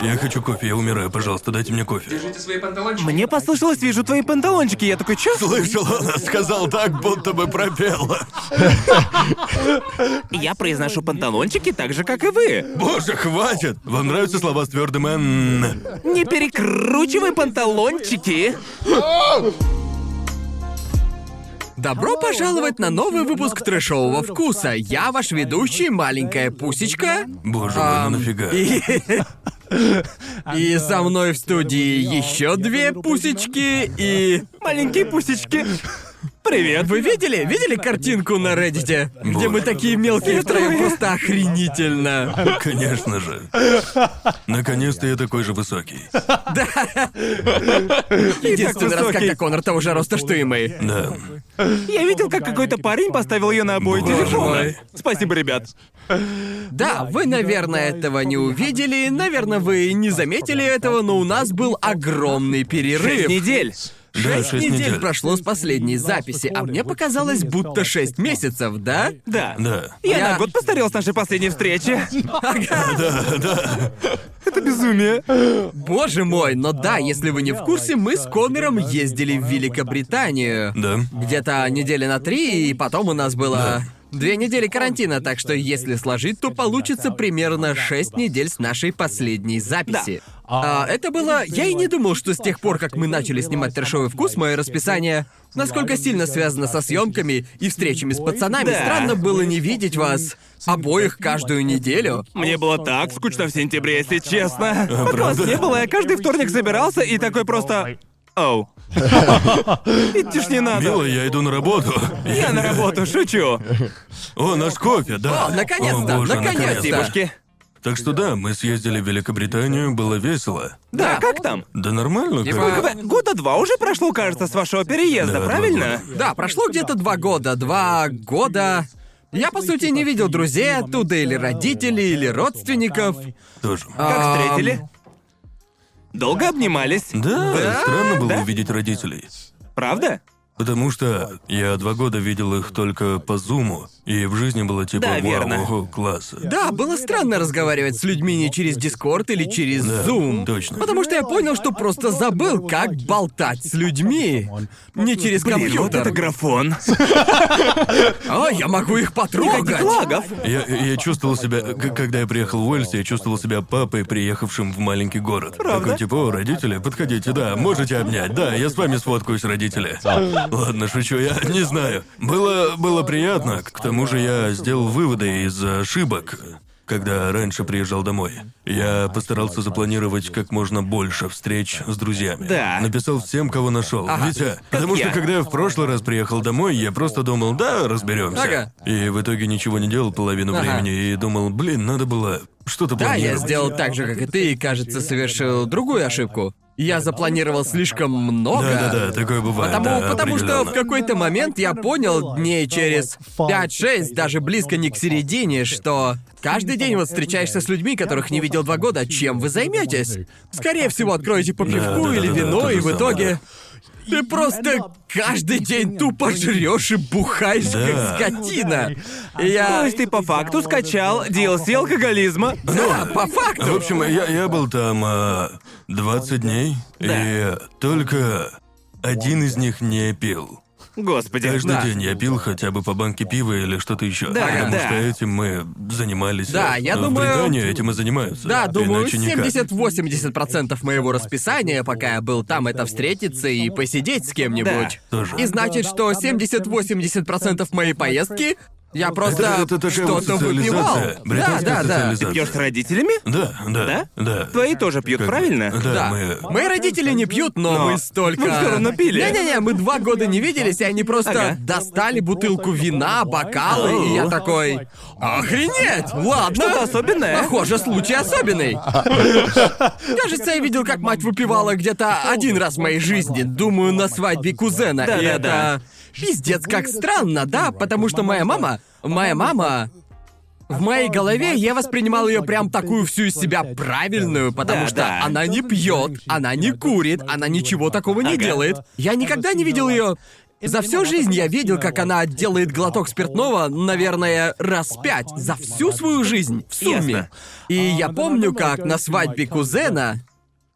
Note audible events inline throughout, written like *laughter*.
Я хочу кофе, я умираю, пожалуйста, дайте мне кофе. Держите свои панталончики. Мне послышалось, вижу твои панталончики. Я такой, чё? Слышал, она сказал так, будто бы пропела. Я произношу панталончики так же, как и вы. Боже, хватит! Вам нравятся слова с твердым «н»? Не перекручивай панталончики. Добро пожаловать на новый выпуск трэшового вкуса. Я ваш ведущий, маленькая пусечка. Боже мой, ну нафига? И... *laughs* И со мной в студии еще две пусечки и... Маленькие пусечки. Привет. Вы видели? Видели картинку на Reddit? Где мы такие мелкие втроем просто охренительно. Конечно же. Наконец-то я такой же высокий. Единственный раз, когда Конор того же роста, что и мы. Да. Я видел, как какой-то парень поставил ее на обои Боже телефона. мой. Спасибо, ребят. Да, вы, наверное, этого не увидели, наверное, вы не заметили этого, но у нас был огромный перерыв. Шесть недель. Да, Шесть шесть недель недель. прошло с последней записи, а мне показалось, будто шесть месяцев, да? Да. Да. Я, Я- на год постарел с нашей последней встречи. Это безумие. Боже мой, но да, если вы не в курсе, мы с Конором ездили в Великобританию. Да. Где-то недели на три, и потом у нас было две недели карантина, так что если сложить, то получится примерно шесть недель с нашей последней записи. А, это было... Я и не думал, что с тех пор, как мы начали снимать трешовый вкус, мое расписание насколько сильно связано со съемками и встречами с пацанами. Да. Странно было не видеть вас обоих каждую неделю. Мне было так скучно в сентябре, если честно. Пока вас не было, я каждый вторник собирался и такой просто... Оу. *laughs* Идти ж не надо. Милая, я иду на работу. Я на работу, шучу. О, наш кофе, да. О, наконец-то, наконец-то. Так что да, мы съездили в Великобританию, было весело. Да, как там? Да нормально, Типа- как... Вы- Года два уже прошло, кажется, с вашего переезда, Да, правильно? Да, прошло где-то два года. Два года. Я, по сути, не видел друзей оттуда, или родителей, или родственников. Тоже. Как встретили? Долго обнимались? Да, странно было Да? увидеть родителей. Правда? Потому что я два года видел их только по зуму, и в жизни было типа Да, вау, верно. ого, класс. Да, было странно разговаривать с людьми не через Дискорд или через Да, Zoom. точно. Потому что я понял, что просто забыл, как болтать с людьми. Не через Блин, вот компьютер. это графон. *laughs* А, я могу их потрогать. Никаких лагов. Я, я чувствовал себя, к- когда я приехал в Уэльс, я чувствовал себя папой, приехавшим в маленький город. Правда? Такой типа, о, родители, подходите, да, можете обнять, да, я с вами сфоткаюсь, родители. Ладно, шучу, я не знаю. Было, было приятно, к тому же я сделал выводы из ошибок, когда раньше приезжал домой. Я постарался запланировать как можно больше встреч с друзьями. Да. Написал всем, кого нашел. Витя, потому я. что когда я в прошлый раз приехал домой, я просто думал, да, разберемся. Ага. И в итоге ничего не делал половину Ага. времени и думал, блин, надо было что-то Да, я планировать. сделал так же, как и ты, и, кажется, совершил другую ошибку. Я запланировал слишком много. Да-да-да, такое бывает. Потому, да, потому что в какой-то момент я понял дней через 5-6, даже близко не к середине, что каждый день вот встречаешься с людьми, которых не видел два года, чем вы займетесь? Скорее всего, откроете по пивку Да-да-да-да, или вино, то же и в итоге ты просто каждый день тупо жрешь и бухаешь, Да. как скотина. И То я... есть ты по факту скачал DLC алкоголизма? Да, по В факту. общем, я, я был там а, 20 дней, и только один из них не пил. Господи. Каждый Да. день я пил хотя бы по банке пива или что-то еще. Да, потому да. что этим мы занимались. Да, а я в думаю- Британии этим и занимаются. Да, думаю, Иначе никак. 70-80% моего расписания, пока я был там, это встретиться и посидеть с кем-нибудь. Да, тоже. И значит, что 70-80% моей поездки я просто Это- это такая вот что-то выпивал. социализация, Да, британская да, да. социализация. Пьешь с родителями? Да, да, Да? да. Твои тоже пьют, Как бы- правильно? Да, Да. мы... Мои родители не пьют, но, Но мы столько... вы всё равно пили. Не-не-не, мы два года не виделись, и они просто Ага. достали бутылку вина, бокалы, и я такой... Охренеть! Ладно. Что-то особенное? Похоже, случай особенный. Кажется, я видел, как мать выпивала где-то один раз в моей жизни, думаю, на свадьбе кузена. и Да-да-да. это... Пиздец, как странно, да? Потому что моя мама... Моя мама... В моей голове я воспринимал ее прям такую всю из себя правильную, потому Да, что да. она не пьет, она не курит, она ничего такого не Ага. делает. Я никогда не видел ее За всю жизнь я видел, как она делает глоток спиртного, наверное, раз пять. За всю свою жизнь, в сумме. Ясно. И я помню, как на свадьбе кузена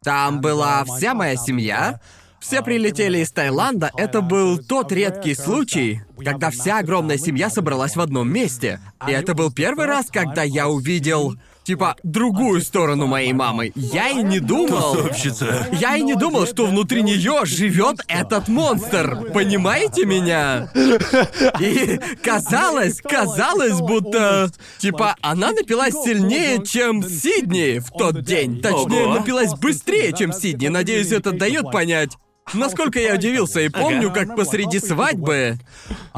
там была вся моя семья. Все прилетели из Таиланда. Это был тот редкий случай, когда вся огромная семья собралась в одном месте. И это был первый раз, когда я увидел, типа, другую сторону моей мамы. Я и не думал... Тусовщица. Я и не думал, что внутри нее живет этот монстр. Понимаете меня? И казалось, казалось, будто типа она напилась сильнее, чем Сидни в тот день. Точнее, напилась быстрее, чем Сидни. Надеюсь, это дает понять. Насколько я удивился и помню, как посреди свадьбы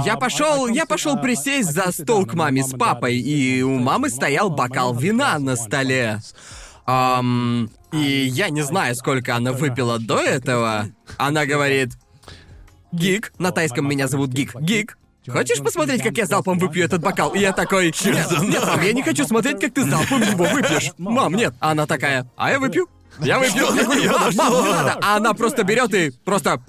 я пошел, я пошел присесть за стол к маме с папой, и у мамы стоял бокал вина на столе. Ам, и я не знаю, сколько она выпила до этого. Она говорит, Гик, на тайском меня зовут Гик. Гик, хочешь посмотреть, как я залпом выпью этот бокал? И я такой, нет, нет, мам, я не хочу смотреть, как ты залпом его выпьешь. Мам, нет. А она такая, а я выпью. Я говорю, мам, мам, не надо. А она просто берет и просто...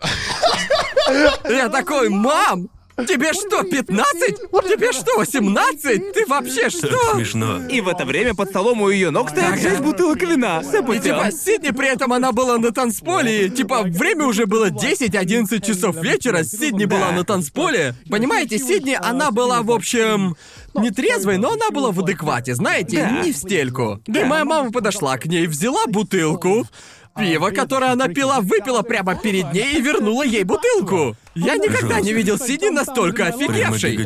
*laughs* Я такой, мам, тебе что, 15? Тебе что, 18? Ты вообще что? смешно. И в это время под столом у ее ног стоят Ага. шесть бутылок вина. И Сэппустя. типа Сидни при этом она была на танцполе, и, типа время уже было 10-11 часов вечера, Сидни была на танцполе. Понимаете, Сидни, она была, в общем, не трезвой, но она была в адеквате, знаете, Да. не в стельку. Да и моя мама подошла к ней, взяла бутылку, пиво, которое она пила, выпила прямо перед ней и вернула ей бутылку. Я никогда не видел Сидни настолько офигевшей.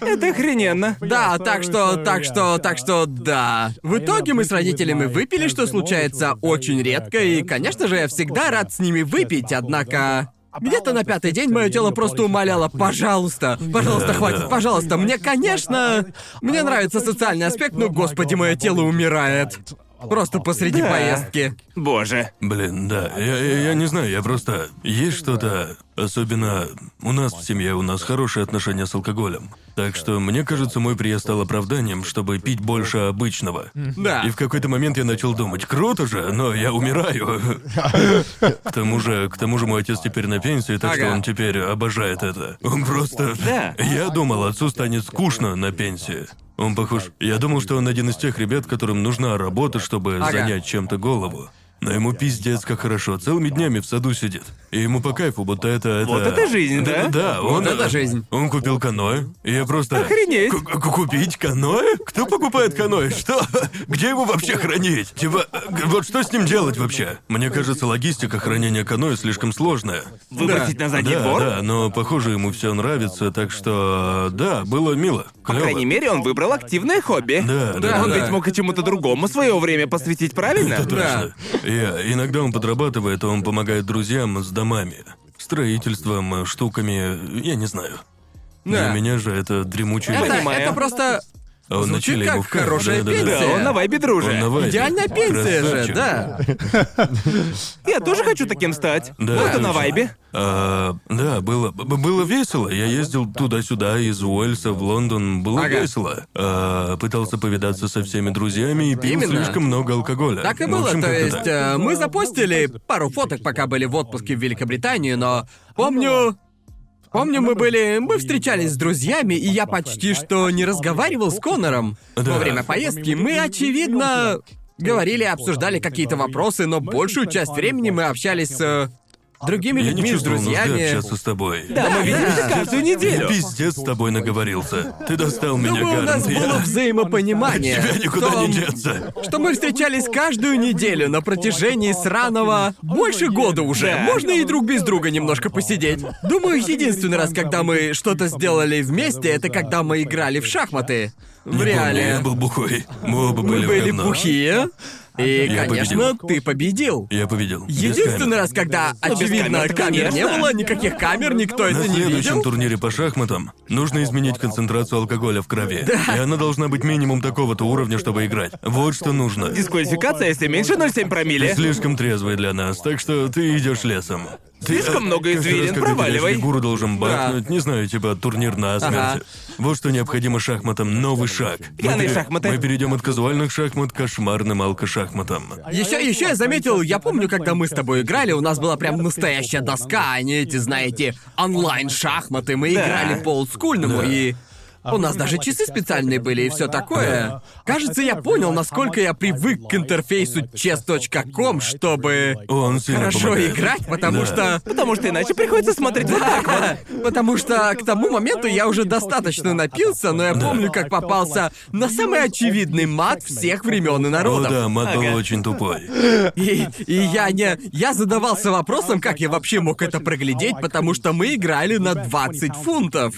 Это охрененно. Да, так что, так что, так что, да. В итоге мы с родителями выпили, что случается очень редко, и, конечно же, я всегда рад с ними выпить, однако... Где-то на пятый день мое тело просто умоляло, пожалуйста, пожалуйста, хватит, пожалуйста. Мне, конечно, мне нравится социальный аспект, но, господи, мое тело умирает. Просто посреди Да. поездки. Боже. Блин, да, я, я, я не знаю, я просто... Есть что-то... Особенно у нас в семье, у нас хорошие отношения с алкоголем. Так что, мне кажется, мой приезд стал оправданием, чтобы пить больше обычного. Да. И в какой-то момент я начал думать, круто же, но я умираю. К тому же, к тому же мой отец теперь на пенсии, так что он теперь обожает это. Он просто... Да. Я думал, отцу станет скучно на пенсии. Он похож... Я думал, что он один из тех ребят, которым нужна работа, чтобы занять чем-то голову. Но ему пиздец как хорошо, целыми днями в саду сидит. И ему по кайфу, будто это... это... Вот это жизнь, да? Да, он... это жизнь. Он купил каноэ, и я просто... Охренеть. Ку- ку- Купить каноэ? Кто покупает каноэ? Что? Где его вообще хранить? Типа, вот что с ним делать вообще? Мне кажется, логистика хранения каноэ слишком сложная. Выбросить на задний да, двор? да, но похоже ему все нравится, так что да, было мило. По крайней мере, он выбрал активное хобби. Да, да, Он да. ведь мог и чему-то другому свое время посвятить, правильно? Это точно. Я, иногда он подрабатывает, он помогает друзьям с домами, строительством, штуками, я не знаю. Для Да. меня же это дремучий Это, лес. Понимаю. это просто он на звучит как ему в хорошая да-да-да. пенсия. Да, он на вайбе друже. Он на вайбе. идеальная пенсия же, Красавчик. да. Я тоже хочу таким стать. Да, Вот и на точно. вайбе. А, да, было, б- было весело. Я ездил туда-сюда, из Уэльса в Лондон. Было Ага. весело. А, пытался повидаться со всеми друзьями и пил Именно. слишком много алкоголя. Так и В было, общем, то как-то есть так. э, мы запостили пару фоток, пока были в отпуске в Великобритании, но помню... Помню, мы были... Мы встречались с друзьями, и я почти что не разговаривал с Конором. Во время поездки мы, очевидно, говорили, обсуждали какие-то вопросы, но большую часть времени мы общались с э, другими Я не людьми, с чувствовал нужды друзьями. общаться с тобой. Да, мы видимся каждую Я неделю. пиздец с тобой наговорился. Ты достал меня, Думаю, у нас Гарнт. было Я... взаимопонимание. Тебя никуда том, не деться. Что мы встречались каждую неделю на протяжении сраного больше года уже. Да. Можно и друг без друга немножко посидеть. Думаю, единственный раз, когда мы что-то сделали вместе, это когда мы играли в шахматы. В Не помню, реале. я был бухой. Мы оба Мы были, в были говно. бухие. И, Я конечно, победил. ты победил. Я победил. Без Единственный камер. раз, когда, Ну, без очевидно, камер-то, камер не конечно. было, никаких камер, никто На это не следующем видел. турнире по шахматам нужно изменить концентрацию алкоголя в крови. И она должна быть минимум такого-то уровня, чтобы играть. Вот что нужно. Дисквалификация, если меньше 0,7 Ты промилле. слишком трезвый для нас, так что ты идешь лесом. Слишком много каждый раз, извилин, проваливай. фигуру должен бахнуть, не знаю, типа турнир на смерти. Ага. Вот что необходимо шахматам. Новый шаг. Мы Пьяные шахматы. Мы перейдем от казуальных шахмат к кошмарным алкошахматам. Еще, еще я заметил, я помню, когда мы с тобой играли, у нас была прям настоящая доска, а не эти, знаете, онлайн-шахматы. Мы играли по олдскульному и... У нас даже часы специальные были и все такое. Кажется, я понял, насколько я привык к интерфейсу chess.com, чтобы Он сильно хорошо помогает. играть, потому Да. что... Потому что иначе приходится смотреть вот так вот. *laughs* Потому что к тому моменту я уже достаточно напился, но я помню, как попался на самый очевидный мат всех времен и О народов. да, мат был очень тупой. И, и я не... Я задавался вопросом, как я вообще мог это проглядеть, потому что мы играли на 20 фунтов.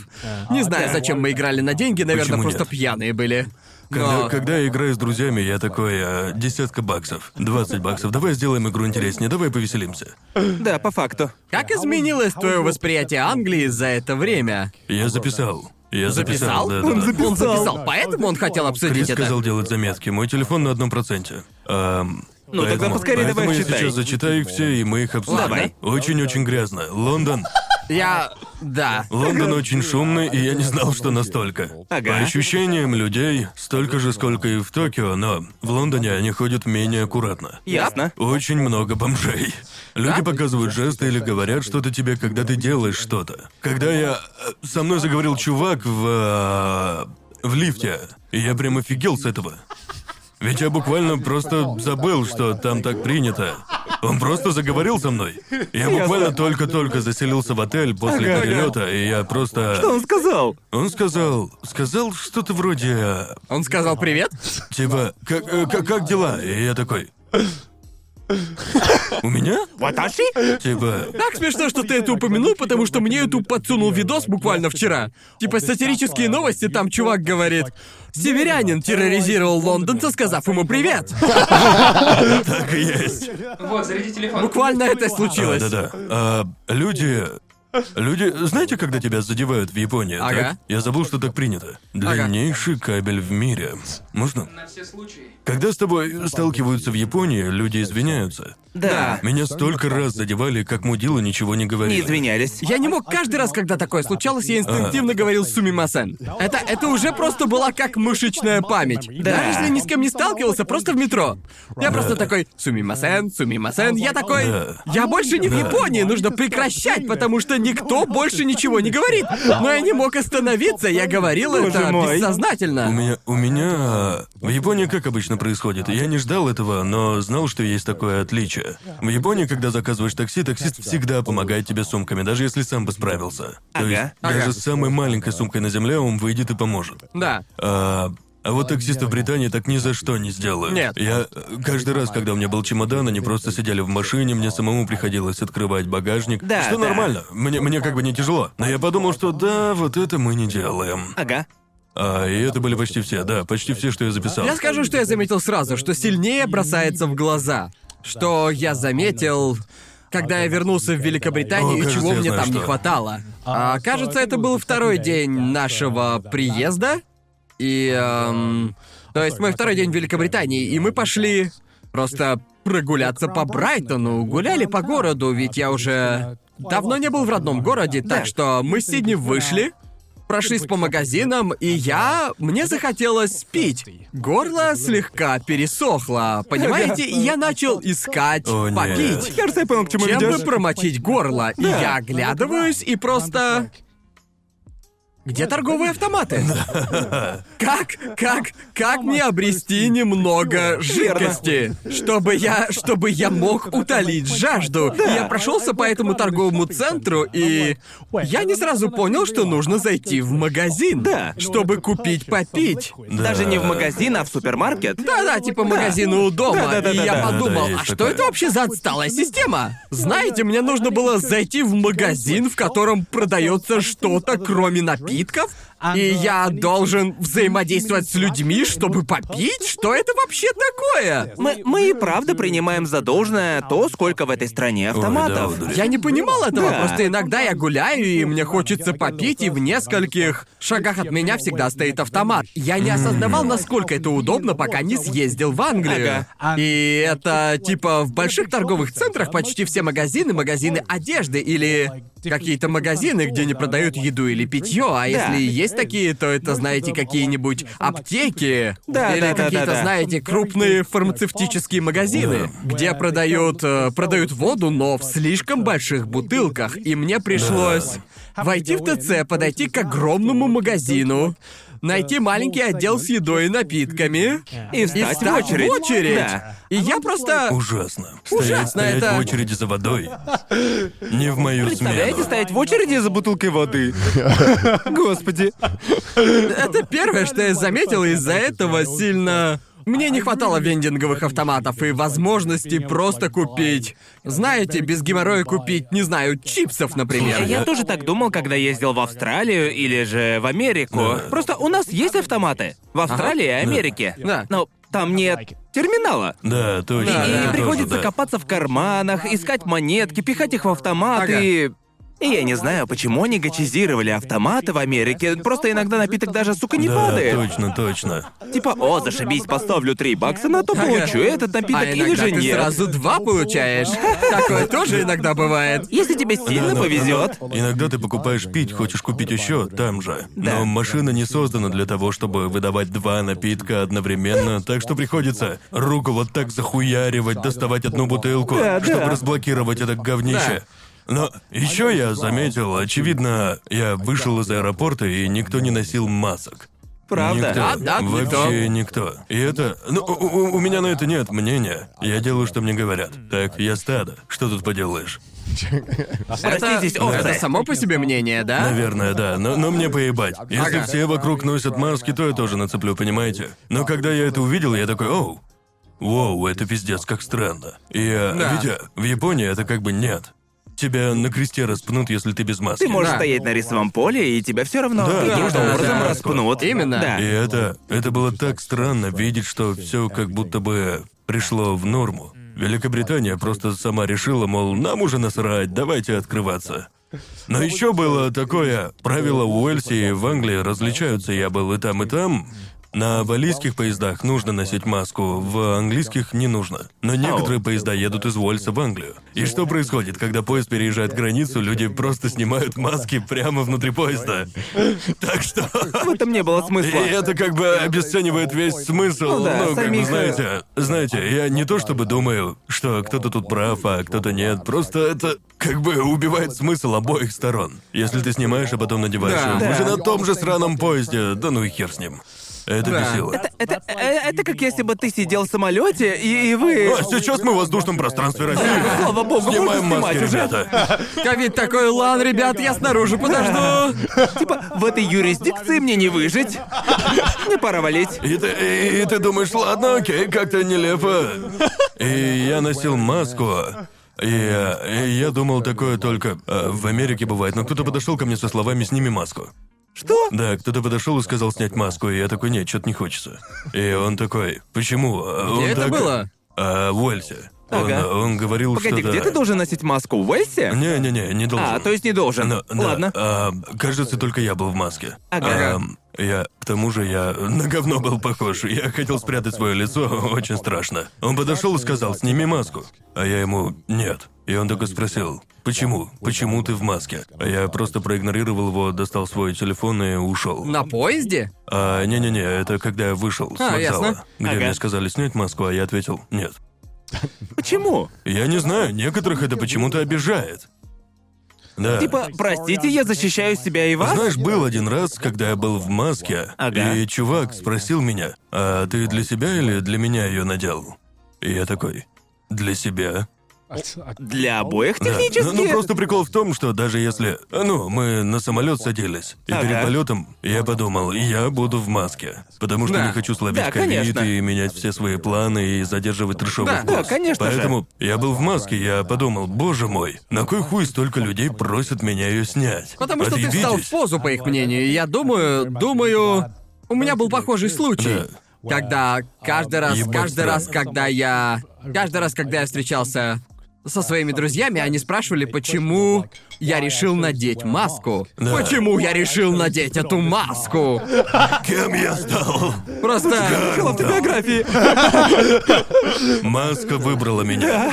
Не знаю, зачем мы играли на деньги, наверное, Почему просто нет? пьяные были. Когда, Но... когда я играю с друзьями, я такой, а, десятка баксов, 20 баксов, давай сделаем игру интереснее, давай повеселимся. Да, по факту. Как изменилось твое восприятие Англии за это время? Я записал. Я Записал? записал, да, да. Он да. записал. Он записал, поэтому он хотел обсудить Крис это. сказал делать заметки. Мой телефон на одном проценте. Ам, Ну, тогда поэтому- поскорее давай поэтому я читай. сейчас зачитаю их все, и мы их обсудим. Давай. Очень-очень грязно. Лондон. Я... Да. Лондон очень шумный, и я не знал, что настолько. Ага. По ощущениям людей, столько же, сколько и в Токио, но в Лондоне они ходят менее аккуратно. Ясно. Очень много бомжей. Люди показывают жесты или говорят что-то тебе, когда ты делаешь что-то. Когда я... э, Со мной заговорил чувак в... э, в лифте, и я прям офигел с этого. Ведь я буквально просто забыл, что там так принято. Он просто заговорил со мной. Я буквально только-только заселился в отель после Ага, ага. перелета, и я просто... Что он сказал? Он сказал... Сказал что-то вроде... э, Он сказал привет? Типа, как, э, как, как дела? И я такой... У меня? Ваташи? Типа... Так смешно, что ты это упомянул, потому что мне YouTube подсунул видос буквально вчера. Типа сатирические новости, там чувак говорит... Северянин терроризировал лондонца, сказав ему привет. Так и есть. Вот, заряди телефон. Буквально это и А, случилось. да-да. А, люди... Люди... Знаете, когда тебя задевают в Японии, Ага. так? Я забыл, что так принято. Длиннейший кабель в мире. Можно? На все случаи. Когда с тобой сталкиваются в Японии, люди извиняются. Да. Меня столько раз задевали, как мудила ничего не говорили. Не извинялись. Я не мог каждый раз, когда такое случалось, я инстинктивно говорил сумимасен. Это, это уже просто была как мышечная память. Даже если ни с кем не сталкивался, просто в метро. Я просто такой сумимасен, сумимасен. Я такой, Да. я больше не в Японии, нужно прекращать, потому что никто больше ничего не говорит. Но я не мог остановиться, я говорил Боже это мой. У бессознательно. меня, у меня... В Японии как обычно происходит? Я не ждал этого, но знал, что есть такое отличие. В Японии, когда заказываешь такси, таксист всегда помогает тебе сумками, даже если сам бы справился. То Ага. есть Ага. даже с самой маленькой сумкой на земле он выйдет и поможет. Да. А, а вот таксисты в Британии так ни за что не сделают. Нет. Я каждый раз, когда у меня был чемодан, они просто сидели в машине, мне самому приходилось открывать багажник. Да, что да. нормально. Мне, мне как бы не тяжело. Но я подумал, что да, вот это мы не делаем. Ага. А, и это были почти все, да, почти все, что я записал. Я скажу, что я заметил сразу, что сильнее бросается в глаза. Что я заметил, когда я вернулся в Великобританию, О, и кажется, чего мне знаю, там не что. хватало. А, кажется, это был второй день нашего приезда. И... эм, то есть мой второй день в Великобритании, и мы пошли просто прогуляться по Брайтону, гуляли по городу, ведь я уже давно не был в родном городе, так что мы с Сидни вышли, прошлись по магазинам, и я... Мне захотелось пить. Горло слегка пересохло, понимаете? И я начал искать О, нет. попить. Кажется, я понял, к чему Чем бы ведёшь. промочить горло? И я оглядываюсь и просто... Где торговые автоматы? Как, как, как мне обрести немного жидкости, чтобы я, чтобы я мог утолить жажду? Я прошелся по этому торговому центру и я не сразу понял, что нужно зайти в магазин, Да. чтобы купить попить. Даже не в магазин, а в супермаркет. Да-да, типа магазину у дома. И я подумал, а что это вообще за отсталая система? Знаете, мне нужно было зайти в магазин, в котором продается что-то, кроме напитков, напитков, и я должен взаимодействовать с людьми, чтобы попить? Что это вообще такое? Мы, мы и правда принимаем за должное то, сколько в этой стране автоматов. Ой, да, Я не понимал этого, Да. просто иногда я гуляю, и мне хочется попить, и в нескольких шагах от меня всегда стоит автомат. Я не осознавал, насколько это удобно, пока не съездил в Англию. И это типа в больших торговых центрах почти все магазины, магазины одежды или какие-то магазины, где не продают еду или питье, а если и есть такие, то это, знаете, какие-нибудь аптеки Да, или да, да, какие-то, да, да. знаете, крупные фармацевтические магазины, где продают э, продают воду, но в слишком больших бутылках. И мне пришлось войти в ТЦ, подойти к огромному магазину, найти маленький отдел с едой и напитками И встать в очередь. очередь. Да. И я просто Ужасно. Стоять, Ужасно, стоять это- в очереди за водой. Не в мою Представляете, смену. стоять в очереди за бутылкой воды? *laughs* Господи. Это первое, что я заметил, из-за этого сильно... Мне не хватало вендинговых автоматов и возможности просто купить. Знаете, без геморроя купить, не знаю, чипсов, например. Я тоже так думал, когда ездил в Австралию или же в Америку. Да. Просто у нас есть автоматы. В Австралии и Америке. Да. Но там нет терминала. Да, точно. Да, И да. это приходится тоже, да. копаться в карманах, искать монетки, пихать их в автомат Ага. и... И я не знаю, почему они гачизировали автоматы в Америке. Просто иногда напиток даже, сука, не Да, падает. точно, точно. Типа, о, зашибись, поставлю 3 бакса на то, Ага. получу этот напиток А или иногда же ты нет. сразу два получаешь. Такое тоже иногда бывает. Если тебе сильно Да, повезет. но Иногда ты покупаешь пить, хочешь купить еще там же. Да. Но машина не создана для того, чтобы выдавать два напитка одновременно, так что приходится руку вот так захуяривать, доставать одну бутылку, Да, чтобы да. разблокировать это говнище. Но еще я заметил, очевидно, я вышел из аэропорта и никто не носил масок. Правда? Никто. Да, да, Вообще никто. И это... Ну, у, у- меня на это нет мнения. Я делаю, что мне говорят. Так, я стадо. Что тут поделаешь? *laughs* Проститесь, это, это само по себе мнение, да? Наверное, да, но, но мне поебать. Если Ага. все вокруг носят маски, то я тоже нацеплю, понимаете? Но когда я это увидел, я такой, оу, воу, это пиздец, как странно. И я, Да. Витя, в Японии это как бы нет. Тебя на кресте распнут, если ты без маски. Ты можешь Да. стоять на рисовом поле, и тебя все равно Да, каким-то да, образом да. распнут. Именно. Да. И это, это было так странно видеть, что все как будто бы пришло в норму. Великобритания просто сама решила, мол, нам уже насрать, давайте открываться. Но еще было такое, правила в Уэльсе и в Англии различаются, я был и там, и там. На валийских поездах нужно носить маску, в английских не нужно. Но некоторые поезда едут из Уэльса в Англию. И что происходит, когда поезд переезжает границу, люди просто снимают маски прямо внутри поезда. Так что... В этом не было смысла. И это как бы обесценивает весь смысл. Ну да, ну, как бы, самих, э, знаете, знаете, я не то чтобы думаю, что кто-то тут прав, а кто-то нет. Просто это как бы убивает смысл обоих сторон. Если ты снимаешь, а потом надеваешь. Да. Мы же на том же сраном поезде, да ну и хер с ним. Это Да. бесило. Это, это, э, это как если бы ты сидел в самолете и, и вы. А сейчас мы в воздушном пространстве России. Слава богу, Снимаем можно маски, снимать уже. ребята. Ковид такой, лан, ребят, я снаружи подожду. Типа, в этой юрисдикции мне не выжить. Мне пора валить. И ты, и, и ты думаешь, ладно, окей, как-то нелепо. И я носил маску. И, э, и я думал такое только э, в Америке бывает, но кто-то подошел ко мне со словами «сними маску». Что? Да, кто-то подошел и сказал снять маску, и я такой, нет, что-то не хочется. И он такой, почему? А он Где это так- было? А, в Уэльсе. Он, Ага. он говорил, Погоди, что где да. ты должен носить маску? В Уэльсе? Не-не-не, не должен. А, то есть не должен. Но- да, Ладно. а, кажется, только я был в маске. Ага. Ам, я, к тому же, я на говно был похож. Я хотел спрятать свое лицо, очень страшно. Он подошел и сказал, сними маску. А я ему, нет. И он только спросил, почему? Почему ты в маске? А я просто проигнорировал его, достал свой телефон и ушел. На поезде? А, не-не-не, это когда я вышел с А, вокзала, ясно. где Ага. мне сказали снять маску, а я ответил, нет. Почему? Я не знаю, некоторых это почему-то обижает. Да. Типа, простите, я защищаю себя и вас? Знаешь, был один раз, когда я был в маске, Ага. и чувак спросил меня, а ты для себя или для меня ее надел? И я такой, для себя. Для обоих Да. *laughs* технически. Ну, ну, просто прикол в том, что даже если... Ну, мы на самолет садились, и Ага. перед полетом я подумал, я буду в маске. Потому что Да. не хочу словить Да, ковид и менять все свои планы и задерживать трешовый Да, вкус. да, конечно же. Поэтому я был в маске, я подумал, боже мой, на кой хуй столько людей просят меня ее снять? Потому что ты встал в позу, по их мнению. И я думаю, думаю, у меня был похожий случай. Да. Когда каждый раз, Ебать каждый раз, когда я... Каждый раз, когда я встречался со своими друзьями, они спрашивали, почему я решил надеть маску. Да. Почему я решил надеть эту маску? Кем я стал? Просто... в автобиографии. Маска выбрала меня.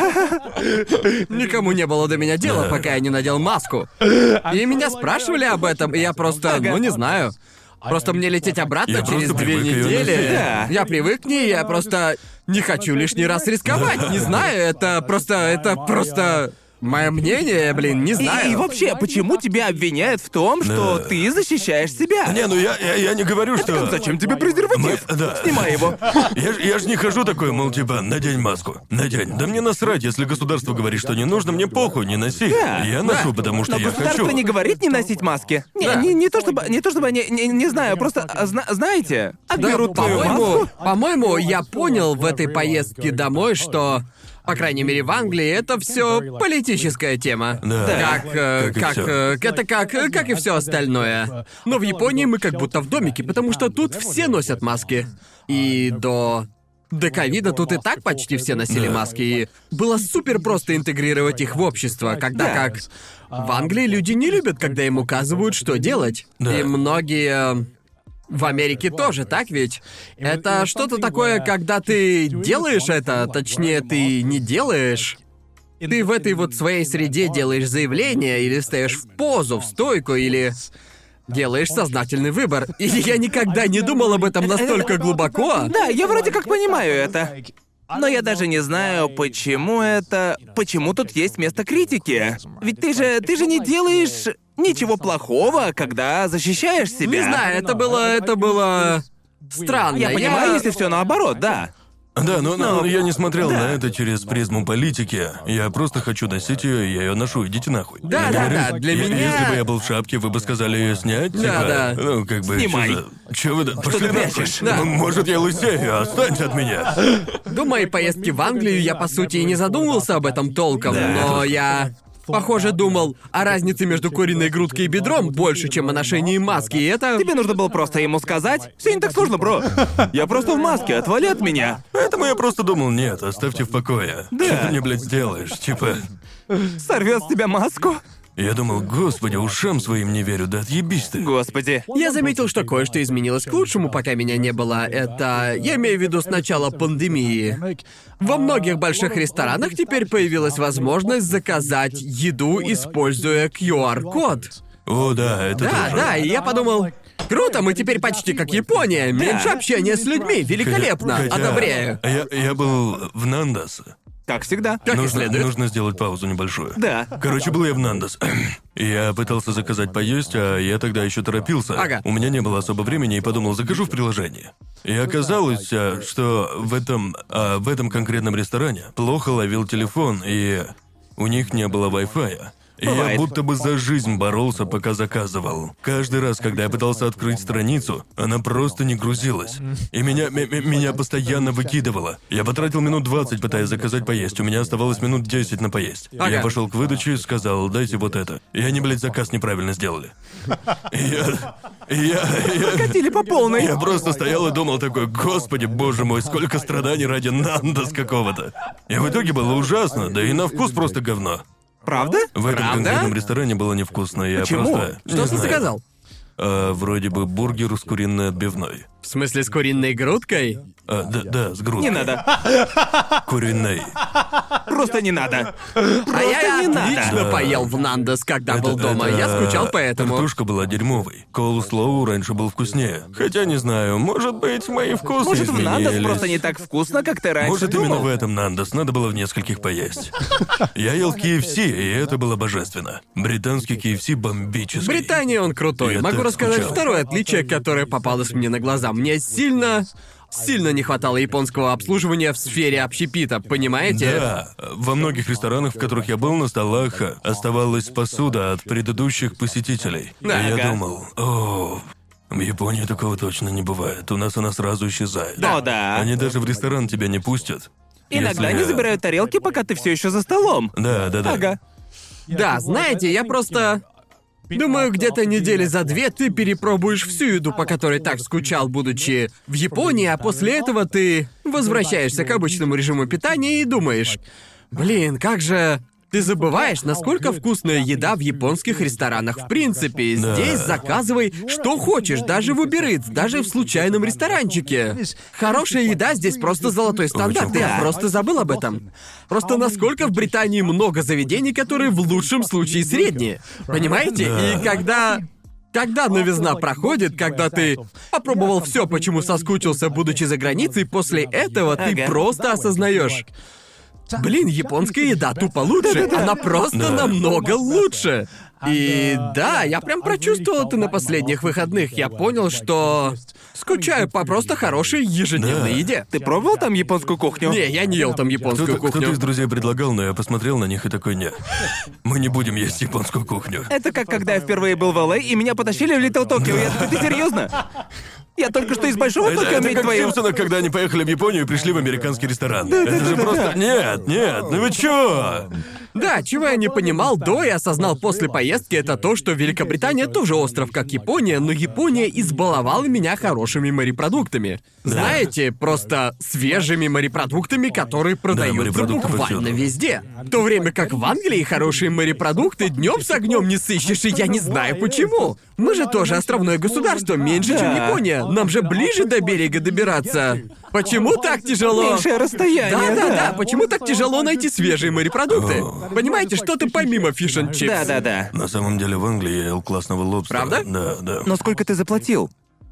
Никому не было до меня дела, пока я не надел маску. И меня спрашивали об этом, и я просто, ну не знаю. Просто мне лететь обратно Я через две недели. Да. Я привык к ней, я просто не хочу лишний раз рисковать. Не знаю, это просто, это просто мое мнение, блин, не И, знаю. и вообще, почему тебя обвиняют в том, что Да. ты защищаешь себя? Не, ну я, я, я не говорю, что... Зачем тебе презерватив? Мы- да. Снимай его. Я, ж- я ж не хожу такой, мол, типа, надень маску. Надень. Да мне насрать, если государство говорит, что не нужно, мне похуй, не носи. Да, я ношу, потому что Но я государство хочу. не говорит не носить маски. Не, Да. не, не то чтобы, не то чтобы, не, не, не знаю, просто а, зна- знаете, Да, отберут твою по-моему, маску. по-моему, я понял в этой поездке домой, что, по крайней мере, в Англии это все политическая тема. Да. Как, э, Как и как, всё. э, это как, э, как и все остальное. Но в Японии мы как будто в домике, потому что тут все носят маски. И до до ковида тут и так почти все носили Да. маски, и было супер просто интегрировать их в общество, когда Да. как в Англии люди не любят, когда им указывают, что делать. Да. И многие в Америке тоже, так ведь? Это что-то такое, когда ты делаешь это, точнее, ты не делаешь. Ты в этой вот своей среде делаешь заявление, или встаешь в позу, в стойку, или делаешь сознательный выбор. И я никогда не думал об этом настолько глубоко. Да, я вроде как понимаю это. Но я даже не знаю, почему это... Почему тут есть место критики. Ведь ты же... Ты же не делаешь ничего плохого, когда защищаешь себя. Не знаю, это было... это было... Странно. Я понимаю, если все наоборот, да. Да, но, но Ну, я не смотрел да. на это через призму политики. Я просто хочу носить ее, и я ее ношу, идите нахуй. Да, Я да, говорю, да, для е- меня- Если бы я был в шапке, вы бы сказали ее снять, Да, типа, да. ну, как бы, Снимай. чё за- Чё вы... да- Пошли ты нахуй. прячешь? Да. Ну, Может, я лысею, отстаньте от меня. До моей поездки в Англию я, по сути, и не задумывался об этом толком, но я... Похоже, думал о разнице между куриной грудкой и бедром больше, чем о ношении маски, и это... Тебе нужно было просто ему сказать. Все не так сложно, бро. Я просто в маске, отвали от меня. Поэтому я просто думал, нет, оставьте в покое. Да. Что ты мне, блядь, сделаешь? Типа... Сорвет с тебя маску. Я думал, господи, ушам своим не верю, да отъебись ты. Господи. Я заметил, что кое-что изменилось к лучшему, пока меня не было. Это... Я имею в виду с начала пандемии. Во многих больших ресторанах теперь появилась возможность заказать еду, используя QR-код. О, да, это Да, тоже. да, и я подумал, круто, мы теперь почти как Япония. Меньше общения с людьми, великолепно, Хотя- одобряю. Я, я был в Нандас. Как всегда. Как нужно, следует. нужно сделать паузу небольшую. Да. Короче, был я в Нандас. *clears throat* Я пытался заказать поесть, а я тогда еще торопился. Ага. У меня не было особо времени и подумал, закажу в приложении. И оказалось, а, что в этом, а, в этом конкретном ресторане плохо ловил телефон, и у них не было Wi-Fi. И я будто бы за жизнь боролся, пока заказывал. Каждый раз, когда я пытался открыть страницу, она просто не грузилась. И меня, меня постоянно выкидывало. Я потратил минут 20, пытаясь заказать поесть. У меня оставалось минут 10 на поесть. Ага. Я пошел к выдаче и сказал, дайте вот это. И они, блядь, заказ неправильно сделали. Я... я... и я- Катили по полной. я просто стоял и думал такой, господи, боже мой, сколько страданий ради Нандас какого-то. И в итоге было ужасно, да и на вкус просто говно. Правда? В этом Правда? конкретном ресторане было невкусно, я Почему? просто... Что не ты знаю. заказал? А, вроде бы бургер с куриной отбивной. В смысле, с куриной грудкой? А, да, да, с грудкой. Не надо. *laughs* Куриной. Просто не надо. а я не надо. отлично Да. поел в Нандес, когда был дома. это- Я скучал по этому. Картошка была дерьмовой. Коулслоу раньше был вкуснее. Хотя не знаю, может быть, мои вкусы Может, в Нандос просто не так вкусно, как ты раньше Может, думал? именно в этом Нандос надо было в нескольких поесть. *laughs* Я ел в KFC, и это было божественно. Британский KFC В бомбический. Британии он крутой. Я Могу рассказать скучал. второе отличие, которое попалось мне на глаза. Мне сильно, сильно не хватало японского обслуживания в сфере общепита, понимаете? Да, во многих ресторанах, в которых я был, на столах оставалась посуда от предыдущих посетителей. И я Ага. думал, о, в Японии такого точно не бывает. У нас она сразу исчезает. О, да. Они даже в ресторан тебя не пустят. Иногда если- они забирают тарелки, пока ты все еще за столом. Да, да, да. Ага. Да, знаете, я просто... Думаю, где-то недели за две ты перепробуешь всю еду, по которой так скучал, будучи в Японии, а после этого ты возвращаешься к обычному режиму питания и думаешь, блин, как же... Ты забываешь, насколько вкусная еда в японских ресторанах в принципе. Да. Здесь заказывай что хочешь, даже в Uber Eats, даже в случайном ресторанчике. Хорошая еда здесь просто золотой стандарт, я просто забыл об этом. Просто насколько в Британии много заведений, которые в лучшем случае средние. Понимаете? Да. И когда... Когда новизна проходит, когда ты попробовал все, почему соскучился, будучи за границей, после этого ты Ага. просто осознаешь. Блин, японская еда тупо лучше. Она просто Да. намного лучше. И да, я прям прочувствовал это на последних выходных. Я понял, что скучаю по просто хорошей ежедневной Да. еде. Ты пробовал там японскую кухню? Не, я не ел там японскую Кто-то, кто-то кухню. из друзей предлагал, но я посмотрел на них и такой, нет. Мы не будем есть японскую кухню. Это как когда я впервые был в Л.А., и меня потащили в Литл Токио. Я такой, ты серьезно? Я только что из Большого Это, это как в. Симпсонах, когда они поехали в Японию и пришли в американский ресторан. это же просто... Нет, нет, ну вы чё? Да, чего я не понимал до и осознал после поездки, это то, что Великобритания тоже остров, как Япония, но Япония избаловала меня хорошими морепродуктами. Знаете, просто свежими морепродуктами, которые продаются морепродукты буквально повсюду. везде. В то время как в Англии хорошие морепродукты днем с огнем не сыщешь, и я не знаю почему. Мы же тоже островное государство, меньше, чем Да. Япония. Нам же ближе до берега добираться. Почему так тяжело? Меньшее расстояние, Да, да, да. да. Почему так тяжело найти свежие морепродукты? Понимаете, что-то помимо фиш and чипс. Да-да-да. На самом деле в Англии я ел классного лобстера. Правда? Да, да. Но сколько ты заплатил?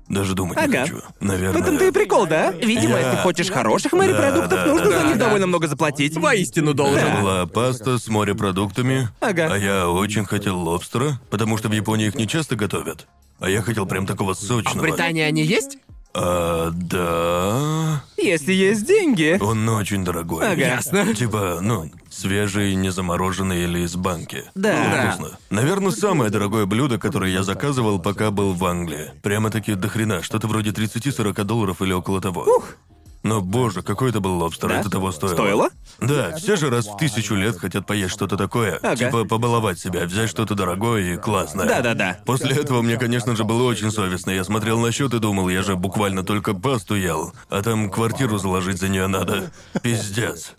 Даже думать не Ага. хочу. Наверное. В этом-то и прикол, да? Видимо, Я- если хочешь хороших морепродуктов, Да, да, нужно да, за них да. довольно много заплатить. Воистину должен. Это была паста с морепродуктами. Ага. А я очень хотел лобстера, потому что в Японии их не часто готовят. А я хотел прям такого сочного. В Британии они есть? А, да. Если есть деньги. Он очень дорогой. Ага. Ясно. Типа, ну, свежий, не замороженный или из банки. Да. Ну, Да. вкусно. Наверное, самое дорогое блюдо, которое я заказывал, пока был в Англии. Прямо-таки до хрена, что-то вроде 30-40 долларов или около того. Но, боже, какой это был лобстер, Да? это того стоило. Стоило? Да, все же раз в тысячу лет хотят поесть что-то такое. Ага. Типа побаловать себя, взять что-то дорогое и классное. Да-да-да. После этого мне, конечно же, было очень совестно. Я смотрел на счет и думал, я же буквально только пасту ел, а там квартиру заложить за нее надо. Пиздец.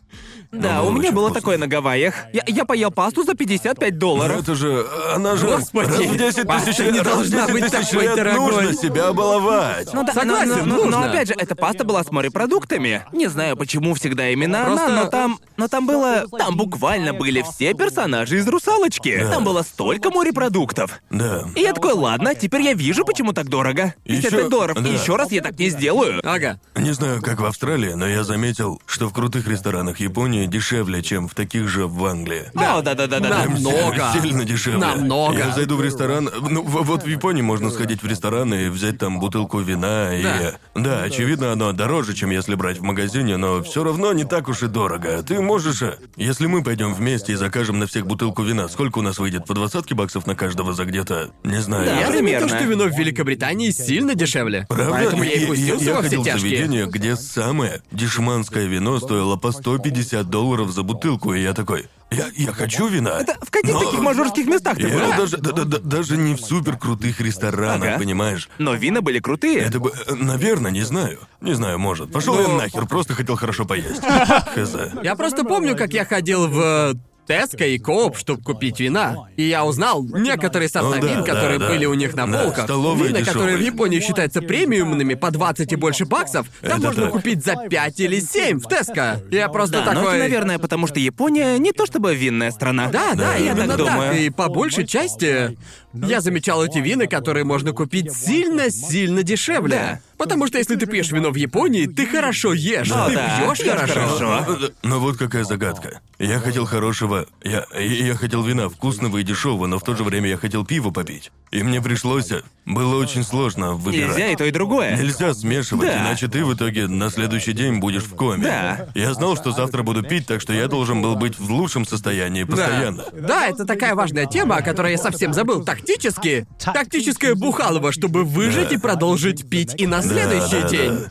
Да, Но у меня было вкусно. такое на Гавайях. Я, я поел пасту за 55 Ну долларов. это же, она же Господи, раз в 10 паста тысяч не лет, в должна 10 быть тысяч такой лет дорогой. нужно себя баловать. Ну да, Согласен, но, но- но- нужно. но опять же, эта паста была с морепродуктами. Не знаю, почему всегда именно Просто- она, но там... Но там было... Там буквально были все персонажи из «Русалочки». Там было столько морепродуктов. Да. И я такой, ладно, теперь я вижу, почему так дорого. 55 Ещё- долларов. да. И еще раз я так не сделаю. Ага. Не знаю, как в Австралии, но я заметил, что в крутых ресторанах Японии дешевле, чем в таких же в Англии. О, да-да-да-да. Нам- Много. Сильно дешевле. Намного. Я зайду в ресторан. Ну, вот в Японии можно сходить в ресторан и взять там бутылку вина и. Да. Да, очевидно, оно дороже, чем если брать в магазине, но все равно не так уж и дорого. Ты можешь. э, Если мы пойдем вместе и закажем на всех бутылку вина, сколько у нас выйдет? По двадцатке баксов на каждого за где-то. Не знаю. Да, Я заметил, что вино в Великобритании сильно дешевле. Правда? Поэтому я и я, пустился я во все ходил в тяжкие. заведение, где самое дешманское вино стоило по 150 долларов за бутылку, и я такой, я, я хочу вина. В каких но- таких мажорских местах ты Я был? даже, да- да- да- даже не в супер крутых ресторанах, Ага. понимаешь? Но вина были крутые. Это бы, э, наверное, не знаю. Не знаю, может. Пошел Но- я нахер, просто хотел хорошо поесть. *laughs* Хз. Я просто помню, как я ходил в Tesco и Co-op, чтобы купить вина. И я узнал некоторые сорта Ну да, вин, которые да, да. были у них на Да, полках. столовые Вина, которые в. Японии считаются премиумными по 20 и больше баксов, там Это можно так. купить за 5 или 7 в Tesco. Я просто Да, но такой... это, наверное, потому что Япония не то чтобы винная страна. Да, да, я именно так думаю. И по большей части я замечал эти вина, которые можно купить сильно-сильно дешевле. Да. Потому что если ты пьешь вино в Японии, ты хорошо ешь. О, ты да, пьешь хорошо. хорошо. Но вот какая загадка. Я хотел хорошего... Я, я хотел вина вкусного и дешевого, но в то же время я хотел пива попить. И мне пришлось... Было очень сложно выбирать. Нельзя и то, и другое. Нельзя смешивать, Да. иначе ты в итоге на следующий день будешь в коме. Да. Я знал, что завтра буду пить, так что я должен был быть в лучшем состоянии постоянно. Да, это такая важная тема, о которой я совсем забыл. Тактически. Тактическое бухалово, чтобы выжить Да. и продолжить пить и на следующий да, день.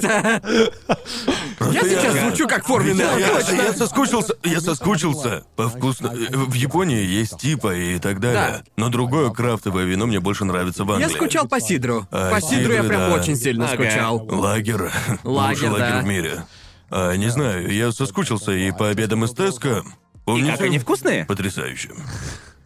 да. Я сейчас звучу как форменный Я, я- алкаш. я соскучился, я соскучился по вкусно. В Японии есть типа и так далее. Да. Но другое крафтовое вино мне больше нравится в Англии. Я скучал по сидру. А, По сидру я прям да. очень сильно Ага. скучал. Лагер. Лагерь да. в мире. А, не знаю, я соскучился и по обедам из Теска. И Помните? как они вкусные? Потрясающе.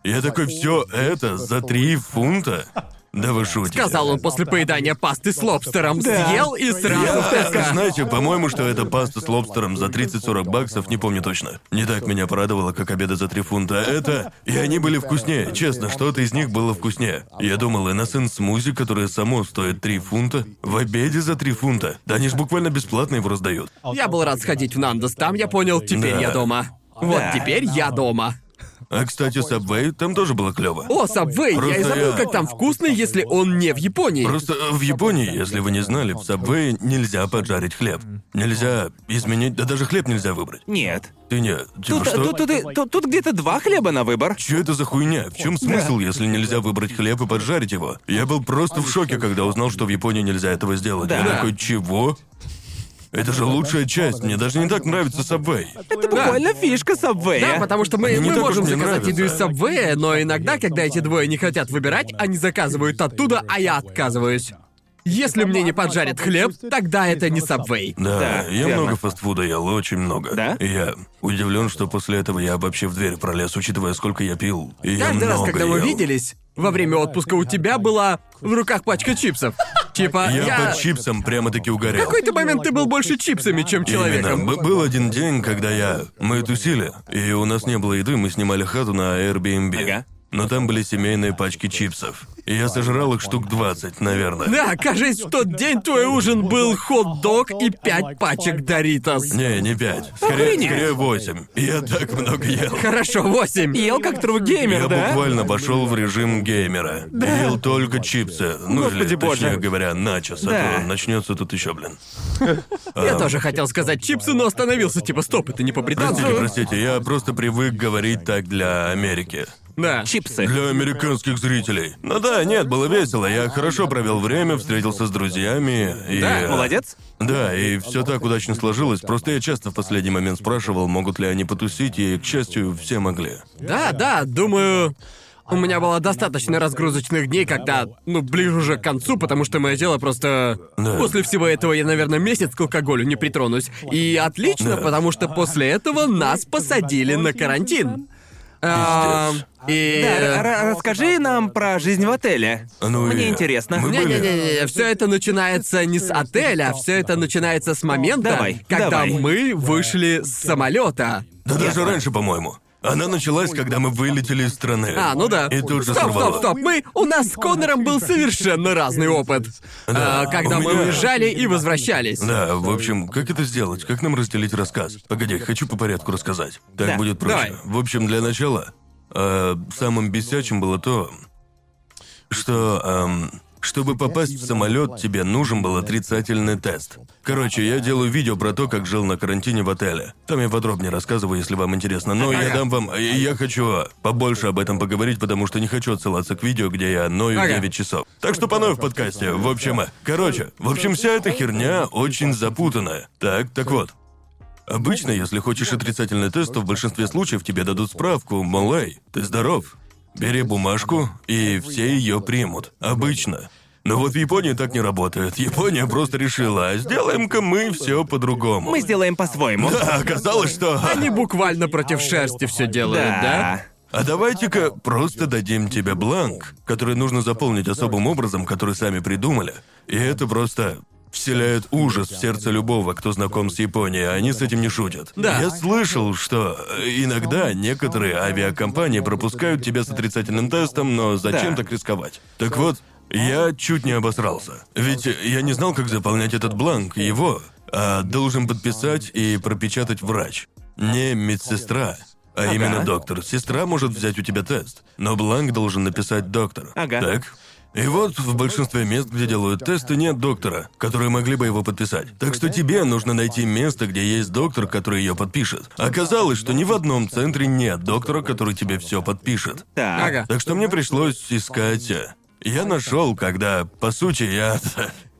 Я такой, все это за три фунта? Да вы шутите. Сказал он после поедания пасты с лобстером. Да. Съел и сразу в Я, Теско. знаете, по-моему, что это паста с лобстером за 30-40 баксов, не помню точно. Не так меня порадовало, как обеды за 3 фунта. Это... И они были вкуснее. Честно, что-то из них было вкуснее. Я думал, Innocent смузи, которое само стоит 3 фунта, в обеде за 3 фунта. Да они ж буквально бесплатно его раздают. Я был рад сходить в Нандос, там я понял, теперь Да. я дома. Вот теперь я дома. А, кстати, Subway там тоже было клево. О, Сабвей, я и забыл, я- как там вкусно, если он не в Японии. Просто в Японии, если вы не знали, в Subway нельзя поджарить хлеб. Нельзя изменить, да даже хлеб нельзя выбрать. Нет. Ты не... Типа Тут, что? тут, тут, тут- тут где-то два хлеба на выбор. Чё это за хуйня? В чем смысл, если нельзя выбрать хлеб и поджарить его? Я был просто в шоке, когда узнал, что в Японии нельзя этого сделать. Я Да. такой, чего? Это же лучшая часть. Мне даже не так нравится Subway. Это буквально фишка Сабвея. Да, потому что мы, Не мы так уж можем мне заказать еду из нравится. Сабвея, но иногда, когда эти двое не хотят выбирать, они заказывают оттуда, а я отказываюсь. Если мне не поджарят хлеб, тогда это не Сабвей. Да, Да, я верно. много фастфуда ел, очень много. Да? И я удивлен, что после этого я вообще в дверь пролез, учитывая, сколько я пил. И я Каждый раз, много когда мы ел. виделись, во время отпуска у тебя была в руках пачка чипсов. Типа, Я, я... под чипсом прямо-таки В угорел. какой-то момент ты был больше чипсами, чем человеком. Именно. Б- был один день, когда я... Мы тусили, и у нас не было еды, мы снимали хату на Airbnb. Ага. Но там были семейные пачки чипсов. И я сожрал их штук 20, наверное. Да, кажись, в тот день твой ужин был хот-дог и пять пачек Доритос. Не, не пять. Скорее, Охренеть. скорее восемь. Я так много ел. Хорошо, восемь. Ел как true геймер, Я да? буквально пошел в режим геймера. Ел только чипсы. Ну Господи или, боже. точнее говоря, начос. Да. А то начнется тут еще, блин. Я тоже хотел сказать чипсы, но остановился, типа, стоп, это не Простите, по-британски. простите, я просто привык говорить так для Америки. Да. Чипсы. Для американских зрителей. Ну да, нет, было весело. Я хорошо провел время, встретился с друзьями и. Да, молодец. Да, и все так удачно сложилось. Просто я часто в последний момент спрашивал, могут ли они потусить, и, к счастью, все могли. Да, да, думаю... У меня было достаточно разгрузочных дней, когда, ну, ближе уже к концу, потому что мое тело просто... Да. После всего этого я, наверное, месяц к алкоголю не притронусь. И отлично, Да. потому что после этого нас посадили на карантин. А, и... Да, расскажи нам про жизнь в отеле. Ну Мне и интересно. мы были- Не-не-не, все это начинается не с отеля, все это начинается с момента, Давай, когда давай. мы вышли с самолета. Да даже раньше, по-моему. Она началась, когда мы вылетели из страны. А, ну да. И тут же стоп, сорвало. стоп, стоп. Мы, у нас с Конором был совершенно разный опыт. Да, А, когда у мы меня- уезжали и возвращались. Да, в общем, как это сделать? Как нам разделить рассказ? Погоди, хочу по порядку рассказать. Так Да, будет проще. давай. В общем, для начала, э, самым бесячим было то, что, эм, чтобы попасть в самолет, тебе нужен был отрицательный тест. Короче, я делаю видео про то, как жил на карантине в отеле. Там я подробнее рассказываю, если вам интересно. Но я дам вам... и Я хочу побольше об этом поговорить, потому что не хочу отсылаться к видео, где я ною Ага. 9 часов. Так что по новой в подкасте. В общем, э, короче, в общем, вся эта херня очень запутанная. Так, так вот. Обычно, если хочешь отрицательный тест, то в большинстве случаев тебе дадут справку, мол, эй, ты здоров. Бери бумажку, и все ее примут. Обычно. Но вот в Японии так не работает. Япония просто решила, а сделаем-ка мы все по-другому. Мы сделаем по-своему. Да, оказалось, что... Они буквально против шерсти все делают, да? Да. А давайте-ка просто дадим тебе бланк, который нужно заполнить особым образом, который сами придумали. И это просто вселяет ужас в сердце любого, кто знаком с Японией, они с этим не шутят. Да. Я слышал, что э, иногда некоторые авиакомпании пропускают тебя с отрицательным тестом, но зачем Да. так рисковать? Так вот, я чуть не обосрался. Ведь я не знал, как заполнять этот бланк, его а должен подписать и пропечатать врач. Не медсестра. А Ага. именно доктор. Сестра может взять у тебя тест, но бланк должен написать доктор. Ага. Так? И вот в большинстве мест, где делают тесты, нет доктора, которые могли бы его подписать. Так что тебе нужно найти место, где есть доктор, который ее подпишет. Оказалось, что ни в одном центре нет доктора, который тебе все подпишет. Так. Ага. Так что мне пришлось искать. э, Я нашел, когда, по сути, я. *laughs*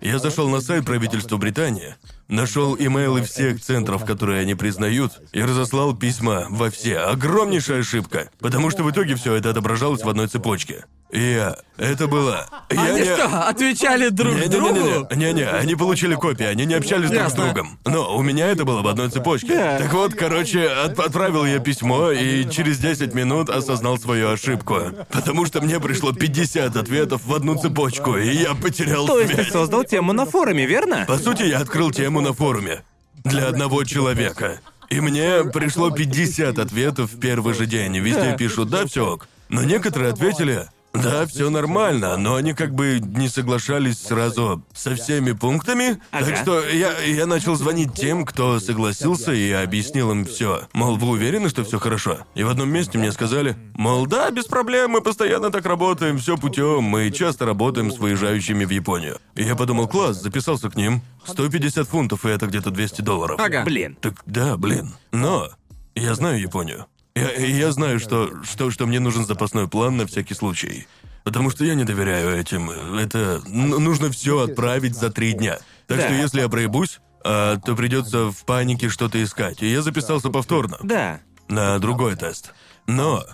Я зашел на сайт правительства Британии, нашел имейлы всех центров, которые они признают, и разослал письма во все. Огромнейшая ошибка, потому что в итоге все это отображалось в одной цепочке. Я. Это было. Я Они не- что, отвечали друг другу? не-не-не-не, не-не, они получили копии, они не общались друг с другом. Но у меня это было в одной цепочке. Так вот, короче, от- отправил я письмо и через 10 минут осознал свою ошибку. Потому что мне пришло 50 ответов в одну цепочку, и я потерял То есть ты создал тему на форуме, верно? По сути, я открыл тему на форуме. Для одного человека. И мне пришло 50 ответов в первый же день. Везде Да. пишут «да, все ок». Но некоторые ответили «да, все нормально», но они как бы не соглашались сразу со всеми пунктами. Так Ага. что я, я начал звонить тем, кто согласился, и объяснил им все. Мол, вы уверены, что все хорошо? И в одном месте мне сказали, мол, да, без проблем, мы постоянно так работаем, все путем, мы часто работаем с выезжающими в Японию. И я подумал, класс, записался к ним. 150 фунтов, и это где-то 200 долларов. Ага. Блин. Так да, блин. Но я знаю Японию. Я, я знаю, что, что, что мне нужен запасной план на всякий случай. Потому что я не доверяю этим. Это ну, нужно все отправить за три дня. Так Да. что если я проебусь, а, то придется в панике что-то искать. И я записался повторно Да. на другой тест. Но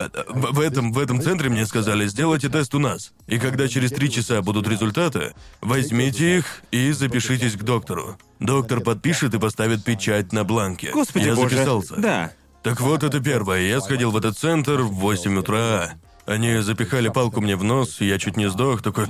э, в в этом, в этом центре мне сказали, сделайте тест у нас. И когда через три часа будут результаты, возьмите их и запишитесь к доктору. Доктор подпишет и поставит печать на бланке. Господи Я боже. записался. Да. Так вот, это первое. Я сходил в этот центр в 8 утра. Они запихали палку мне в нос, я чуть не сдох, такой...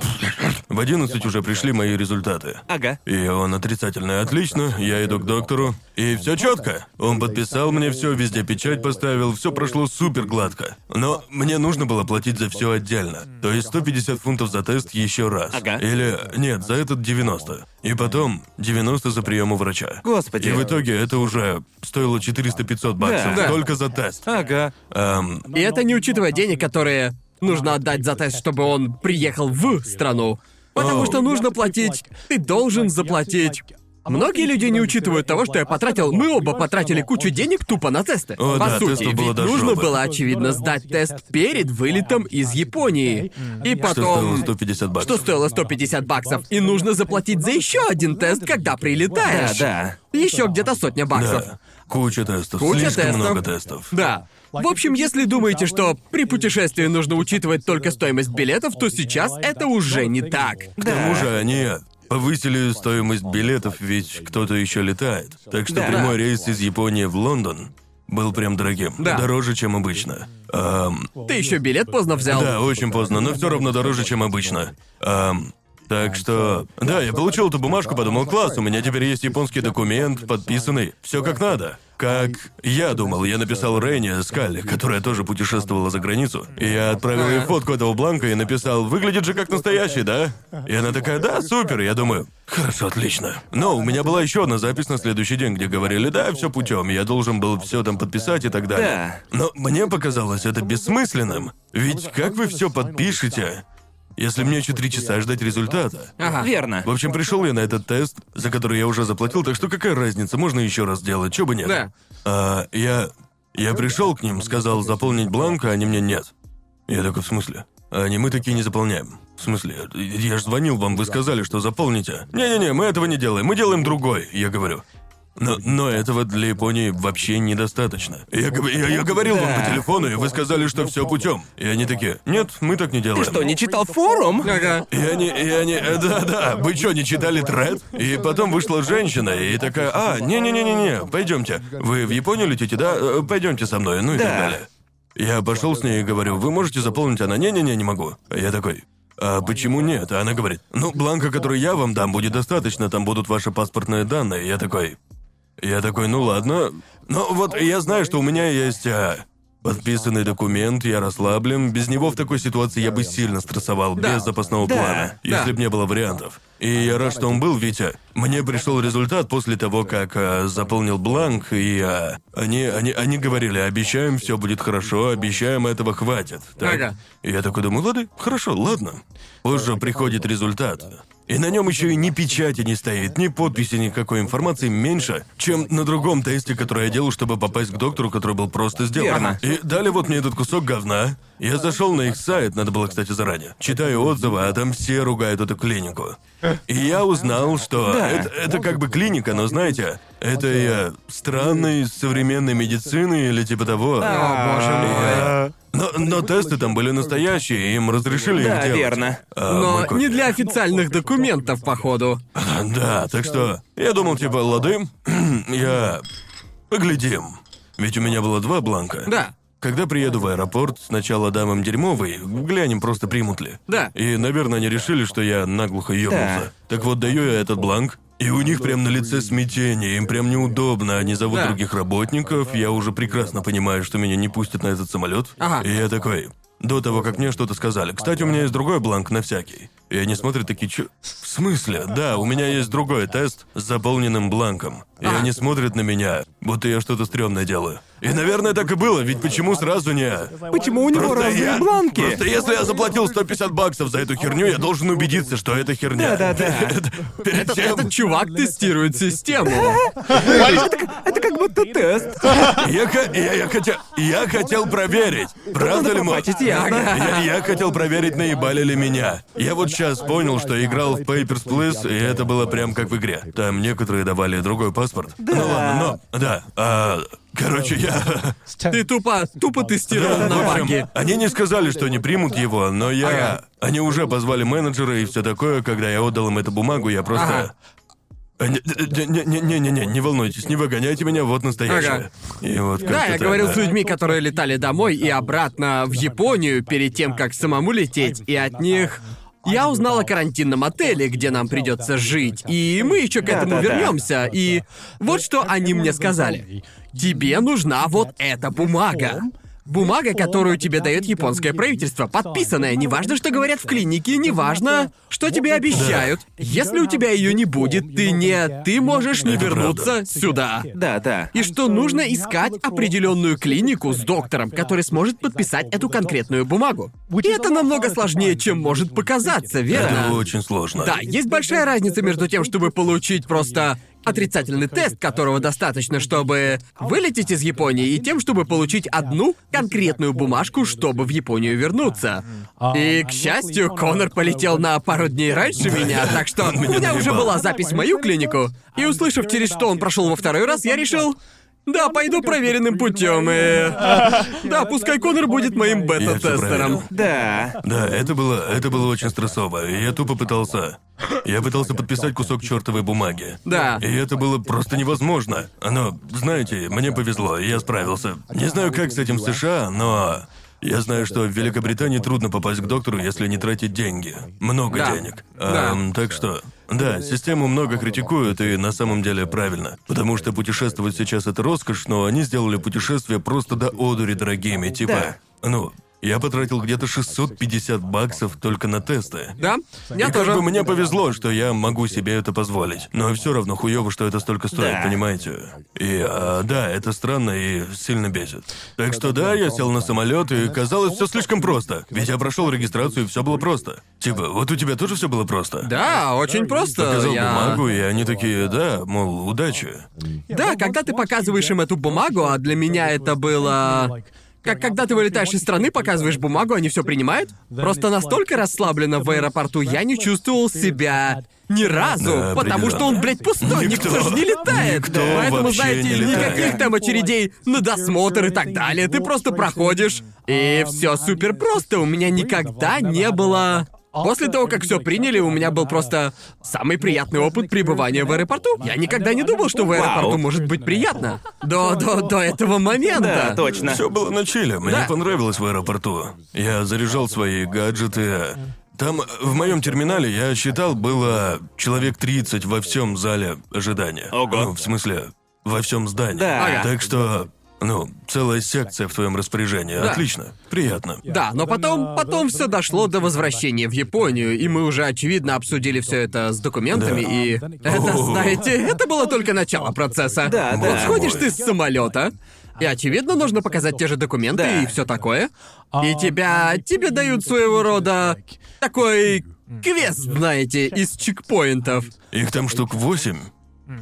В 11 уже пришли мои результаты. Ага. И он отрицательный. Отлично, я иду к доктору. И все четко. Он подписал мне все, везде печать поставил, все прошло супер гладко. Но мне нужно было платить за все отдельно. То есть 150 фунтов за тест еще раз. Ага. Или нет, за этот 90. И потом 90 за прием у врача. Господи. И в итоге это уже стоило 400-500 баксов Да. только за тест. Ага. Эм, И это не учитывая денег, которые нужно отдать за тест, чтобы он приехал в страну. Потому О. что нужно платить. Ты должен заплатить. Многие люди не учитывают того, что я потратил. Мы оба потратили кучу денег тупо на тесты. О, По да, сути, тестов было ведь до нужно жопы. было, очевидно, сдать тест перед вылетом из Японии. И что потом. стоило 150 баксов. Что стоило 150 баксов. И нужно заплатить за еще один тест, когда Да, прилетаешь. да. Еще где-то сотня баксов. Да. Куча тестов. Куча Слишком тестов. много тестов. Да. В общем, если думаете, что при путешествии нужно учитывать только стоимость билетов, то сейчас это уже не так. К тому же они повысили стоимость билетов, ведь кто-то еще летает. Так что Да. прямой рейс из Японии в Лондон был прям дорогим. Да. Дороже, чем обычно. Ам, Ты еще билет поздно взял. да, очень поздно, но все равно дороже, чем обычно. Ам, так что, да, я получил эту бумажку, подумал, класс, у меня теперь есть японский документ, подписанный, все как надо. Как я думал, я написал Рейне Скалли, которая тоже путешествовала за границу. И я отправил ей фотку этого бланка и написал, выглядит же как настоящий, да? И она такая, да, супер. Я думаю, хорошо, отлично. Но у меня была еще одна запись на следующий день, где говорили, да, все путем, я должен был все там подписать и так далее. Но мне показалось это бессмысленным. Ведь как вы все подпишете, если мне еще три часа ждать результата? Ага. Верно. В общем, пришел я на этот тест, за который я уже заплатил, так что какая разница, можно еще раз сделать, чё бы нет. Да. А, я. Я пришел к ним, сказал заполнить бланк, а они мне нет. Я такой, в смысле? А Они мы такие не заполняем. В смысле? Я же звонил вам, вы сказали, что заполните. Не-не-не, мы этого не делаем, мы делаем другой, я говорю. Но, но этого для Японии вообще недостаточно. Я, я, я говорил вам по телефону, и вы сказали, что все путем. И они такие, нет, мы так не делаем. Что, не читал форум? Ага. И они, и они, э, да-да, вы что, не читали тред? И потом вышла женщина и такая, а, не-не-не-не-не, пойдемте. Вы в Японию летите, да? Э, Пойдемте со мной, ну и так Да. далее. Я пошел с ней и говорю, вы можете заполнить? Она, не-не-не, не могу. А я такой, а почему нет? А она говорит, ну, бланка, который я вам дам, будет достаточно, там будут ваши паспортные данные. Я такой, я такой, ну ладно. Ну вот я знаю, что у меня есть... а, Подписанный документ, я расслаблен. Без него в такой ситуации я бы сильно стрессовал, Да. без запасного Да. плана, если Да. бы не было вариантов. И я рад, что он был, Витя. Мне пришел результат после того, как э, заполнил бланк, и э, они, они, они говорили, обещаем, все будет хорошо, обещаем, этого хватит. Так? Ага. И я такой думаю, ладно, хорошо, ладно. Позже приходит результат. И на нем еще и ни печати не стоит, ни подписи, никакой информации меньше, чем на другом тесте, который я делал, чтобы попасть к доктору, который был просто сделан. Верно. И дали вот мне этот кусок говна. Я зашел на их сайт, надо было, кстати, заранее. Читаю отзывы, а там все ругают эту клинику. И я узнал, что Да. это, это как бы клиника, но знаете, это я странной современной медицины или типа того. О, боже мой. Но, но тесты там были настоящие, им разрешили Да, их делать. верно. А, мой Но не для официальных документов, походу. *laughs* Да, так что я думал, типа, лады, *clears throat* я... Поглядим. Ведь у меня было два бланка. Да. Когда приеду в аэропорт, сначала дам им дерьмовый, глянем, просто примут ли. Да. И, наверное, они решили, что я наглухо ёбнулся. Так вот, даю я этот бланк, и у них прям на лице смятение, им прям неудобно, они зовут Да. других работников, я уже прекрасно понимаю, что меня не пустят на этот самолет. Ага. И я такой, до того, как мне что-то сказали. Кстати, у меня есть другой бланк на всякий. И они смотрят такие, чё? В смысле? Да, у меня есть другой тест с заполненным бланком. И Ага. они смотрят на меня, будто я что-то стрёмное делаю. И, наверное, так и было, ведь почему сразу не... Почему у него Просто разные я- бланки? Просто если я заплатил 150 баксов за эту херню, я должен убедиться, что *laughs* это херня. Да-да-да. Перед- тем, этот чувак тестирует систему. *laughs* Это как будто тест. я, хотел, я хотел проверить, правда ли ясно. Я, хотел проверить, наебали ли меня. Я вот сейчас понял, что играл в Papers, Please, и это было прям как в игре. Там некоторые давали другой паспорт. Ну ладно, но... Да. а, короче, я... Ты тупо, тупо тестировал на баги. они не сказали, что не примут его, но я... Ага. Они уже позвали менеджера и все такое, когда я отдал им эту бумагу, я просто... Ага. Не-не-не-не, не волнуйтесь, не выгоняйте меня, вот настоящее. И вот Да, я так, говорил да. с людьми, которые летали домой и обратно в Японию перед тем, как самому лететь, и от них я узнал о карантинном отеле, где нам придется жить, и мы еще к этому вернемся. И вот что они мне сказали: тебе нужна вот эта бумага. Бумага, которую тебе дает японское правительство, подписанная. Неважно, что говорят в клинике, неважно, что тебе обещают. Если у тебя ее не будет, ты не... Ты можешь не Это вернуться сюда. Да, да. И что нужно искать определенную клинику с доктором, который сможет подписать эту конкретную бумагу. И это намного сложнее, чем может показаться, Это верно? очень сложно. Да, есть большая разница между тем, чтобы получить просто отрицательный тест, которого достаточно, чтобы вылететь из Японии, и тем, чтобы получить одну конкретную бумажку, чтобы в Японию вернуться. И, к счастью, Конор полетел на пару дней раньше меня, так что у меня уже была запись в мою клинику. И услышав, через что он прошел во второй раз, я решил... Да, пойду проверенным путем и... Да, пускай Конор будет моим бета-тестером. Да. Да, это было, это было очень стрессово, и я тупо пытался... Я пытался подписать кусок чертовой бумаги. Да. И это было просто невозможно. Но, знаете, мне повезло, и я справился. Не знаю, как с этим в США, но... Я знаю, что в Великобритании трудно попасть к доктору, если не тратить деньги. Много Да. денег. Да. Ам, так что... Да, систему много критикуют, и на самом деле правильно. Потому что путешествовать сейчас это роскошь, но они сделали путешествия просто до одури дорогими. Типа, ну, я потратил где-то 650 баксов только на тесты. Да? Я и тоже. как бы мне повезло, что я могу себе это позволить. Но все равно хуёво, что это столько стоит, Да. понимаете? И а, да, это странно и сильно бесит. Так что да, я сел на самолет, и казалось все слишком просто. Ведь я прошел регистрацию, и все было просто. Типа, вот у тебя тоже все было просто. Да, очень просто. Показал я... бумагу, и они такие, да, мол, удачи. Да, когда ты показываешь им эту бумагу, а для меня это было... Как когда ты вылетаешь из страны, показываешь бумагу, они все принимают? Просто настолько расслабленно в аэропорту я не чувствовал себя ни разу, Да, потому что он, блядь, пустой, никто, Никто- же не летает. никто Поэтому, знаете, не летает. никаких там очередей на досмотр и так далее. Ты просто проходишь, и все супер просто. У меня никогда не было После того, как все приняли, у меня был просто самый приятный опыт пребывания в аэропорту. Я никогда не думал, что в аэропорту Вау. может быть приятно. До, до, до этого момента. Да, точно. Все было на чиле, мне Да. понравилось в аэропорту. Я заряжал свои гаджеты. Там, в моем терминале, я считал, было человек 30 во всем зале ожидания. Ого. Ну, в смысле, во всем здании. Да. Ага. Так что Ну, целая секция в твоем распоряжении. Да. Отлично. Приятно. Да, но потом, потом все дошло до возвращения в Японию, и мы уже очевидно обсудили все это с документами, Да. и это, знаете, это было только начало процесса. Да, вот да. сходишь Ой. ты с самолета, и очевидно нужно показать те же документы Да. и все такое, и тебя тебе дают своего рода такой квест, знаете, из чекпоинтов. Их там штук восемь.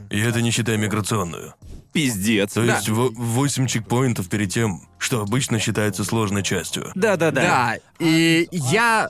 И это не считая миграционную. Пиздец. То Да. есть во- восемь чекпоинтов перед тем, что обычно считается сложной частью. Да-да-да. Да, и я...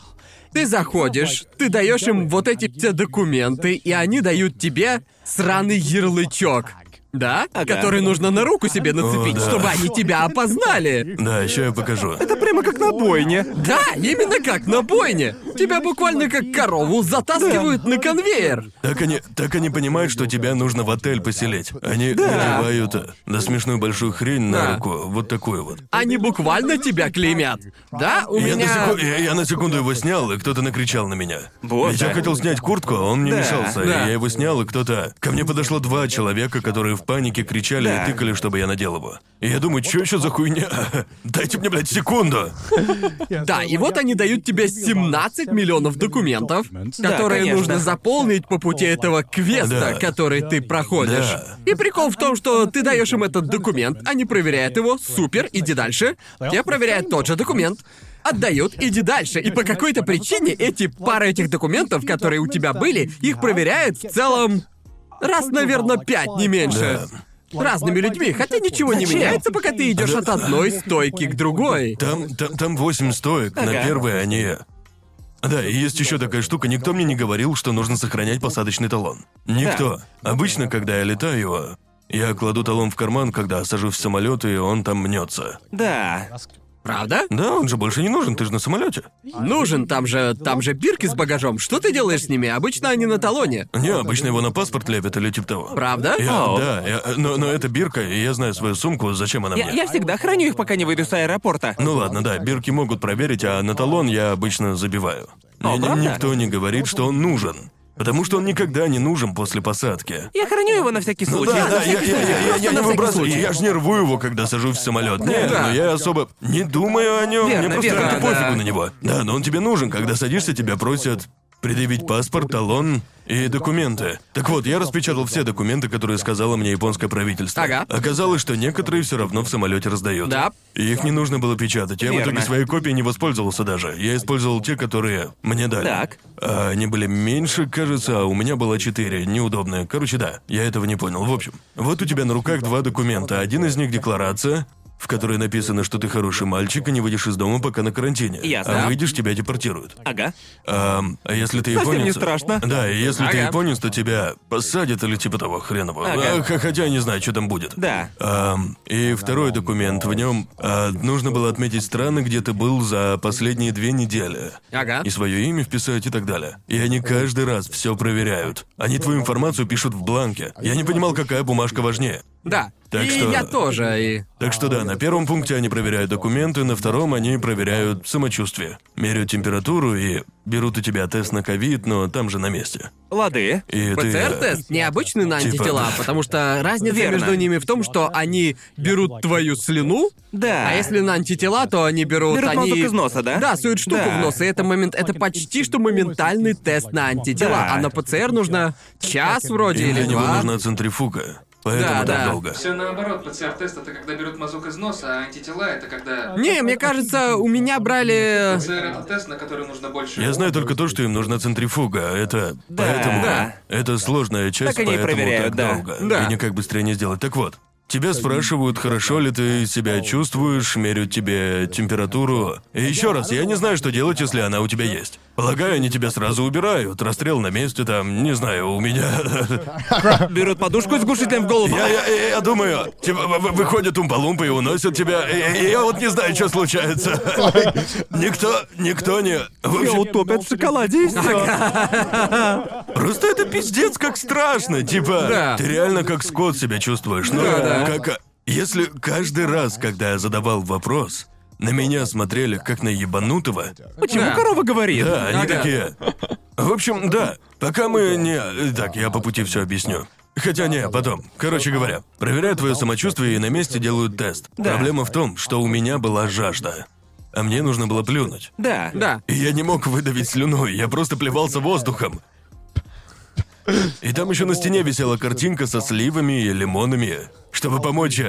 Ты заходишь, ты даешь им вот эти все документы, и они дают тебе сраный ярлычок. Да? Ага. Который нужно на руку себе нацепить, О, да. чтобы они тебя опознали. Да, еще я покажу. Это прямо как на бойне. Да, именно как на бойне. Тебя буквально как корову затаскивают на конвейер. Так они, так они понимают, что тебя нужно в отель поселить. Они надевают э, на смешную большую хрень на Да. руку, вот такую вот. Они буквально тебя клеймят. Да, у Я, на меня... секу- я- я на секунду его снял, и кто-то накричал на меня. Вот, я да. хотел снять куртку, а он мне Да, мешался. да. И я его снял, и кто-то... Ко мне подошло два человека, которые в панике кричали Да. и тыкали, чтобы я надел его. И я думаю, что еще за хуйня? *laughs* Дайте мне, блядь, секунду. Да, и вот они дают тебе 17 миллионов документов, которые нужно заполнить по пути этого квеста, который ты проходишь. И прикол в том, что ты даешь им этот документ, они проверяют его, супер, иди дальше. Те проверяют тот же документ. Отдают, иди дальше. И по какой-то причине эти пара этих документов, которые у тебя были, их проверяют в целом раз, наверное, пять, не меньше. Разными людьми, хотя ничего не Зачем? меняется, пока ты идешь от одной стойки к другой. Там, там, там 8 стоек, на Ага. первой они... Да, и есть еще такая штука, никто мне не говорил, что нужно сохранять посадочный талон. Никто. Обычно, когда я летаю, я кладу талон в карман, когда сажусь в самолет, и он там мнется. Да. Правда? Да, он же больше не нужен, ты же на самолете. Нужен, там же, там же бирки с багажом. Что ты делаешь с ними? Обычно они на талоне. Не, обычно его на паспорт лепят или типа того. Правда? Я- Оу. да, я- но, но это бирка, и я знаю свою сумку, зачем она Я, мне. я всегда храню их, пока не выйду с аэропорта. Ну ладно, да, бирки могут проверить, а на талон я обычно забиваю. О, Ни- правда? никто не говорит, что он нужен. Потому что он никогда не нужен после посадки. Я храню его на всякий Ну случай. да, На да, я, всякий я, я, я, я не На всякий выбрасываю. случай. Я ж не рву его, когда сажусь в самолет. Нет, Да. но я особо не думаю о нем. Верно, Мне просто верно, как-то да. пофигу на него. Да, но он тебе нужен. Когда садишься, тебя просят предъявить паспорт, талон и документы. Так вот, я распечатал все документы, которые сказало мне японское правительство. Ага. Оказалось, что некоторые все равно в самолете раздают. Да. И их не нужно было печатать. Я в Верно. итоге своей копией не воспользовался даже. Я использовал те, которые мне дали. Так. А они были меньше, кажется, а у меня было четыре, неудобные. Короче, да, я этого не понял. В общем, вот у тебя на руках два документа. Один из них декларация, в которой написано, что ты хороший мальчик и не выйдешь из дома, пока на карантине. Ясно. А выйдешь, тебя депортируют. Ага. А, а если ты Совсем японец... не страшно. Да, и если ты Ага. японец, то тебя посадят или типа того хренового. Ага. А, хотя я не знаю, что там будет. Да. Ам, и второй документ, в нем а, нужно было отметить страны, где ты был за последние две недели. Ага. И свое имя вписать и так далее. И они каждый раз все проверяют. Они твою информацию пишут в бланке. Я не понимал, какая бумажка важнее. Да. Так и что- я тоже, и... Так что да, на первом пункте они проверяют документы, на втором они проверяют самочувствие. Меряют температуру и берут у тебя тест на ковид, но там же на месте. Лады. И ты... э, ПЦР-тест необычный на типа- антитела, потому что разница Верно. между ними в том, что они берут твою слюну, Да. а если на антитела, то они берут... Берут они... из носа, да? Да, суют штуку Да. в нос, и это момент, это почти что моментальный тест на антитела, Да. а на ПЦР нужно час вроде И или для него два. нужна центрифуга. Поэтому Да, так да. долго. Все наоборот, ПЦР-тест это когда берут мазок из носа, а антитела это когда... Не, мне кажется, у меня брали... ПЦР это тест, на который нужно больше... Я знаю только то, что им нужна центрифуга. Это поэтому да. это сложная часть, Так они поэтому проверяют, так да. долго. Да. И никак быстрее не сделать. Так вот, тебя спрашивают, хорошо ли ты себя чувствуешь, меряют тебе температуру. И еще раз, я не знаю, что делать, если она у тебя есть. Полагаю, они тебя сразу убирают. Расстрел на месте там, не знаю, у меня. *laughs* Берут подушку с глушителем в голову. Я, я, я- думаю, типа, вы- вы- выходят умпалумпы и уносят тебя. И, я вот не знаю, что случается. *laughs* Никто, никто не. В Тебя утопят в шоколаде и все. *laughs* Просто это пиздец как страшно, типа. Да. Ты реально как скот себя чувствуешь. Ну, Да, да. как. Если каждый раз, когда я задавал вопрос, на меня смотрели как на ебанутого. Почему Да. корова говорит? Да, они Ага. такие. В общем, да. Пока мы не. Так, я по пути все объясню. Хотя не, потом. Короче говоря, проверяют твое самочувствие и на месте делают тест. Да. Проблема в том, что у меня была жажда. А мне нужно было плюнуть. Да. Да. И я не мог выдавить слюну, я просто плевался воздухом. И там еще на стене висела картинка со сливами и лимонами, чтобы помочь,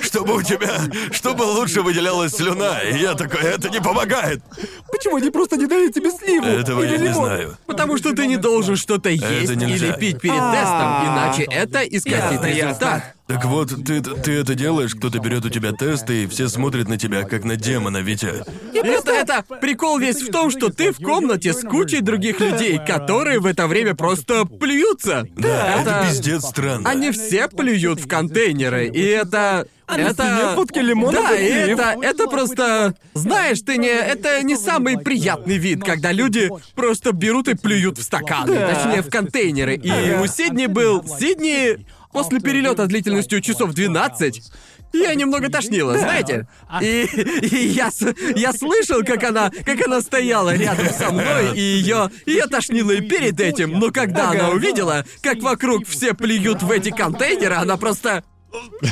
чтобы у тебя, чтобы лучше выделялась слюна. И я такой, это не помогает. Почему они просто не дают тебе сливу? Этого я не знаю. Потому что ты не должен что-то есть нельзя. или пить перед тестом, иначе это исказит результат. Так вот, ты, ты это делаешь, кто-то берет у тебя тесты, и все смотрят на тебя, как на демона, Витя. Это, это прикол весь в том, что ты в комнате с кучей других людей, которые в это время просто плюются. Да, это, это пиздец странно. Они все плюют в контейнеры, и это... А это... фотки лимонов Да, и и это, это просто... Знаешь, ты не... Это не самый приятный вид, когда люди просто берут и плюют в стаканы, Да. точнее, в контейнеры. И у Сидни был... Сидни после перелета длительностью часов 12 я немного тошнила, знаете? И, и я, я слышал, как она, как она стояла рядом со мной, и ее, ее тошнило и перед этим. Но когда она увидела, как вокруг все плюют в эти контейнеры, она просто...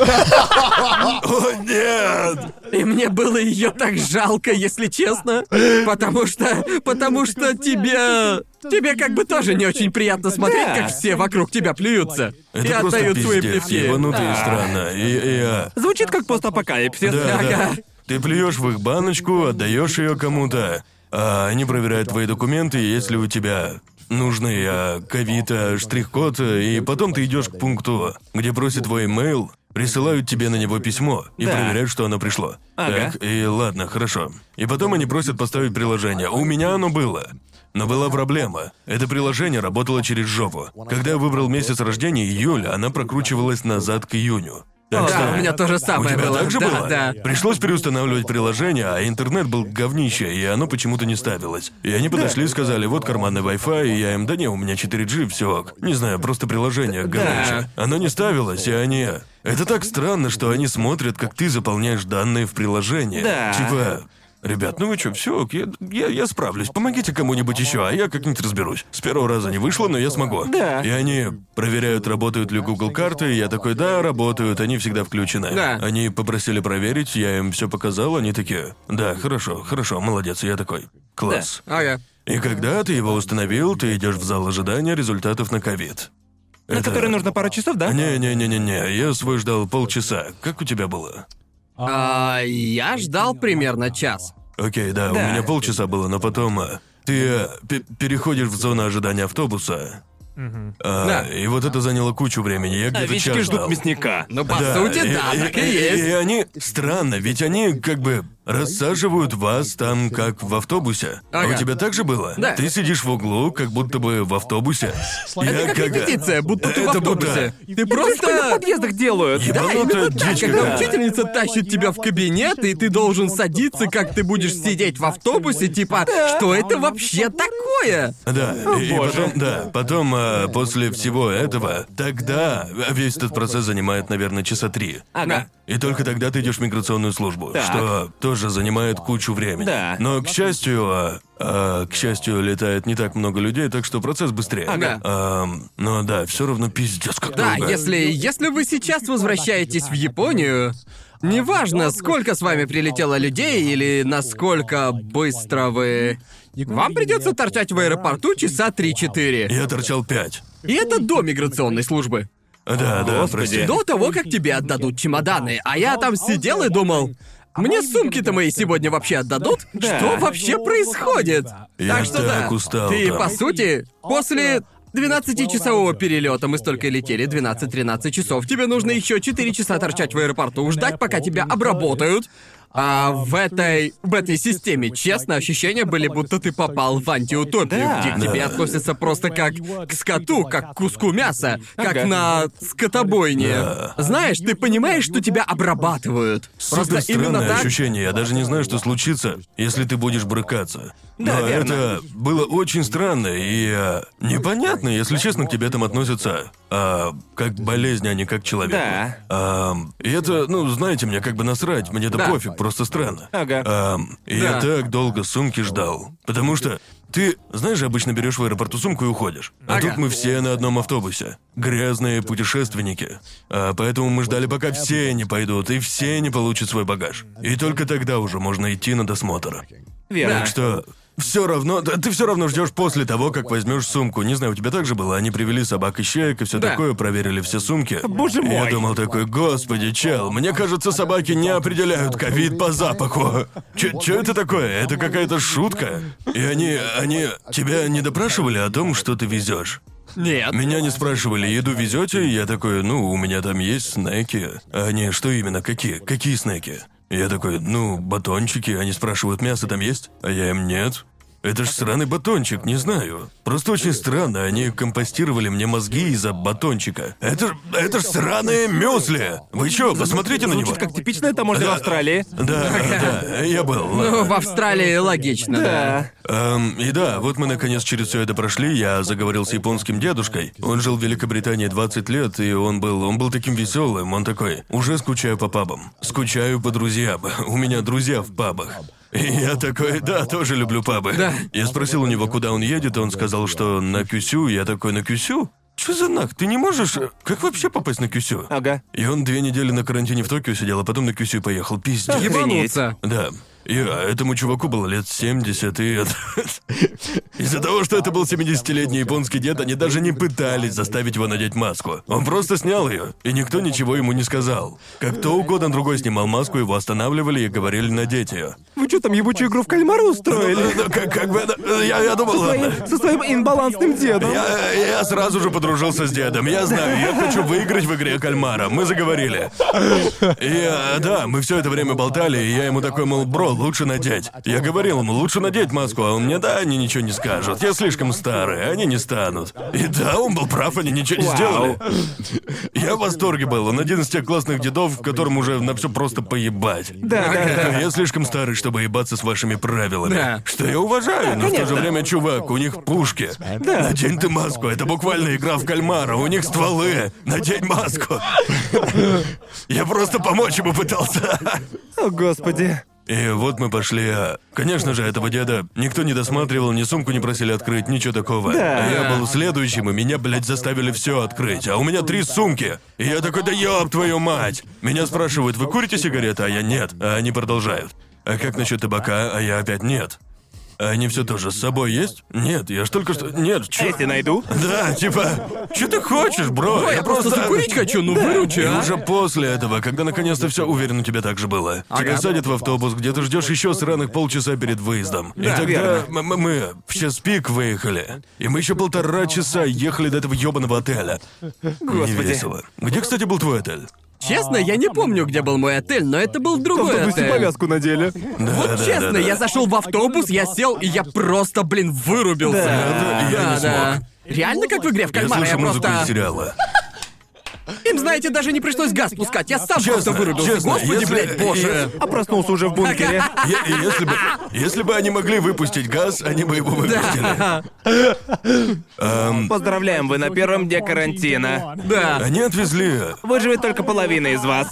О, нет! И мне было ее так жалко, если честно. Потому что... Потому что тебе... Тебе как бы тоже не очень приятно смотреть, Да. как все вокруг тебя плюются. Это и просто отдают свои пиздец, плевки. ебануто и странно. И, и, а, Звучит как постапокалипсис. Да, Ага. да. Ты плюешь в их баночку, отдаешь ее кому-то, а они проверяют твои документы, если у тебя нужный а, ковид, а, штрих-код, и потом ты идешь к пункту, где просят твой имейл, присылают тебе на него письмо и Да. проверяют, что оно пришло. Ага. Так, и ладно, хорошо. И потом они просят поставить приложение. У меня оно было. Но была проблема. Это приложение работало через жопу. Когда я выбрал месяц рождения, июль, она прокручивалась назад к июню. Так Да, что- у меня то же у самое тебя было. так же да, было? да. Пришлось переустанавливать приложение, а интернет был говнище, и оно почему-то не ставилось. И они подошли и сказали, вот карманный Wi-Fi, и я им, да не, у меня 4G, все ок. Не знаю, просто приложение говнище. Оно не ставилось, и они... Это так странно, что они смотрят, как ты заполняешь данные в приложении. Да. Типа... Ребят, ну вы что, все, я, я, я справлюсь. Помогите кому-нибудь еще, а я как-нибудь разберусь. С первого раза не вышло, но я смогу. Да. И они проверяют, работают ли Google карты, и я такой, да, работают, они всегда включены. Да. Они попросили проверить, я им все показал, они такие, да, хорошо, хорошо, молодец, я такой, класс. Ага. И когда ты его установил, ты идешь в зал ожидания результатов на ковид. На Это- который нужно пару часов, да? Не-не-не-не-не, я свой ждал полчаса. Как у тебя было? А, я ждал примерно час. Окей, да, Да. у меня полчаса было, но потом а, ты а, пе- переходишь в зону ожидания автобуса. А, Да. И вот это заняло кучу времени. Я где-то час Овечки ждут ждал. мясника. Ну, по сути, да, так и есть. И они странно, ведь они как бы рассаживают вас там, как в автобусе. А Ага. у тебя так же было? Да. Ты сидишь в углу, как будто бы в автобусе. Это как репетиция, будто ты в Это автобусе. Ты Это в просто... подъездах делают. Да, Ебанутая так, дичь когда учительница тащит тебя в кабинет, и ты должен садиться, как ты будешь сидеть в автобусе, типа, что это вообще такое? Да, и, и потом, да, потом а, после всего этого, тогда весь этот процесс занимает, наверное, часа три. Ага. И только тогда ты идешь в миграционную службу, Так. что тоже занимает кучу времени. Да. Но, к счастью, а, а, к счастью, летает не так много людей, так что процесс быстрее. Ага. Ам, но да, все равно пиздец как Да, долго. если, если вы сейчас возвращаетесь в Японию, неважно, сколько с вами прилетело людей или насколько быстро вы... Вам придется торчать в аэропорту часа 3-4. Я торчал пять. И это до миграционной службы. Да, да, Господи. прости. До того, как тебе отдадут чемоданы. А я там сидел и думал, мне сумки-то мои сегодня вообще отдадут? Да. Что вообще происходит? Я так что так да, устал ты, там. по сути, после 12-часового перелета мы столько летели, 12-13 часов. Тебе нужно еще 4 часа торчать в аэропорту, ждать, пока тебя обработают. А в этой, в этой системе, честно, ощущения были, будто ты попал в антиутопию, Да. где к тебе Да. относятся просто как к скоту, как к куску мяса, как Ага. на скотобойне. Да. Знаешь, ты понимаешь, что тебя обрабатывают. Просто Супер именно странное так. ощущение. Я даже не знаю, что случится, если ты будешь брыкаться. Да, Но верно. это было очень странно и а, непонятно, если честно, к тебе там относятся а, как к болезни, а не как к человеку. Да. Ам, и это, ну, знаете, мне как бы насрать, мне это Да. пофиг, просто странно. Ага. Ам, и Да. я так долго сумки ждал, потому что Ты, знаешь, обычно берешь в аэропорту сумку и уходишь. А Ага. тут мы все на одном автобусе. Грязные путешественники. А поэтому мы ждали, пока все не пойдут и все не получат свой багаж. И только тогда уже можно идти на досмотр. Верно. Так что все равно, да, ты все равно ждешь после того, как возьмешь сумку. Не знаю, у тебя так же было? Они привели собак и щеек и все Да. такое, проверили все сумки. Боже И Я мой. думал такой, господи, чел, мне кажется, собаки не определяют ковид по запаху. Че это такое? Это какая-то шутка? И они, они тебя не допрашивали о том, что ты везешь? Нет. Меня не спрашивали, еду везете? Я такой, ну, у меня там есть снеки. А они, что именно, какие? Какие снеки? Я такой, ну, батончики. Они спрашивают, мясо там есть? А я им, нет. Это ж сраный батончик, не знаю. Просто очень странно, они компостировали мне мозги из-за батончика. Это ж, это ж сраное мюсли! Вы чё, посмотрите на него. Звучит как типичная таможня в Да. Австралии. Да, да, я был. Ну, в Австралии логично, да. Да. Эм, и да, вот мы наконец через все это прошли. Я заговорил с японским дедушкой. Он жил в Великобритании 20 лет, и он был, он был таким веселым. Он такой: уже скучаю по пабам, скучаю по друзьям. *laughs* У меня друзья в пабах. И я такой, да, тоже люблю пабы. Да. Я спросил у него, куда он едет, и он сказал, что на Кюсю. Я такой, на Кюсю? Что за нах? Ты не можешь... Как вообще попасть на Кюсю? Ага. И он две недели на карантине в Токио сидел, а потом на Кюсю поехал. Пиздец. Ебануться. Да. И а, этому чуваку было лет 70, и это... Из-за того, что это был 70-летний японский дед, они даже не пытались заставить его надеть маску. Он просто снял ее, и никто ничего ему не сказал. Как то угодно другой снимал маску, его останавливали и говорили надеть ее. Вы что там ебучую игру в кальмара устроили? Ну, как, как бы это... Я, я думал, ладно. Своим- со своим инбалансным дедом. Я, я сразу же подружился с дедом. Я знаю, я хочу выиграть в игре кальмара. Мы заговорили. И а, да, мы все это время болтали, и я ему такой, мол, бро, лучше надеть. Я говорил ему, лучше надеть маску, а он мне, да, они ничего не скажут. Я слишком старый, они не станут. И да, он был прав, они ничего не сделали. Я в восторге был. Он один из тех классных дедов, которым уже на все просто поебать. Да, да, да. Я слишком старый, чтобы ебаться с вашими правилами. Да. Что я уважаю, но в то же время, чувак, у них пушки. Да. Надень ты маску, это буквально игра в кальмара, у них стволы. Надень маску. Я просто помочь ему пытался. О, господи. И вот мы пошли, а... Конечно же, этого деда никто не досматривал, ни сумку не просили открыть, ничего такого. Да. А я был следующим, и меня, блядь, заставили все открыть. А у меня три сумки. И я такой, да ёб твою мать! Меня спрашивают, вы курите сигареты, а я нет. А они продолжают. А как насчет табака, а я опять нет. Они все тоже с собой есть? Нет, я ж только что... Нет, чё? Если найду. Да, типа, что ты хочешь, бро? Я просто закурить хочу, ну выручи, И а. уже после этого, когда наконец-то все уверен, у тебя так же было. Тебя садят в автобус, где ты ждешь еще сраных полчаса перед выездом. и Да, тогда верно. м- м- мы в час пик выехали. И мы еще полтора часа ехали до этого ебаного отеля. Не Господи. весело. Где, кстати, был твой отель? Честно, я не помню, где был мой отель, но это был В другой автобусе отель. повязку надели. Да, Вот да, честно, да, да. я зашел в автобус, я сел, и я просто, блин, вырубился. Да, я не да. смог. Реально, как в игре в Я кальмара, я, слышу музыку из просто... сериала. Знаете, даже не пришлось газ пускать, я сам Честно, просто вырубился. честно, Господи, если- блядь, боже. А проснулся уже в бункере. *laughs* Е- и если бы, если бы они могли выпустить газ, они бы его выпустили. *laughs* Эм, Поздравляем, вы на первом дне карантина. Да. они отвезли Выживет только половина из вас.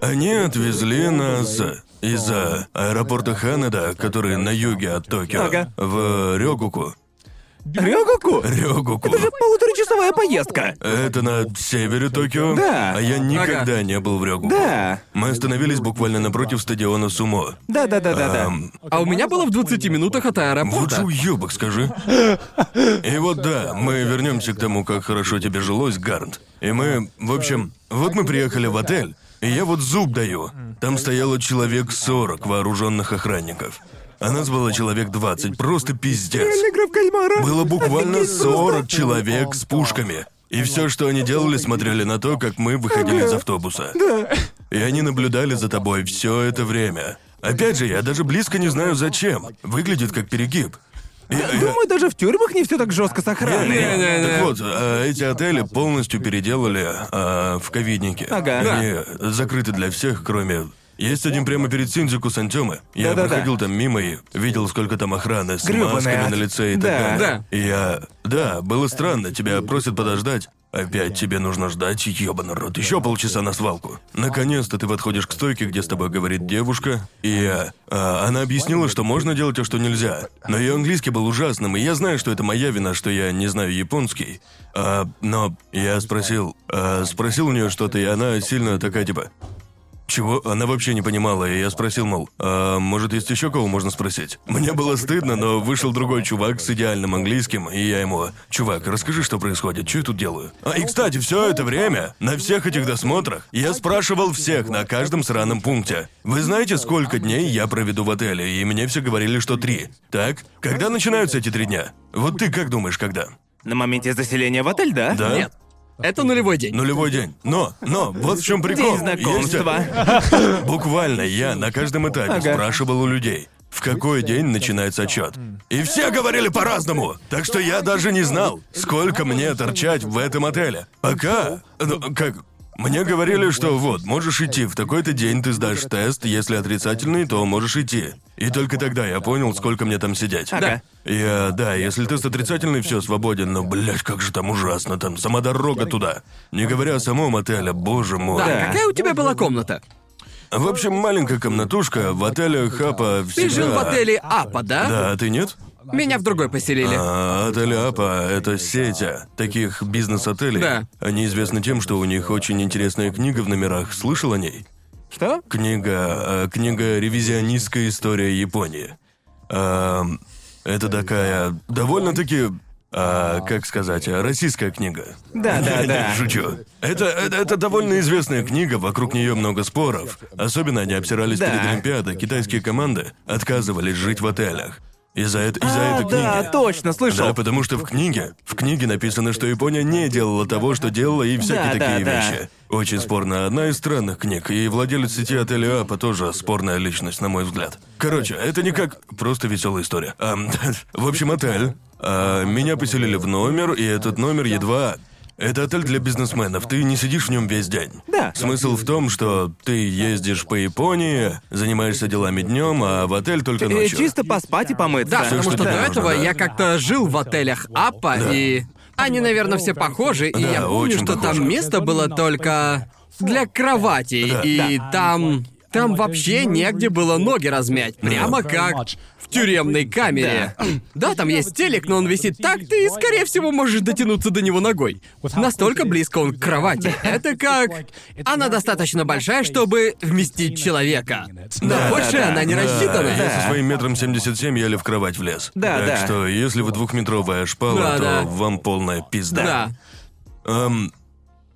Они отвезли нас из э, аэропорта Ханеда, который на юге от Токио, Ага. в Рёгуку. Рёгуку? Рёгуку. Это же полуторачасовая поездка. Это на севере Токио. Да. А я никогда не был в Рёгуку. Да. Мы остановились буквально напротив стадиона Сумо. Да, да, да, да, да. Эм, А у меня было в 20 минутах от аэропорта. уёбок, скажи. И вот да, мы вернемся к тому, как хорошо тебе жилось, Гарнт. И мы, в общем, вот мы приехали в отель, и я вот зуб даю. Там стояло человек 40 вооруженных охранников. А нас было человек 20, просто пиздец. Игра в кальмара. Было буквально Офигеть 40 просто. человек с пушками. И все, что они делали, смотрели на то, как мы выходили из автобуса. И они наблюдали за тобой все это время. Опять же, я даже близко не знаю зачем. Выглядит как перегиб. И- и- Думаю, даже в тюрьмах не все так жестко с охраной. Не-не-не. так вот, а, эти отели полностью переделали а, в ковидники. Ага. Они закрыты для всех, кроме... Есть один прямо перед Синдзюку Сантёмы. Я Да-да-да. проходил там мимо и видел, сколько там охраны с Грёбаный масками ад. на лице и так Да. далее. Да. И я... Да, было странно, тебя просят подождать. Опять тебе нужно ждать, ёбаный рот, еще полчаса на свалку. Наконец-то ты подходишь к стойке, где с тобой говорит девушка, и а, а, она объяснила, что можно делать, а что нельзя. Но ее английский был ужасным, и я знаю, что это моя вина, что я не знаю японский. А, но я спросил, а, спросил у нее что-то, и она сильно такая типа, чего? Она вообще не понимала, и я спросил, мол, а может есть еще кого можно спросить? Мне было стыдно, но вышел другой чувак с идеальным английским, и я ему, чувак, расскажи, что происходит, что я тут делаю? А и, кстати, все это время, на всех этих досмотрах, я спрашивал всех на каждом сраном пункте. Вы знаете, сколько дней я проведу в отеле, и мне все говорили, что три. Так? Когда начинаются эти три дня? Вот ты как думаешь, когда? На моменте заселения в отель, да? Да? Нет. Это нулевой день. Нулевой день. Но, но, вот в чем прикол. День знакомства. Буквально я на каждом этапе Ага. спрашивал у людей, в какой день начинается отчет. И все говорили по-разному. Так что я даже не знал, сколько мне торчать в этом отеле. Пока. Ну, как. Мне говорили, что вот, можешь идти, в такой-то день ты сдашь тест, если отрицательный, то можешь идти. И только тогда я понял, сколько мне там сидеть. Ага. Я, да, если тест отрицательный, все свободен, но, блядь, как же там ужасно, там сама дорога туда. Не говоря о самом отеле, боже мой. Да, Да. какая у тебя была комната? В общем, маленькая комнатушка в отеле Хапа всегда... Ты жил в отеле Апа, да? Да, а ты нет? Меня в другой поселили. А, отель Апа — это сеть а, таких бизнес-отелей. Да. Они известны тем, что у них очень интересная книга в номерах. Слышал о ней? Что? Книга... а, книга «Ревизионистская история Японии». А, это такая... довольно-таки... а, как сказать, российская книга. Да, да, да. *laughs* Шучу. Это, это, это довольно известная книга, вокруг нее много споров. Особенно они обсирались Да. перед Олимпиадой. Китайские команды отказывались жить в отелях. Из-за это, из-за А, этой книги. да, точно, слышал. Да, потому что в книге, в книге написано, что Япония не делала того, что делала, и всякие Да, такие да, да. вещи. Очень спорно. Одна из странных книг, и владелец сети отеля Апа тоже спорная личность, на мой взгляд. Короче, это не как просто веселая история. Ам, *laughs* в общем, отель. А, меня поселили в номер, и этот номер едва... Это отель для бизнесменов, ты не сидишь в нем весь день. Да. Смысл в том, что ты ездишь по Японии, занимаешься делами днем, а в отель только Э, ночью. чисто поспать и помыться. Да, Всё, потому что что до тебе этого нужно, да. я как-то жил в отелях Апа, и они, наверное, все похожи, и Да, я помню, очень что похожи. там место было только для кровати, Да. и там... Там вообще негде было ноги размять, прямо как в тюремной камере. Да, *clears throat* там есть телек, но он висит так, ты, скорее всего, можешь дотянуться до него ногой. Настолько близко он к кровати. Это как... Она достаточно большая, чтобы вместить человека. Но Да, больше да, она не Да, рассчитана. Я со своим метром 77 еле в кровать влез. Да, так да. что, если вы двухметровая шпала, Да, то да. вам полная пизда. Да. Эм,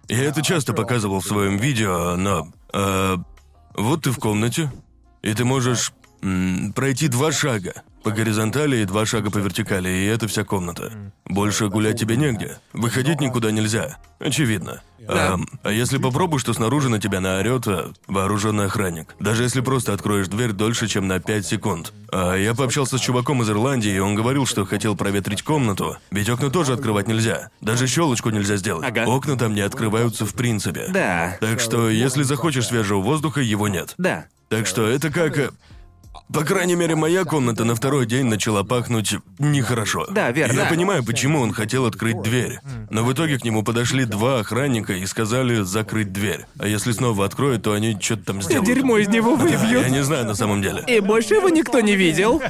я это часто показывал в своем видео, но... э, вот ты в комнате, и ты можешь м, пройти два шага по горизонтали и два шага по вертикали, и это вся комната. Больше гулять тебе негде. Выходить никуда нельзя. Очевидно. Да. Эм, а если попробуешь, то снаружи на тебя наорет э, вооруженный охранник. Даже если просто откроешь дверь дольше, чем на 5 секунд. А я пообщался с чуваком из Ирландии, и он говорил, что хотел проветрить комнату, ведь окна тоже открывать нельзя. Даже щелочку нельзя сделать. Ага. Окна там не открываются в принципе. Да. Так что, если захочешь свежего воздуха, его нет. Да. Так что это как... По крайней мере, моя комната на второй день начала пахнуть нехорошо. Да, верно. Я понимаю, почему он хотел открыть дверь. Но в итоге к нему подошли два охранника и сказали закрыть дверь. А если снова откроют, то они что-то там сделают. дерьмо из него Я выбьют. не знаю на самом деле. И больше его никто не видел.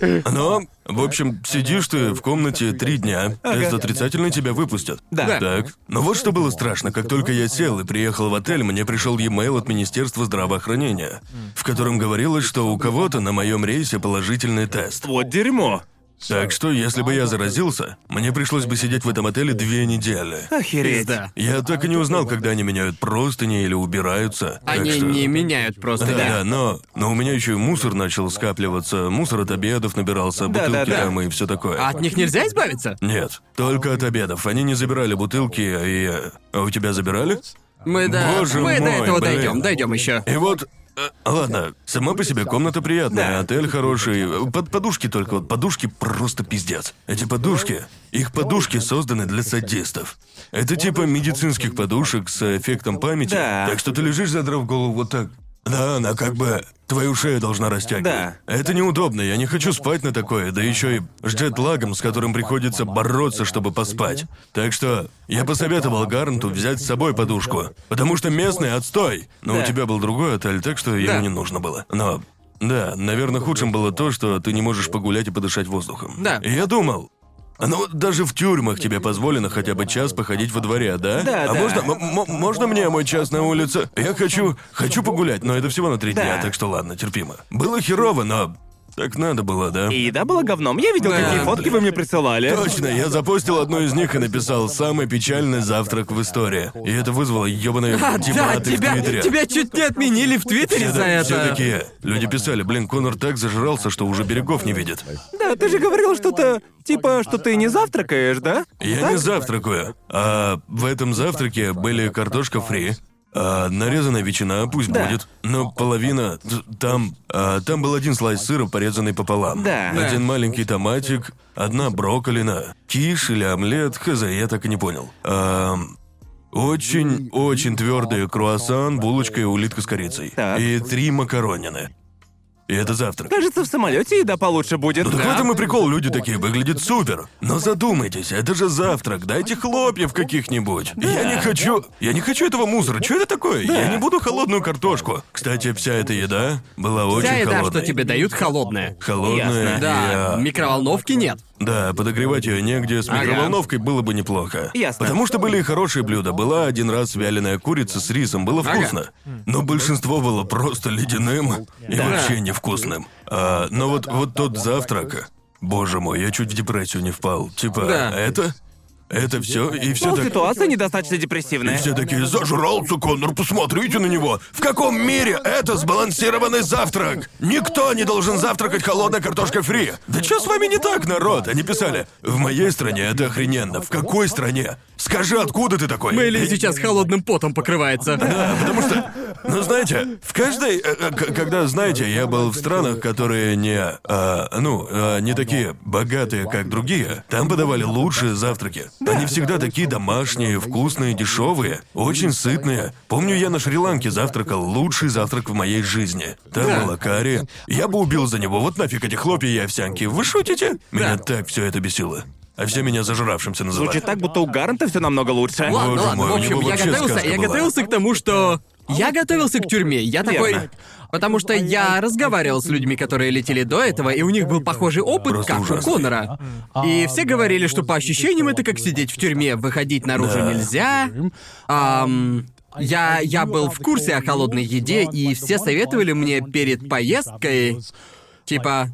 Но, в общем, сидишь ты в комнате три дня, тест отрицательный тебя выпустят. Да. Так. Но вот что было страшно, как только я сел и приехал в отель, мне пришел e-mail от Министерства здравоохранения, в котором говорилось, что у кого-то на моем рейсе положительный тест. Вот дерьмо. Так что, если бы я заразился, мне пришлось бы сидеть в этом отеле две недели. Охереть. Пизда. Я так и не узнал, когда они меняют простыни или убираются. так Они что- не меняют просто. Да, да. да, но, но у меня еще и мусор начал скапливаться, мусор от обедов набирался, Да, бутылки да, да. там и все такое. А от них нельзя избавиться? Нет, только от обедов. Они не забирали бутылки, и... А у тебя забирали? Мы да. Боже мы до мой, этого блин. дойдем, дойдем еще. И вот... э, Ладно, сама по себе комната приятная, Да. отель хороший. Под подушки только, вот подушки просто пиздец. Эти подушки, их подушки созданы для садистов. Это типа медицинских подушек с эффектом памяти. Да. Так что ты лежишь, задрав голову вот так. Да, она как бы твою шею должна растягивать. Да. Это неудобно, я не хочу спать на такое, да еще и с джетлагом, с которым приходится бороться, чтобы поспать. Так что я посоветовал Гарнту взять с собой подушку, потому что местный отстой. Но Да. у тебя был другой отель, так что ему Да. не нужно было. Но да, наверное, худшим было то, что ты не можешь погулять и подышать воздухом. Да. И я думал, ну даже в тюрьмах тебе позволено хотя бы час походить во дворе, да? Да, а да. можно, можно мне мой час на улице? Я хочу, хочу погулять, но это всего на три дня, так что ладно, терпимо. Было херово, но так надо было, да? И еда была говном. Я видел, Да. какие фотки вы мне присылали. Точно, я запостил одну из них и написал «Самый печальный завтрак в истории». И это вызвало ёбаные А, да, дебаты в тебя, Твиттере. тебя чуть не отменили в Твиттере за это. Все такие. Люди писали, блин, Конор так зажрался, что уже берегов не видит. Да, ты же говорил что-то, типа, что ты не завтракаешь, да? Я не завтракаю. А в этом завтраке были картошка фри, а нарезанная ветчина, пусть Да. будет. Но половина... т- Там... а, там был один слайс сыра, порезанный пополам. Да. Один маленький томатик, одна брокколина, киш или омлет, хз, я так и не понял. Ам, Очень-очень твердый круассан, булочка и улитка с корицей. Так. И три макаронины. И это завтрак. Кажется, в самолете еда получше будет. Ну так в этом и прикол, люди такие, выглядит супер. Но задумайтесь, это же завтрак, дайте хлопьев каких-нибудь. Я не хочу, я не хочу этого мусора, что это такое? Я не буду холодную картошку. Кстати, вся эта еда была очень Вся еда, холодной. что тебе дают, холодная. Холодная, Ясно. и, Да, а, микроволновки нет. Да, подогревать ее негде, с Ага. микроволновкой было бы неплохо. Ясно. Потому что были и хорошие блюда. Была один раз вяленая курица с рисом, было Ага. вкусно. Но большинство было просто ледяным и Да. вообще невкусным. А, но вот, вот тот завтрак, боже мой, я чуть в депрессию не впал. Типа, Да. это? Это все и все Ну, так. ситуация недостаточно И депрессивная. все такие, зажрался Коннор, посмотрите на него. В каком мире это сбалансированный завтрак? Никто не должен завтракать холодной картошкой фри. Да что с вами не так, народ? Они писали, в моей стране это охрененно. В какой стране? Скажи, откуда ты такой? Мэйли И- сейчас холодным потом покрывается. Да, потому что, ну знаете, в каждой, э, э, когда, знаете, я был в странах, которые не, а, ну, а, не такие богатые, как другие, там подавали лучшие завтраки. Они всегда такие домашние, вкусные, дешевые, очень сытные. Помню, я на Шри-Ланке завтракал лучший завтрак в моей жизни. Там Да. было карри. Я бы убил за него. Вот нафиг эти хлопья и овсянки. Вы шутите? Меня так все это бесило. А все меня зажравшимся называли. Звучит так, будто у Гарнта все намного лучше. Ладно, Боже ладно, мой, в у общем, него я вообще готовился, сказка я была. готовился к тому, что... Я готовился к тюрьме. Я такой... Верно. Потому что я разговаривал с людьми, которые летели до этого, и у них был похожий опыт, Просто как ужасный. у Конора. И все говорили, что по ощущениям это как сидеть в тюрьме, выходить наружу Да. нельзя. Ам, я, я был в курсе о холодной еде, и все советовали мне перед поездкой, типа,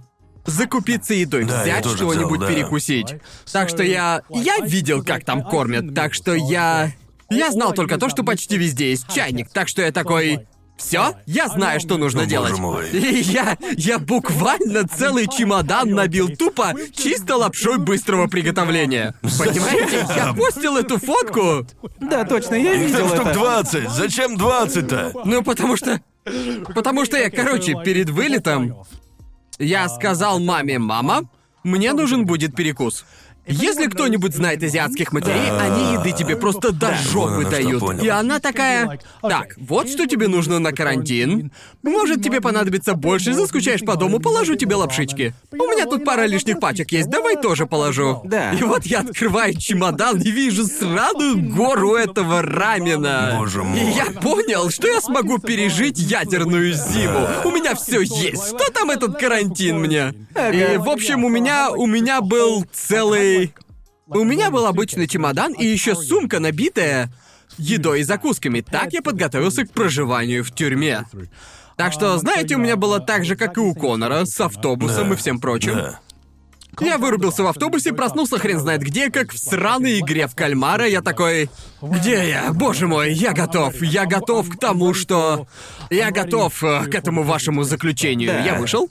закупиться едой, Да, я взять тоже что-нибудь да. перекусить. Так что я... Я видел, как там кормят, так что я... Я знал только то, что почти везде есть чайник, так что я такой... Все, я знаю, что нужно О, делать. мой. *laughs* И я, я буквально целый чемодан набил тупо чисто лапшой быстрого приготовления. Понимаете? Я постил эту фотку. Да, точно, я Их там видел штук это. 20. Зачем 20-то? Ну, потому что... Потому что я, короче, перед вылетом я сказал маме, мама, мне нужен будет перекус. Если кто-нибудь знает азиатских матерей, они еды тебе просто до Вон жопы оно что, дают. понял. И она такая, так, вот что тебе нужно на карантин. Может, тебе понадобится больше, заскучаешь по дому, положу тебе лапшички. У меня тут пара лишних пачек есть, давай тоже положу. Да. И вот я открываю чемодан и вижу сраную гору этого рамена. Боже мой. И я понял, что я смогу пережить ядерную зиму. У меня все есть. Что там этот карантин мне? И, в общем, у меня, у меня был целый... У меня был обычный чемодан и еще сумка, набитая едой и закусками. Так я подготовился к проживанию в тюрьме. Так что, знаете, у меня было так же, как и у Конора, с автобусом Да, и всем прочим. Да. Я вырубился в автобусе, проснулся хрен знает где, как в сраной игре в кальмара. Я такой... Где я? Боже мой, я готов. Я готов к тому, что... Я готов э, к этому вашему заключению. Да. Я вышел.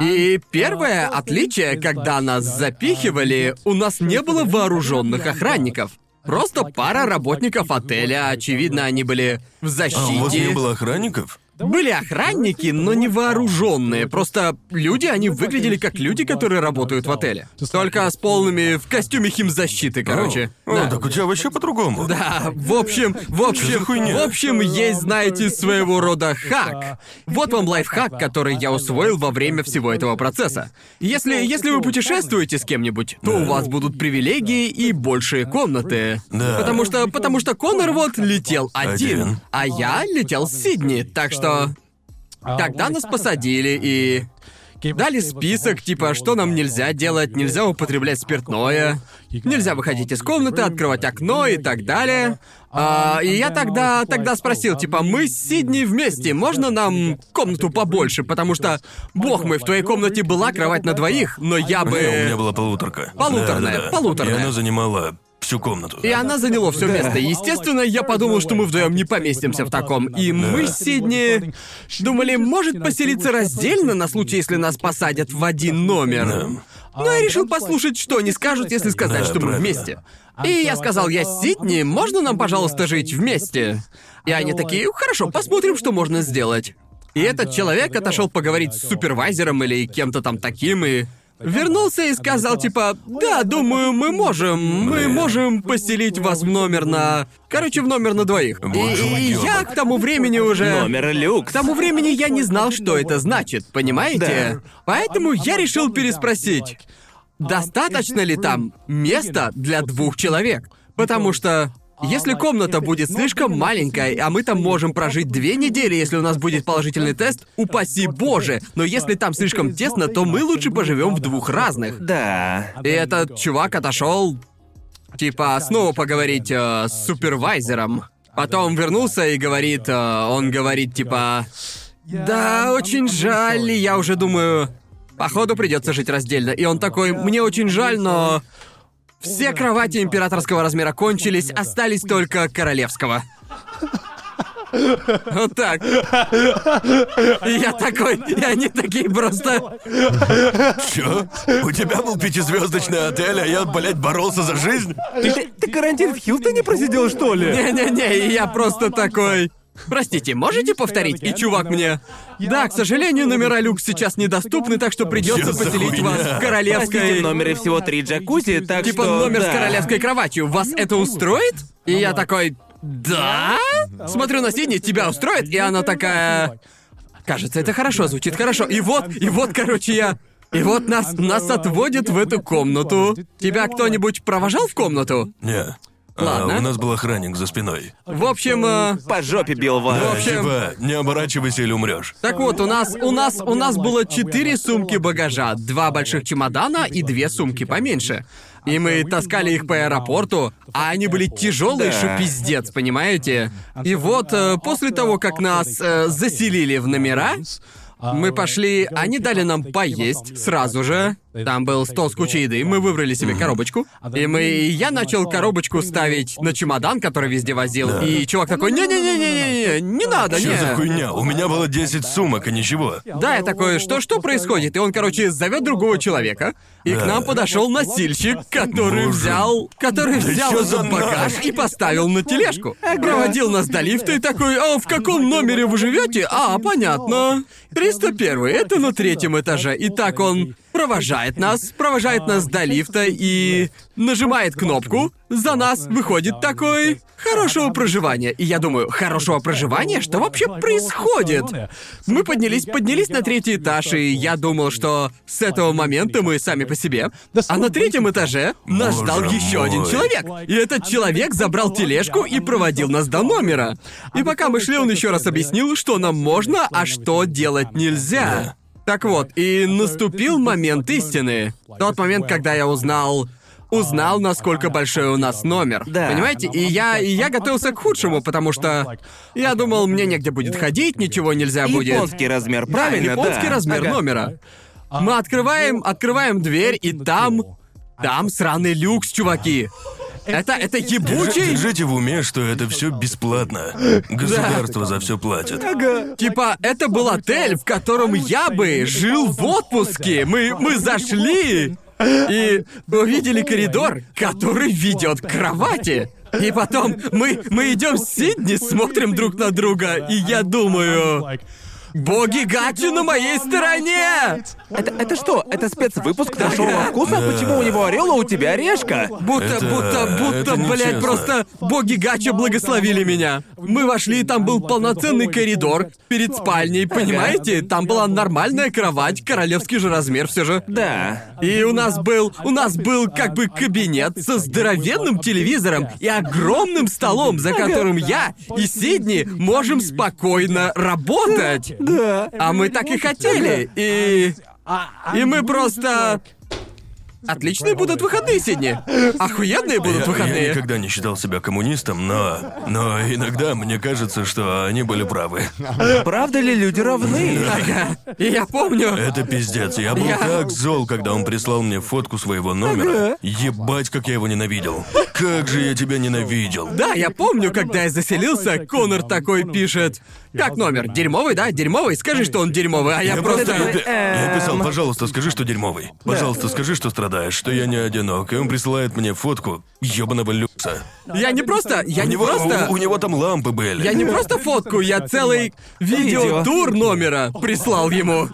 И первое отличие, когда нас запихивали, у нас не было вооруженных охранников. Просто пара работников отеля, очевидно, они были в А у вас не защите. было охранников? Были охранники, но не вооруженные. Просто люди, они выглядели как люди, которые работают в отеле. Только с полными в костюме химзащиты, короче. О, Да. так у тебя вообще по-другому. Да, в общем, в общем, в общем, есть, знаете, своего рода хак. Вот вам лайфхак, который я усвоил во время всего этого процесса. Если, если вы путешествуете с кем-нибудь, то у вас будут привилегии и большие комнаты. Да. Потому что, потому что Конор вот летел один, Один. а я летел с Сидни, так что... Когда нас посадили и... Дали список, типа, что нам нельзя делать, нельзя употреблять спиртное, нельзя выходить из комнаты, открывать окно и так далее. А, и я тогда, тогда спросил, типа, мы с Сидней вместе, можно нам комнату побольше, потому что, бог мой, в твоей комнате была кровать на двоих, но я бы... Не, у меня была полуторка. Полуторная, Да-да-да. полуторная. И она занимала всю комнату. И она заняла все место. Естественно, я подумал, что мы вдвоем не поместимся в таком. И мы с Сидни думали, может поселиться раздельно на случай, если нас посадят в один номер. Но я решил послушать, что они скажут, если сказать, Да, что мы правильно. вместе. И я сказал, я с Сидни, можно нам, пожалуйста, жить вместе? И они такие, хорошо, посмотрим, что можно сделать. И этот человек отошел поговорить с супервайзером или кем-то там таким, и вернулся и сказал, типа, да, думаю, мы можем, мы можем поселить вас в номер на... Короче, в номер на двоих. И, и я к тому времени уже... Номер люкс. К тому времени я не знал, что это значит, понимаете? Поэтому я решил переспросить, достаточно ли там места для двух человек? Потому что если комната будет слишком маленькая, а мы там можем прожить две недели, если у нас будет положительный тест, упаси боже. Но если там слишком тесно, то мы лучше поживем в двух разных. Да. И этот чувак отошел, типа, снова поговорить э, с супервайзером. Потом вернулся и говорит, э, он говорит, типа, да, очень жаль, я уже думаю, походу придется жить раздельно. И он такой, мне очень жаль, но все кровати императорского размера кончились, остались только королевского. Вот так. Я такой, и они такие просто... Чё? У тебя был пятизвездочный отель, а я, блядь, боролся за жизнь? Ты, ты карантин в Хилтоне просидел, что ли? Не-не-не, я просто такой... Простите, можете повторить? И чувак мне... Да, к сожалению, номера люкс сейчас недоступны, так что придется Чё за поселить хуйня? вас в Простите, королевской... в номере всего три джакузи, так Типа что... номер да. с королевской кроватью. Вас это устроит? И я такой... Да? Смотрю на Сидни, тебя устроит? И она такая... Кажется, это хорошо, звучит хорошо. И вот, и вот, короче, я... И вот нас, нас отводят в эту комнату. Тебя кто-нибудь провожал в комнату? Не. А, Ладно. у нас был охранник за спиной. В общем, э, По жопе бил вас. В общем- Типа, не оборачивайся или умрешь. Так вот, у нас, у нас, у нас было четыре сумки багажа, два больших чемодана и две сумки поменьше. И мы таскали их по аэропорту, а они были тяжелые, Да. что пиздец, понимаете? И вот э, после того, как нас э, заселили в номера, мы пошли, они дали нам поесть сразу же. Там был стол с кучей еды, мы выбрали себе коробочку. И мы, и я начал коробочку ставить на чемодан, который везде возил. И чувак такой, не-не-не-не-не, не надо, Что не. за хуйня? У меня было 10 сумок, и ничего. Да, я такой, что что происходит? И он, короче, зовет другого человека, и к Да. нам подошел носильщик, который Боже. взял, который взял чё этот багаж и поставил на тележку. Проводил нас до лифта и такой, а в каком номере вы живете? А, понятно. 301, это на третьем этаже. И так он провожает нас, провожает нас до лифта и нажимает кнопку. За нас выходит такой хорошего проживания. И я думаю, хорошего проживания? Что вообще происходит? Мы поднялись, поднялись на третий этаж, и я думал, что с этого момента мы сами по себе. А на третьем этаже нас ждал еще один человек. И этот человек забрал тележку и проводил нас до номера. И пока мы шли, он еще раз объяснил, что нам можно, а что делать нельзя. Так вот, и наступил момент истины. Тот момент, когда я узнал узнал, насколько большой у нас номер. Да. Понимаете? И я, и я готовился к худшему, потому что я думал, мне негде будет ходить, ничего нельзя будет. Японский размер, Да, правильно, японский да. размер Ага. номера. Мы открываем, открываем дверь, и там... Там сраный люкс, чуваки. Это, это ебучий... Держите в уме, что это все бесплатно. Государство за все платит. Типа, это был отель, в котором я бы жил в отпуске. Мы, мы зашли и увидели коридор, который ведет к кровати. И потом мы, мы идем с Сидни, смотрим друг на друга, и я думаю... Боги Гачи на моей стороне! Это, это что? Это спецвыпуск трешового вкуса? Почему у него орел, а у тебя решка? Будто, Это- будто, будто, это блядь, нечестно. просто боги Гача благословили меня. Мы вошли, и там был полноценный коридор перед спальней, понимаете? Там была нормальная кровать, королевский же размер все же. Да. И у нас был, у нас был как бы кабинет со здоровенным телевизором и огромным столом, за которым я и Сидни можем спокойно работать. Да. А мы так и хотели. И... И мы просто... Отличные будут выходные, Сидни. *laughs* Охуенные будут Я, я выходные. никогда не считал себя коммунистом, но... Но иногда мне кажется, что они были правы. *laughs* Правда ли люди равны? Ага. И я помню... Это пиздец. Я был Я- так зол, когда он прислал мне фотку своего номера. Ебать, как я его ненавидел. Как же я тебя ненавидел. Да, я помню, когда я заселился, Конор такой пишет. Как номер? Дерьмовый, да? Дерьмовый? Скажи, что он дерьмовый, а я, Я просто... просто... Я писал, пожалуйста, скажи, что дерьмовый. Пожалуйста, скажи, что страдаешь, что я не одинок. И он присылает мне фотку ёбаного люкса. Я не просто... Я У не него, просто... у, у него там лампы были. Я не просто фотку, я целый видеотур номера прислал ему.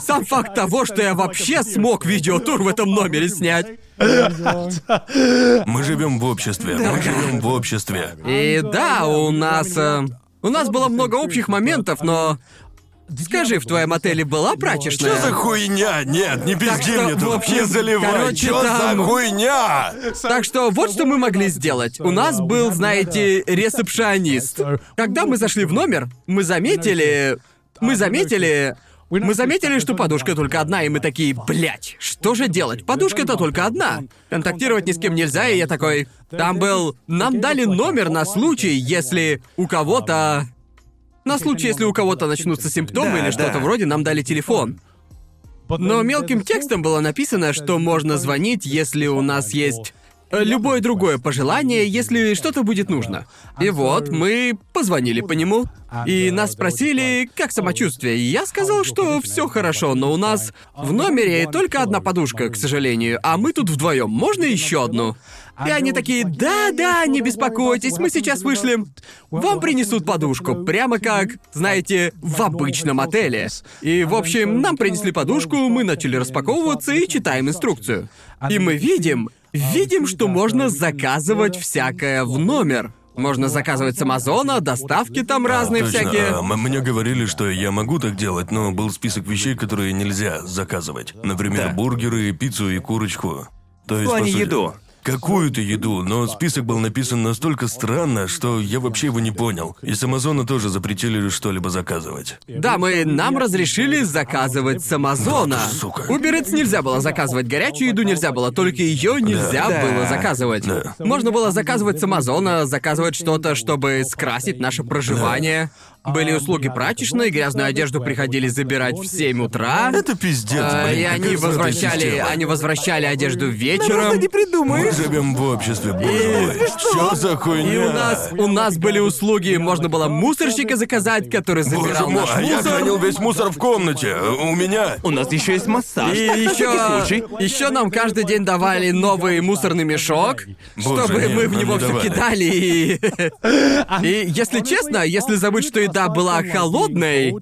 Сам факт того, что я вообще смог видеотур в этом номере снять. Мы живем в обществе. Мы живем в обществе. И да, у нас... э, у нас было много общих моментов, но... Скажи, в твоем отеле была прачечная? Что за хуйня? Нет, не пизди что, мне в тут. общем, не заливай. короче, Что там- за хуйня? Так что вот что мы могли сделать. У нас был, знаете, ресепшионист. Когда мы зашли в номер, мы заметили... Мы заметили... Мы заметили, что подушка только одна, и мы такие, блять, что же делать? Подушка-то только одна. Контактировать ни с кем нельзя, и я такой... Там был... Нам дали номер на случай, если у кого-то... На случай, если у кого-то начнутся симптомы Да, или что-то да. вроде, нам дали телефон. Но мелким текстом было написано, что можно звонить, если у нас есть э, любое другое пожелание, если что-то будет нужно. И вот мы позвонили по нему, и нас спросили, как самочувствие. И я сказал, что все хорошо, но у нас в номере только одна подушка, к сожалению, а мы тут вдвоем. Можно еще одну? И они такие, да-да, не беспокойтесь, мы сейчас вышлем. Вам принесут подушку, прямо как, знаете, в обычном отеле. И, в общем, нам принесли подушку, мы начали распаковываться и читаем инструкцию. И мы видим, видим, что можно заказывать всякое в номер. Можно заказывать с Амазона, доставки там разные Точно. всякие. А, мне говорили, что я могу так делать, но был список вещей, которые нельзя заказывать. Например, Да. бургеры, пиццу и курочку. То есть, В плане по сути, еду. Какую-то еду, но список был написан настолько странно, что я вообще его не понял. И с Амазона тоже запретили что-либо заказывать. Да, мы нам разрешили заказывать с Амазона. Вот сука. Uber Eats нельзя было заказывать, горячую еду нельзя было, только ее нельзя Да. было заказывать. Да. Можно было заказывать с Амазона, заказывать что-то, чтобы скрасить наше проживание. Были услуги прачечной, грязную одежду приходили забирать в 7 утра. Это пиздец, А, блин, и они возвращали, система. они возвращали одежду Просто вечером. не придумаешь. Мы живем в обществе, боже мой. Что за хуйня? И у нас, у нас были услуги, можно было мусорщика заказать, который Боже забирал мой, наш а я мусор. хранил весь мусор в комнате. У меня... У нас еще есть массаж. И еще, случай. еще нам каждый день давали новый мусорный мешок, Боже, чтобы нет, мы в нам него не все давали. кидали. И... *laughs* и если честно, если забыть, что еда была холодной,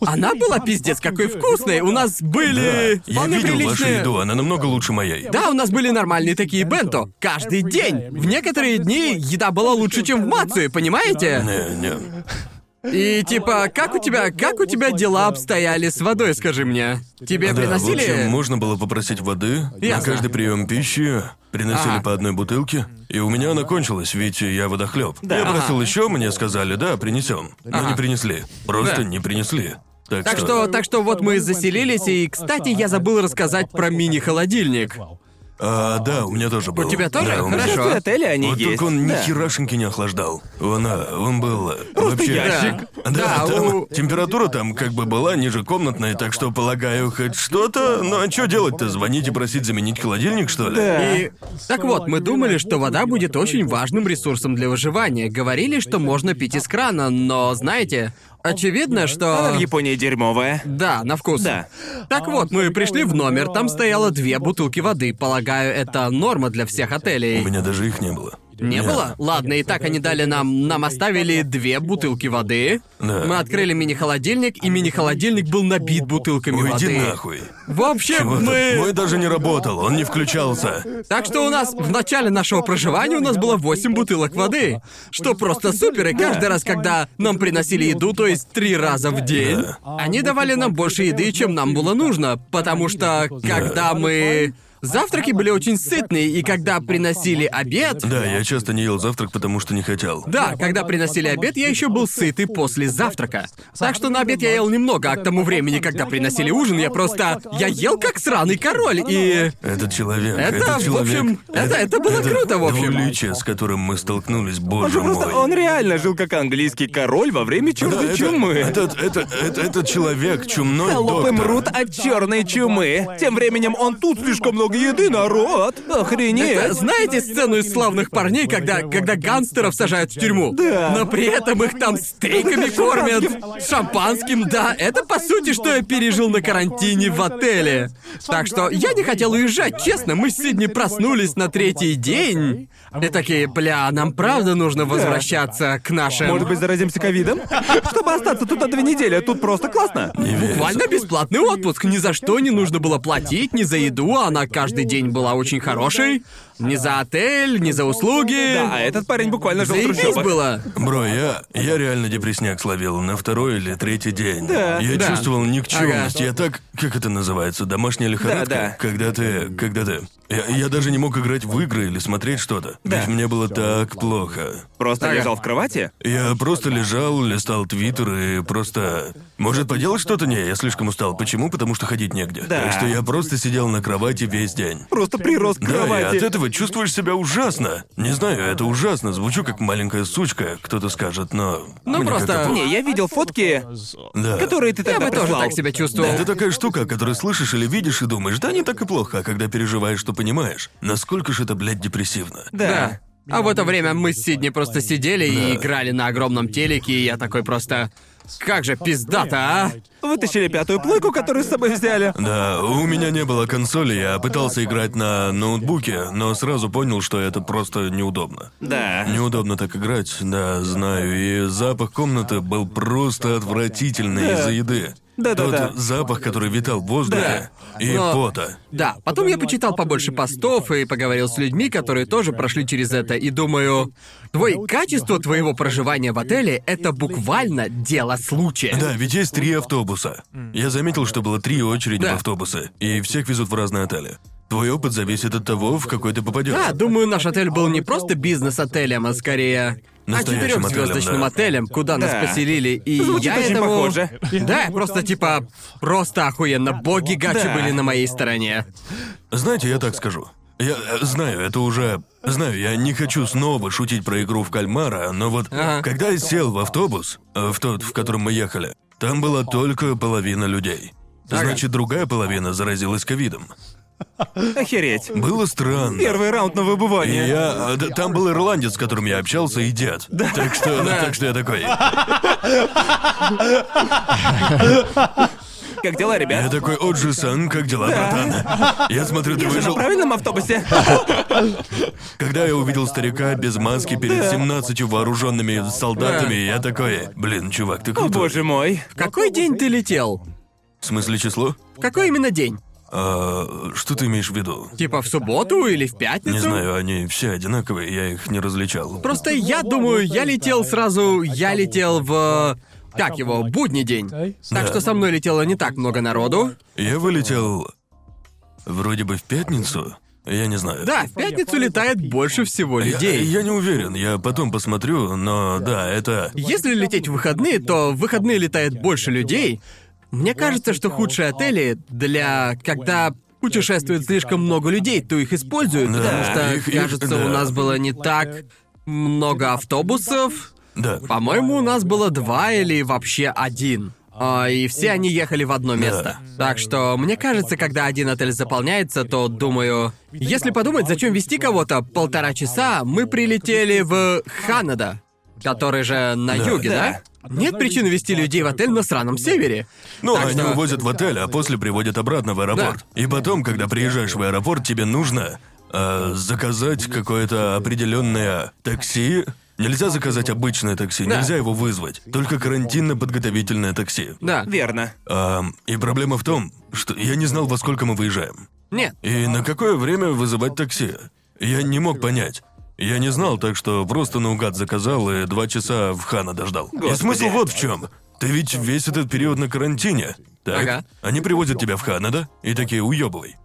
она была пиздец какой вкусной. У нас были Я вполне видел вашу приличные. еду, она намного лучше моей. Да, у нас были нормальные такие бенто. Каждый день. В некоторые дни еда была лучше, чем в Мацуе, понимаете? Не, не. И типа, как у тебя, как у тебя дела обстояли с водой, скажи мне? Тебе Да, в приносили? общем, можно было попросить воды на Ясно. каждый прием пищи, приносили Ага. по одной бутылке, и у меня она кончилась, ведь я водохлеб. Я Ага. просил еще, мне сказали, да, принесем. Но Ага. не принесли. Просто Да. не принесли. Так, Так что, так что вот мы заселились, и, кстати, я забыл рассказать про мини-холодильник. А, да, у меня тоже был. тебя тоже? Да, у меня. Хорошо. В отеле они Вот есть. только он ни да. херашеньки не охлаждал. Он, а, он был... э, вообще... ящик. Да, Да, там у- температура там как бы была ниже комнатной, так что, полагаю, хоть что-то... Ну а что делать-то? Звонить и просить заменить холодильник, что ли? И... Так вот, мы думали, что вода будет очень важным ресурсом для выживания. Говорили, что можно пить из крана, но, знаете, очевидно, Она что... в Японии дерьмовая. Да, на вкус. Да. Так вот, мы пришли в номер, там стояло две бутылки воды. Полагаю, это норма для всех У отелей. меня даже их не было. Не было? Ладно, и так они дали нам... Нам оставили две бутылки воды. Да. Мы открыли мини-холодильник, и мини-холодильник был набит бутылками Уйди воды. нахуй. В общем, Вот мы... Мой даже не работал, он не включался. Так что у нас в начале нашего проживания у нас было 8 бутылок воды. Что просто супер, и каждый раз, когда нам приносили еду, то есть три раза в день, они давали нам больше еды, чем нам было нужно. Потому что когда мы... Завтраки были очень сытные, и когда приносили обед... Да, я часто не ел завтрак, потому что не хотел. Да, когда приносили обед, я еще был сытый после завтрака. Так что на обед я ел немного, а к тому времени, когда приносили ужин, я просто... Я ел как сраный король, и... Этот человек, Это, этот в человек. общем, это- это было круто, в общем. двуличие, с которым мы столкнулись, Он боже же просто, мой. он реально жил как английский король во время Да, черной это- чумы. Этот, это, это, этот человек чумной Холопы доктор. мрут от черной чумы. Тем временем он тут слишком много еды, народ. Охренеть. Это, знаете сцену из славных парней, когда, когда гангстеров сажают в тюрьму? Да. Но при этом их там стейками кормят, шампанским, да. Это по сути, что я пережил на карантине в отеле. Так что я не хотел уезжать, честно. Мы с Сидни проснулись на третий день. И такие, бля, нам правда нужно возвращаться к нашим... Может быть, заразимся ковидом? Чтобы остаться тут на две недели, тут просто классно. Буквально бесплатный отпуск. Ни за что не нужно было платить, ни за еду, она каждый день была очень хорошей. Ни за отель, ни за услуги. Да, этот парень буквально жил в Заебись трущобах. было. Бро, я, я реально депресняк словил на второй или третий день. Да. Я Да. чувствовал никчемность. Я так, как это называется, домашняя лихорадка? Да, да. Когда ты, когда ты... Я, я даже не мог играть в игры или смотреть что-то. Да. Ведь мне было так плохо. Просто Ага. лежал в кровати? Я просто лежал, листал твиттер и просто... Может, поделать что-то? Не, я слишком устал. Почему? Потому что ходить негде. Да. Так что я просто сидел на кровати весь день. Просто прирос к Да, и кровати. от этого чувствуешь себя ужасно. Не знаю, это ужасно. Звучу как маленькая сучка, кто-то скажет, но... Ну, мне просто- как-то- Не, я видел фотки, Да. которые ты Я тогда бы тоже прислал. так себя чувствовал. Это такая штука, которую слышишь или видишь и думаешь, да не так и плохо, а когда переживаешь, что понимаешь. Насколько же это, блядь, депрессивно. Да. А в это время мы с Сидни просто сидели и играли на огромном телеке, и я такой просто... Как же пиздато, а? Вытащили пятую плойку, которую с собой взяли. Да, у меня не было консоли, я пытался играть на ноутбуке, но сразу понял, что это просто неудобно. Да. Неудобно так играть, да, знаю, и запах комнаты был просто отвратительный Да. из-за еды. Да-да-да. Тот запах, который витал в воздухе, и Но- пота. Да, потом я почитал побольше постов и поговорил с людьми, которые тоже прошли через это, и думаю, твой качество твоего проживания в отеле — это буквально дело случая. Да, ведь есть три автобуса. Я заметил, что было три очереди Да. в автобусы, и всех везут в разные отели. Твой опыт зависит от того, в какой ты попадешь. Да, думаю, наш отель был не просто бизнес-отелем, а скорее а Настоящим четырехзвездочным отелем, отелем, куда нас Да. поселили, и Звучит я очень этому... похоже. Да, просто типа просто охуенно. Боги Гачи Да. были на моей стороне. Знаете, я так скажу. Я э, знаю, это уже... Знаю, я не хочу снова шутить про игру в кальмара, но вот Ага. когда я сел в автобус, э, в тот, в котором мы ехали, там была только половина людей. Ага. Значит, другая половина заразилась ковидом. Охереть. Было странно. Первый раунд на И выбывание. я... да, Там был ирландец, с которым я общался, и дед. Так что... Так что я такой... Как дела, Я ребят? такой, Оджи-сан, как дела, братан? Я смотрю, ты Я же на правильном автобусе? Когда я увидел старика без маски перед 17 вооруженными солдатами, я такой, блин, чувак, ты О, крутой. боже мой. В какой день ты летел? В смысле число? В какой именно день? А, что ты имеешь в виду? Типа в субботу или в пятницу? Не знаю, они все одинаковые, я их не различал. Просто я думаю, я летел сразу, я летел в... Как его, будний день. Так Да. что со мной летело не так много народу. Я вылетел вроде бы в пятницу, я не знаю. Да, в пятницу летает больше всего Я, людей. я не уверен, я потом посмотрю, но да, это... Если лететь в выходные, то в выходные летает больше людей. Мне кажется, что худшие отели для... когда путешествует слишком много людей, то их используют, Да, потому что, их- их- кажется, да. у нас было не так много автобусов. Да. По-моему, у нас было два или вообще один. А, и все они ехали в одно место. Так что, мне кажется, когда один отель заполняется, то думаю... Если подумать, зачем вести кого-то полтора часа, мы прилетели в Ханада, который же на Да. юге, да? Нет причины вести людей в отель на сраном севере. Ну, Так они что- увозят в отель, а после приводят обратно в аэропорт. И потом, когда приезжаешь в аэропорт, тебе нужно а, заказать какое-то определенное такси. Нельзя заказать обычное такси, Да. нельзя его вызвать. Только карантинно-подготовительное такси. Да. Верно. А, и проблема в том, что я не знал, во сколько мы выезжаем. Нет. И на какое время вызывать такси? Я не мог понять. Я не знал, так что просто наугад заказал и два часа в Хана дождал. И Господи. смысл вот в чем. Ты ведь весь этот период на карантине. Так? Ага. Они привозят тебя в Хана, да? И такие уебывай.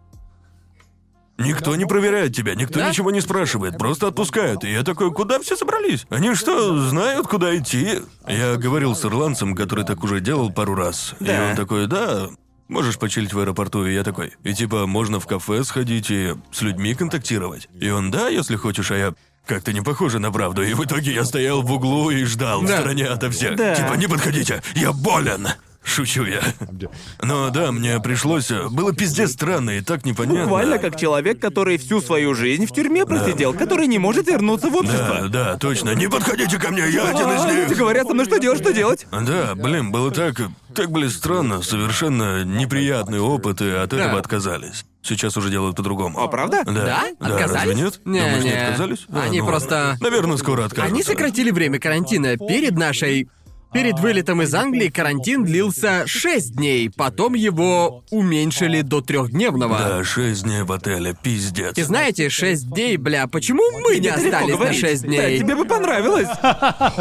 Никто не проверяет тебя, никто Да? ничего не спрашивает, просто отпускают. И я такой, куда все собрались? Они что, знают, куда идти? Я говорил с ирландцем, который так уже делал пару раз. И Да. он такой, да, можешь почилить в аэропорту. И я такой, и типа, можно в кафе сходить и с людьми контактировать. И он, да, если хочешь, а я... Как-то не похоже на правду, и в итоге я стоял в углу и ждал в Да. стороне ото всех. Да. Типа, не подходите, я болен. Шучу я. *laughs* Но да, мне пришлось... Было пиздец странно и так непонятно. Буквально как человек, который всю свою жизнь в тюрьме просидел, который не может вернуться в общество. Да, да, точно. Не подходите ко мне, я один из А, люди них. говорят со мной, что делать, что делать. Да, блин, было так... Так, блин, странно. Совершенно неприятный опыт, и от этого Да. отказались. Сейчас уже делают по-другому. О, правда? Да? Да? разве Отказались? нет? Не, Думаешь, не не. отказались? А, Они ну, просто- Наверное, скоро откажутся. Они сократили время карантина. Перед нашей... Перед вылетом из Англии карантин длился 6 дней, потом его уменьшили до трехдневного. Да, шесть дней в отеле, пиздец. И знаете, 6 дней, бля, почему мы не легко остались на говорить. 6 Да, дней? тебе бы понравилось.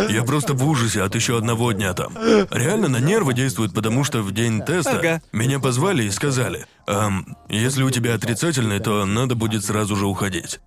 Я просто в ужасе от еще одного дня там. Реально на нервы действует, потому что в день теста Ага. меня позвали и сказали, «Ам, если у тебя отрицательный, то надо будет сразу же уходить.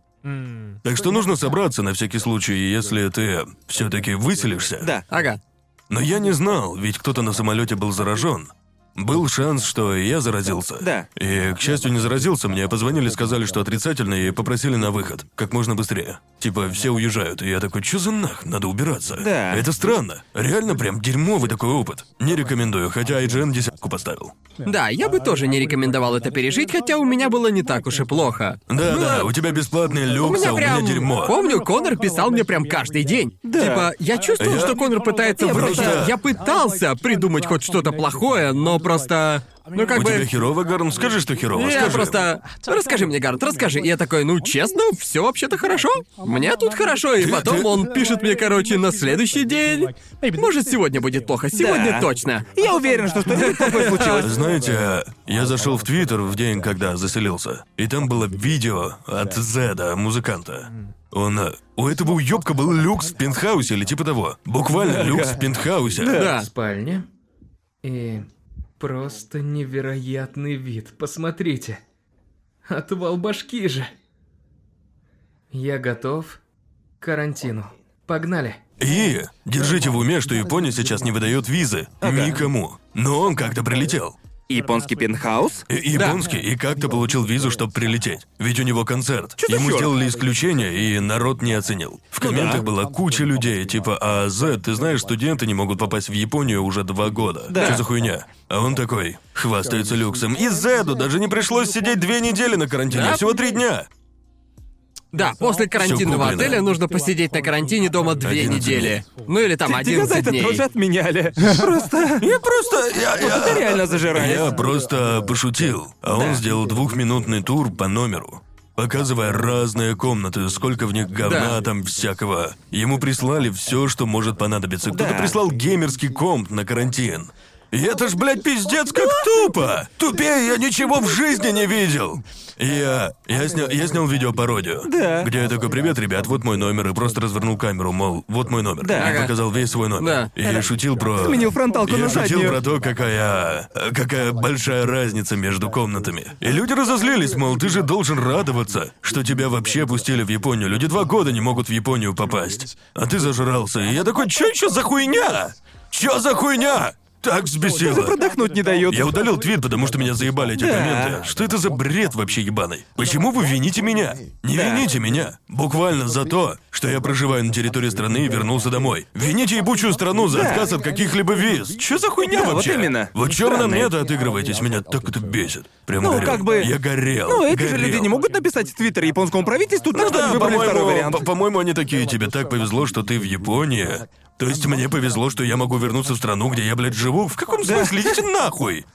Так что нужно собраться на всякий случай, если ты все-таки выселишься. Да. Ага. Но я не знал, ведь кто-то на самолете был заражен. Был шанс, что я заразился. Да. И, к счастью, не заразился. Мне позвонили, сказали, что отрицательный, и попросили на выход. Как можно быстрее. Типа, все уезжают. И я такой, что за нах? Надо убираться. Да. Это странно. Реально прям дерьмовый такой опыт. Не рекомендую, хотя IGN десятку поставил. Да, я бы тоже не рекомендовал это пережить, хотя у меня было не так уж и плохо. Да, да, у тебя бесплатный У люкс, меня а у прям... меня дерьмо. Помню, Конор писал мне прям каждый день. Типа, я чувствовал, Я- что Конор пытается Я просто- Я пытался придумать хоть что-то плохое, но просто... Ну как У бы... тебя херово, Гарн? Скажи, что херово, Я скажи. просто... Расскажи мне, Гарнт, расскажи. И я такой, ну, честно, все вообще-то хорошо. Мне тут хорошо. И потом он пишет мне, короче, на следующий день. Может, сегодня будет плохо. Сегодня Да. точно. Я уверен, что что-нибудь такое случилось. Знаете, я зашел в Твиттер в день, когда заселился, и там было видео от Зеда, музыканта. Он... У этого уёбка был люкс в пентхаусе или типа того. Буквально люкс в пентхаусе. Да. Спальня. И просто невероятный вид. Посмотрите. Отвал башки же. Я готов к карантину. Погнали. И держите в уме, что Япония сейчас не выдает визы. Никому. Но он как-то прилетел. Японский пентхаус? И- японский, и как-то получил визу, чтобы прилететь. Ведь у него концерт. Чё за Ему чёрт? сделали исключение, и народ не оценил. В комментах была куча людей, типа, а Зед, ты знаешь, студенты не могут попасть в Японию уже два года. Да. Что за хуйня? А он такой, хвастается люксом. И Зеду даже не пришлось сидеть две недели на карантине, Да? всего три дня. Да, после карантинного куплено. отеля нужно посидеть на карантине дома две 11 недели. Ну или там за 11 это дней. тоже отменяли. *laughs* Просто... Я просто... Я, я- Реально зажирались. Я просто пошутил, а он сделал двухминутный тур по номеру. Показывая разные комнаты, сколько в них говна Да. там всякого. Ему прислали все, что может понадобиться. Кто-то Да. прислал геймерский комп на карантин. И это ж, блядь, пиздец как тупо! Тупее я ничего в жизни не видел! Я, я, снял, я снял видео-пародию. Да. Где я такой, привет, ребят, вот мой номер, и просто развернул камеру, мол, вот мой номер. Да. И показал весь свой номер. Да. И шутил про... Сменил фронталку я на шутил заднюю. про то, какая... какая большая разница между комнатами. И люди разозлились, мол, ты же должен радоваться, что тебя вообще пустили в Японию. Люди два года не могут в Японию попасть. А ты зажрался. И я такой, чё еще за хуйня? Чё за хуйня? Так взбесило. Продохнуть не дают. Я удалил твит, потому что меня заебали эти Да. комменты. Что это за бред вообще ебаный? Почему вы вините меня? Не вините меня. Буквально за то, что я проживаю на территории страны и вернулся домой. Вините ебучую страну за отказ от каких-либо виз. Что за хуйня Да, вот вообще? именно. Вот чё вы на Странные. мне-то отыгрываетесь? Меня так это бесит. Прям Ну, горел. как бы- Я горел. Ну, эти же горел. люди не могут написать в Твиттер японскому правительству, так Ну что да, они выбрали второй по-моему, вариант. по- по-моему, они такие, тебе так повезло, что ты в Японии. То есть мне повезло, что я могу вернуться в страну, где я, блядь, живу? В каком смысле? Идите нахуй!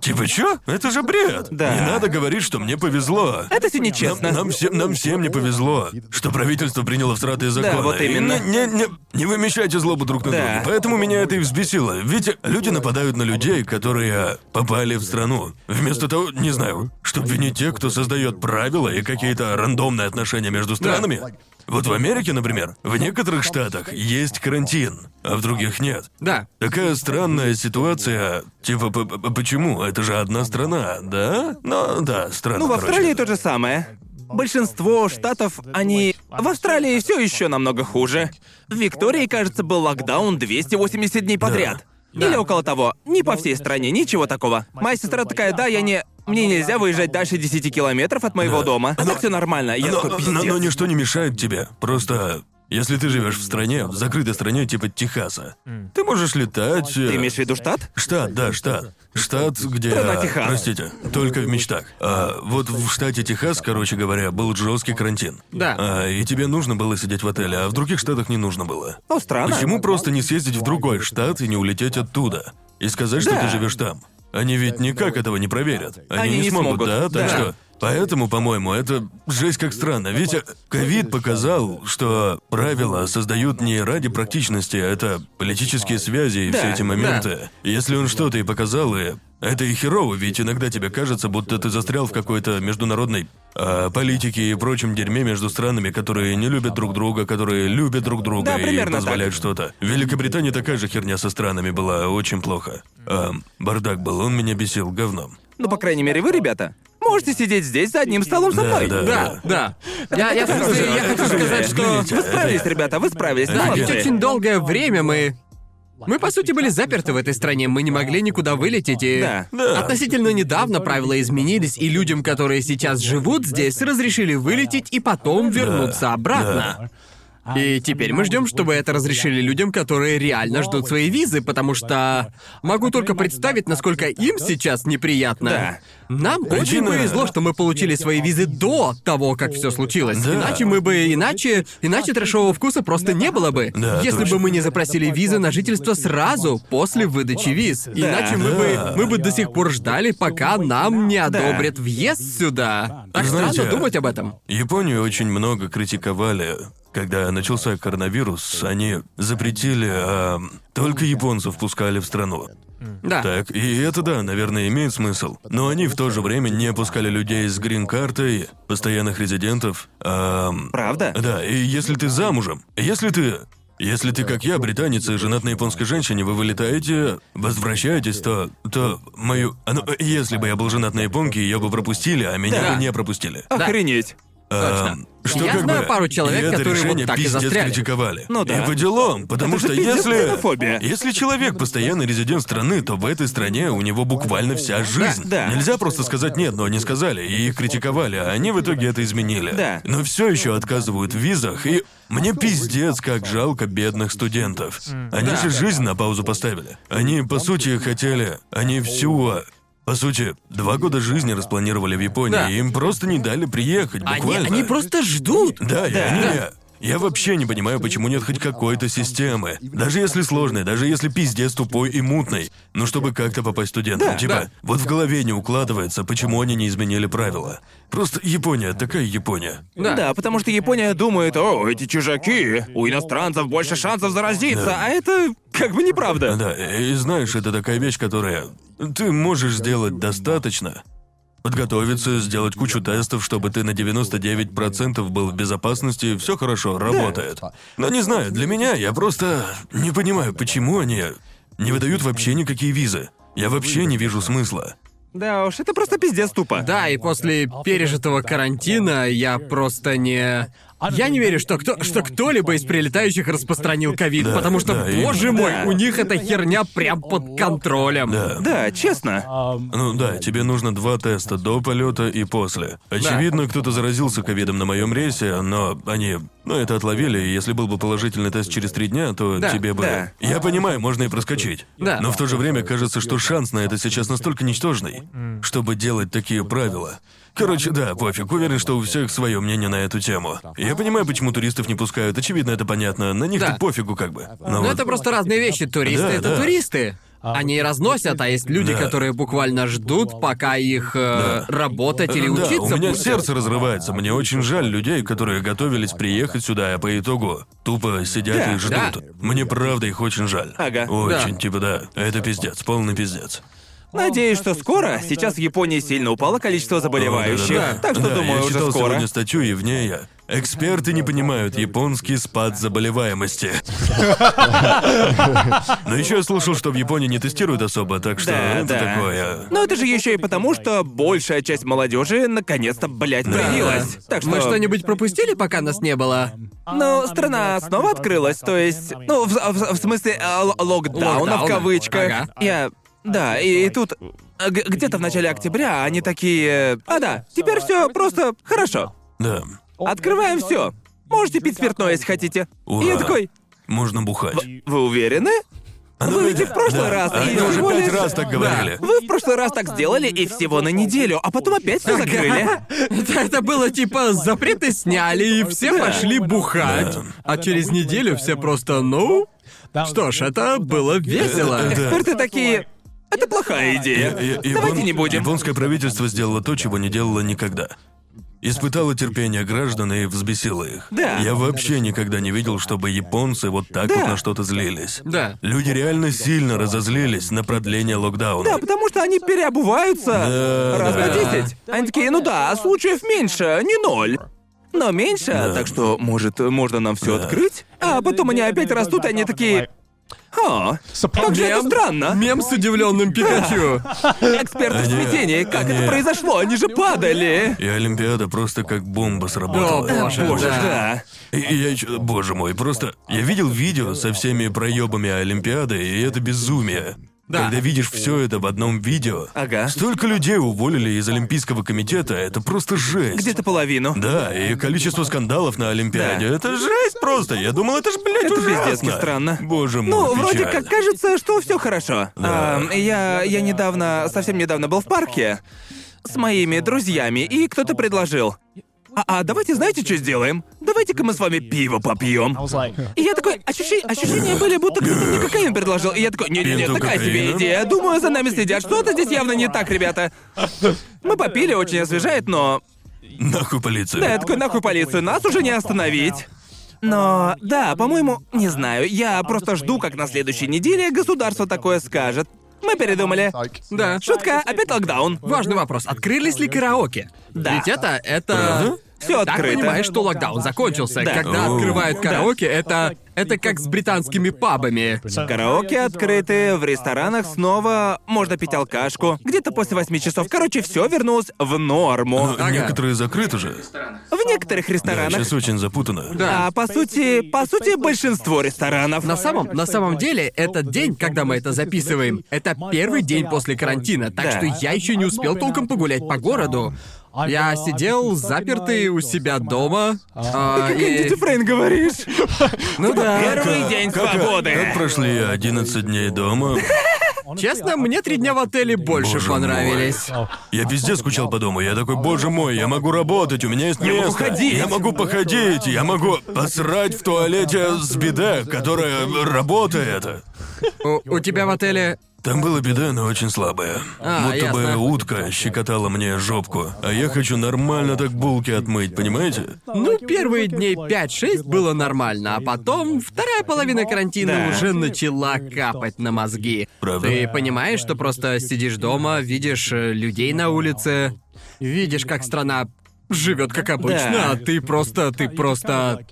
Типа, чё? Это же бред. Да. Не надо говорить, что мне повезло. Это все нечестно. Нам, нам всем, нам всем не повезло, что правительство приняло всратые законы. вот именно. И Не, не, не вымещайте злобу друг на Да. друга. Поэтому меня это и взбесило. Ведь люди нападают на людей, которые попали в страну. Вместо того, не знаю, чтобы винить тех, кто создает правила и какие-то рандомные отношения между странами. Вот в Америке, например, в некоторых штатах есть карантин, а в других нет. Да. Такая странная ситуация. Типа, п- п- почему? Это же одна страна, да? Ну, да, странно. Ну, в короче. Австралии то же самое. Большинство штатов, они... В Австралии все еще намного хуже. В Виктории, кажется, был локдаун 280 дней подряд. Или около того. Не по всей стране, ничего такого. Моя сестра такая, да, я не... Мне нельзя выезжать дальше 10 километров от моего дома. А так все нормально. Я Но, такой, но- пиздец. но ничто не мешает тебе. Просто если ты живешь в стране, в закрытой стране типа Техаса, ты можешь летать. э, Ты имеешь в виду штат? Штат, да, штат. Штат, где. Страна Техас. Простите, только в мечтах. А вот в штате Техас, короче говоря, был жесткий карантин. Да. А, и тебе нужно было сидеть в отеле, а в других штатах не нужно было. Ну, странно. Почему просто не съездить в другой штат и не улететь оттуда? И сказать, что Да. ты живешь там? Они ведь никак этого не проверят. Они, Они не, смогут, да? Так что. Поэтому, по-моему, это жесть как странно. Ведь э, ковид показал, что правила создают не ради практичности, а это политические связи и Да, все эти моменты. Если он что-то и показал, и это и херово, ведь иногда тебе кажется, будто ты застрял в какой-то международной а, политике и прочем дерьме между странами, которые не любят друг друга, которые любят друг друга Да, и позволяют что-то. В Великобритании такая же херня со странами была очень плохо. А, бардак был, он меня бесил говном. Ну, по крайней мере, вы, ребята, можете сидеть здесь за одним столом со Да, мной. да. Да, да. Я, я, хочу- же- я хочу сказать, что... Вы справились, ребята, вы справились. Да, Да, ведь очень долгое время мы... Мы, по сути, были заперты в этой стране, мы не могли никуда вылететь, и... Да. Да. Относительно недавно правила изменились, и людям, которые сейчас живут здесь, разрешили вылететь и потом вернуться обратно. И теперь мы ждем, чтобы это разрешили людям, которые реально ждут свои визы, потому что могу только представить, насколько им сейчас неприятно. Да. Нам очень повезло, что мы получили свои визы до того, как все случилось. Да. Иначе мы бы, иначе, иначе трэшового вкуса просто не было бы. Да, если точно. бы мы не запросили визы на жительство сразу после выдачи виз. Иначе мы Да. бы, мы бы до сих пор ждали, пока нам не одобрят въезд сюда. Так Знаете, странно думать об этом. Японию очень много критиковали. Когда начался коронавирус, они запретили, а, только японцев пускали в страну. Да. Так, и это да, наверное, имеет смысл. Но они в то же время не пускали людей с грин-картой, постоянных резидентов. ам, Правда? Да, и если ты замужем, если ты... Если ты, как я, британец и женат на японской женщине, вы вылетаете, возвращаетесь, то... то мою... а, ну, если бы я был женат на японке, ее бы пропустили, а меня Да. бы не пропустили. Охренеть. Ам, что Я как знаю бы, пару человек, и это которые вот решение так и пиздец застряли. критиковали. Ну да. И по делам, потому Это что если... Если человек постоянный резидент страны, то в этой стране у него буквально вся жизнь. да. Нельзя просто сказать нет, но они сказали, и их критиковали, а они в итоге это изменили. Да. Но все еще отказывают в визах, и мне пиздец, как жалко бедных студентов. Они же жизнь на паузу поставили. Они, по сути, хотели... Они всю... По сути, два года жизни распланировали в Японии, Да. и им просто не дали приехать, Они, буквально. они просто ждут. Да, и они... Я вообще не понимаю, почему нет хоть какой-то системы. Даже если сложной, даже если пиздец тупой и мутный. Ну, чтобы как-то попасть студентам. Да, типа, да. вот в голове не укладывается, почему они не изменили правила. Просто Япония, такая Япония. Да. Да. потому что Япония думает, о, эти чужаки, у иностранцев больше шансов заразиться, а это как бы неправда. Да, и знаешь, это такая вещь, которая... Ты можешь сделать достаточно, подготовиться, сделать кучу тестов, чтобы ты на 99% был в безопасности, все хорошо, работает. Но не знаю, для меня я просто не понимаю, почему они не выдают вообще никакие визы. Я вообще не вижу смысла. Да уж, это просто пиздец тупо. Да, и после пережитого карантина я просто не... Я не верю, что, кто, что кто-либо из прилетающих распространил ковид, Да, потому что, да, боже мой, Да. у них эта херня прям под контролем. Да. Да, честно. Ну да, тебе нужно два теста до полета и после. Очевидно, кто-то заразился ковидом на моем рейсе, но они, ну это отловили, и если был бы положительный тест через три дня, то Да, тебе бы. да. Я понимаю, можно и проскочить. Да. Но в то же время кажется, что шанс на это сейчас настолько ничтожный, чтобы делать такие правила. Короче, да, пофиг, уверен, что у всех свое мнение на эту тему. Я понимаю, почему туристов не пускают, очевидно, это понятно. На них Да. пофигу как бы. Но Но вот- это просто разные вещи. Туристы Да, это да. туристы. они разносят, а есть люди, Да. которые буквально ждут, пока их э, работать или Да, учиться у меня пустят. сердце разрывается. Мне очень жаль людей, которые готовились приехать сюда, а по итогу тупо сидят Да, и ждут. да. Мне правда их очень жаль. Ага. Очень, Да. типа, да. Это пиздец, полный пиздец. Надеюсь, что скоро. Сейчас в Японии сильно упало количество заболевающих. Да-да-да. Так что Да, думаю, я уже читал скоро. сегодня статью, и в ней я. Эксперты не понимают японский спад заболеваемости. *laughs* Но еще я слышал, что в Японии не тестируют особо, так что Да, это да. такое. Но это же еще и потому, что большая часть молодежи наконец-то, блядь, проявилась. Так что. Мы что-нибудь пропустили, пока нас не было? Ну, страна снова открылась, то есть. Ну, в, в- в смысле, э, л- локдауна в Локдауна. кавычках. Ага. Я. Да, и, и тут. э, Где-то в начале октября они такие. А да, теперь все просто хорошо. Да. Открываем все. Можете пить спиртное, если хотите. Ура. И я такой. Можно бухать. Вы уверены? Вы ведь и в прошлый Да, раз, Они и уже всего пять лишь- раз так говорили. Вы в прошлый раз так сделали и всего на неделю, а потом опять все закрыли. *laughs* Это, это было типа запреты сняли, и все пошли бухать. Да. А через неделю все просто, ну... Что ж, это было весело. Да. Эксперты такие. Это плохая идея. Я- я- Давайте не будем. Японское правительство сделало то, чего не делало никогда. Испытало терпение граждан и взбесило их. Да. Я вообще никогда не видел, чтобы японцы вот так вот Да. на что-то злились. Да. Люди реально сильно разозлились на продление локдауна. Да, потому что они переобуваются Да, раз да. на десять. Они такие, ну да, случаев меньше, не ноль. Но меньше, так что, может, можно нам все Да. открыть? А потом они опять растут, и они такие. А, как же это странно. Мем с удивленным Пикачу. Эксперты в Они- смятении. Как это они- произошло? Они же падали. И Олимпиада просто как бомба сработала. О, боже, Боже, да. да. И, и я ещё- боже мой, просто я видел видео со всеми проебами Олимпиады, и это безумие. Да. Когда видишь все это в одном видео. Ага. Столько людей уволили из Олимпийского комитета, это просто жесть. Где-то половину. Да, и количество скандалов на Олимпиаде, это жесть просто. Я думал, это ж, блядь, Это ужасно. пиздецки странно. Боже мой, Ну, вроде печаль. как кажется, что все хорошо. Да. А, я, я недавно, совсем недавно был в парке с моими друзьями, и кто-то предложил. А, а давайте знаете, что сделаем? Давайте-ка мы с вами пиво попьем. И я такой, ощущи- ощущения были, будто кто-то мне кокаин предложил. И я такой, не-не-не, такая себе идея. Думаю, за нами следят. Что-то здесь явно не так, ребята. Мы попили, очень освежает, но... Нахуй полицию. Да, я такой, нахуй полицию, нас уже не остановить. Но, да, по-моему, не знаю, я просто жду, как на следующей неделе государство такое скажет. Мы передумали. Да. Шутка, опять локдаун. Важный вопрос. Открылись ли караоке? Да. Ведь это, это... Всё Так открыто. понимаешь, что локдаун закончился. Да. Когда Оу. открывают караоке, это... Это как с британскими пабами. Караоке открыты, в ресторанах снова можно пить алкашку. Где-то после восьми часов. Короче, все вернулось в норму. Но Ага. Некоторые закрыты же. В некоторых Да, ресторанах. сейчас очень запутано. Да. А по сути, по сути, большинство ресторанов. На самом, на самом деле, этот день, когда мы это записываем, это первый день после карантина, так Да. что я еще не успел толком погулять по городу. Я сидел запертый у себя дома. а, *laughs* Как и- Дюфрейн говоришь? *laughs* Ну да. Первый день Как, свободы. как прошли 11 дней дома? *laughs* Честно, мне три дня в отеле больше Боже понравились. Я пиздец скучал по дому. Я такой, боже мой, я могу работать, у меня есть Я могу место. ходить. Я могу походить, я могу посрать в туалете с биде, которая работает. У, у тебя в отеле... Там было биде, но очень слабое. А, Будто бы ясно. утка щекотала мне жопку. А я хочу нормально так булки отмыть, понимаете? Ну, первые дней 5-6 было нормально, а потом вторая половина карантина Да. уже начала капать на мозги. Правда? Ты понимаешь, что просто сидишь дома, видишь э, людей на улице, видишь, как страна живет как обычно, Да. а ты просто, ты просто...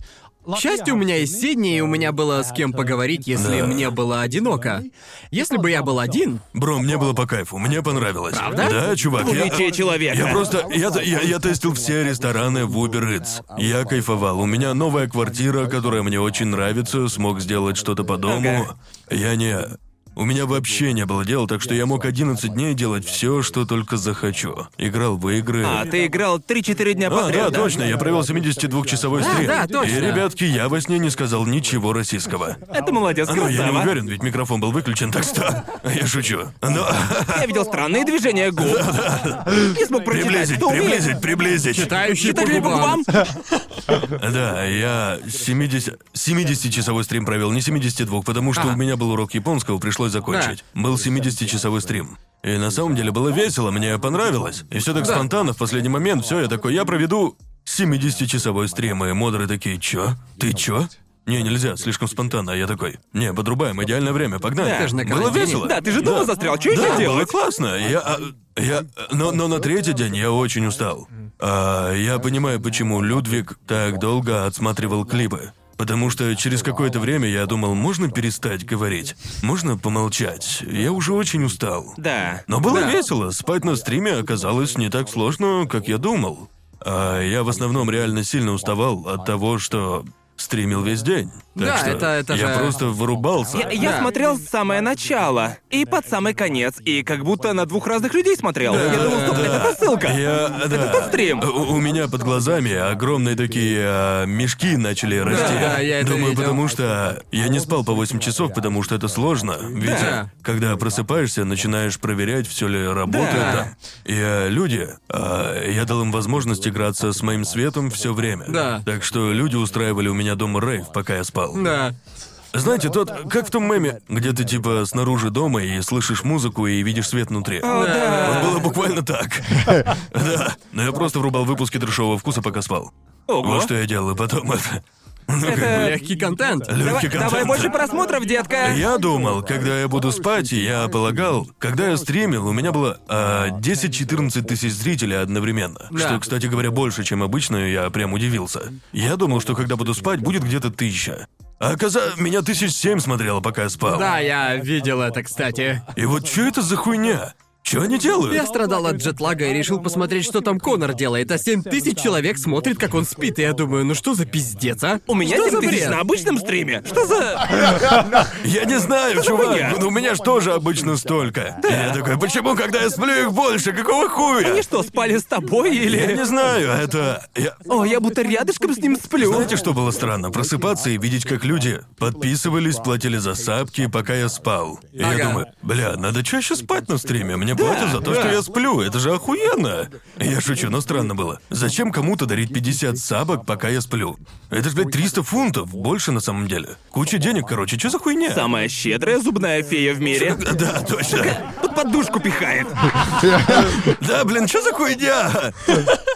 К счастью, у меня есть Сидни, и у меня было с кем поговорить, если Да. мне было одиноко. Если бы я был один, Бро, мне было по кайфу, мне понравилось. Правда? Да, чувак. я- Двуличие человека. Я просто... Я, я, я тестил все рестораны в Uber Eats. Я кайфовал. У меня новая квартира, которая мне очень нравится. Смог сделать что-то по дому. Я не... У меня вообще не было дел, так что я мог 11 дней делать все, что только захочу. Играл в игры. А, ты играл 3-4 дня А, подряд, да, точно, я провел 72-часовой Да, стрим. да, точно. И, ребятки, я во сне не сказал ничего российского. Это молодец, Ну, я не красава. уверен, ведь микрофон был выключен, так что... *laughs* Я шучу. Но... *laughs* Я видел странные движения губ. Не смог прочитать, Приблизить, кто умеет. приблизить, приблизить. читающий по Читали по губам. Да, я 70... 70-часовой стрим провел, не 72, потому что у меня был урок японского, пришлось пришлось закончить. Был 70-часовой стрим. И на самом деле было весело, мне понравилось. И все так Да. спонтанно, в последний момент, все, я такой, я проведу 70-часовой стрим, и модеры такие, чё? Ты чё? Не, нельзя, слишком спонтанно. А я такой, не, подрубаем, идеальное время, погнали. Да. Было весело. Да, ты же дома застрял, что Да, еще было делать? классно. Я, а, я, но, но на третий день я очень устал. А, я понимаю, почему Людвиг так долго отсматривал клипы. Потому что через какое-то время я думал, можно перестать говорить, можно помолчать. Я уже очень устал. Да. Но было Да. весело. Спать на стриме оказалось не так сложно, как я думал. А я в основном реально сильно уставал от того, что стримил весь день. Так Да, что это- это я же- просто вырубался. Я, я Да. смотрел с самое начало и под самый конец, и как будто на двух разных людей смотрел. я думал, стоп, это та ссылка. Я, да. тот стрим. У, у меня под глазами огромные такие а, мешки начали расти. да, я это Думаю, видел. потому что я не спал по 8 часов, потому что это сложно. Ведь Да. когда просыпаешься, начинаешь проверять, все ли работает. Да. там. И а, люди, а, я дал им возможность играться с моим светом все время. Да. Так что люди устраивали у меня дома рейв, пока я спал. Да. Знаете, тот, как в том меме, где ты типа снаружи дома и слышишь музыку и видишь свет внутри. О, да. Вот было буквально так. Да. Но я просто врубал выпуски трешового вкуса, пока спал. Ого. Вот что я делал, и потом это... Это- Легкий контент. Давай, легкий давай контент. больше просмотров, детка. Я думал, когда я буду спать, я полагал, когда я стримил, у меня было а, 10-14 тысяч зрителей одновременно. Да. Что, кстати говоря, больше, чем обычно, я прям удивился. Я думал, что когда буду спать, будет где-то тысяча. А оказалось, меня тысяч семь смотрело, пока я спал. Да, я видел это, кстати. И вот что это за хуйня? Что они делают? Я страдал от джетлага и решил посмотреть, что там Конор делает, а 7 тысяч человек смотрит, как он спит, и я думаю, ну что за пиздец, а? У меня что 7 за тысяч на обычном стриме. Что за... *laughs* Я не знаю, чувак, у меня ж тоже обычно столько. И я такой, почему, когда я сплю, их больше? Какого хуя? Они что, спали с тобой Я или... не знаю, это... Я... О, я будто рядышком с ним сплю. Знаете, что было странно? Просыпаться и видеть, как люди подписывались, платили за сапки, пока я спал. И я думаю, бля, надо чаще спать на стриме. Мне платят за то, что я сплю. Это же охуенно. Я шучу, но странно было. Зачем кому-то дарить 50 сабок, пока я сплю? Это ж, блядь, 300 фунтов. Больше на самом деле. Куча денег, короче. Что за хуйня? Самая щедрая зубная фея в мире. *laughs* Да, точно. Под подушку пихает. *laughs* Да, блин, что за хуйня?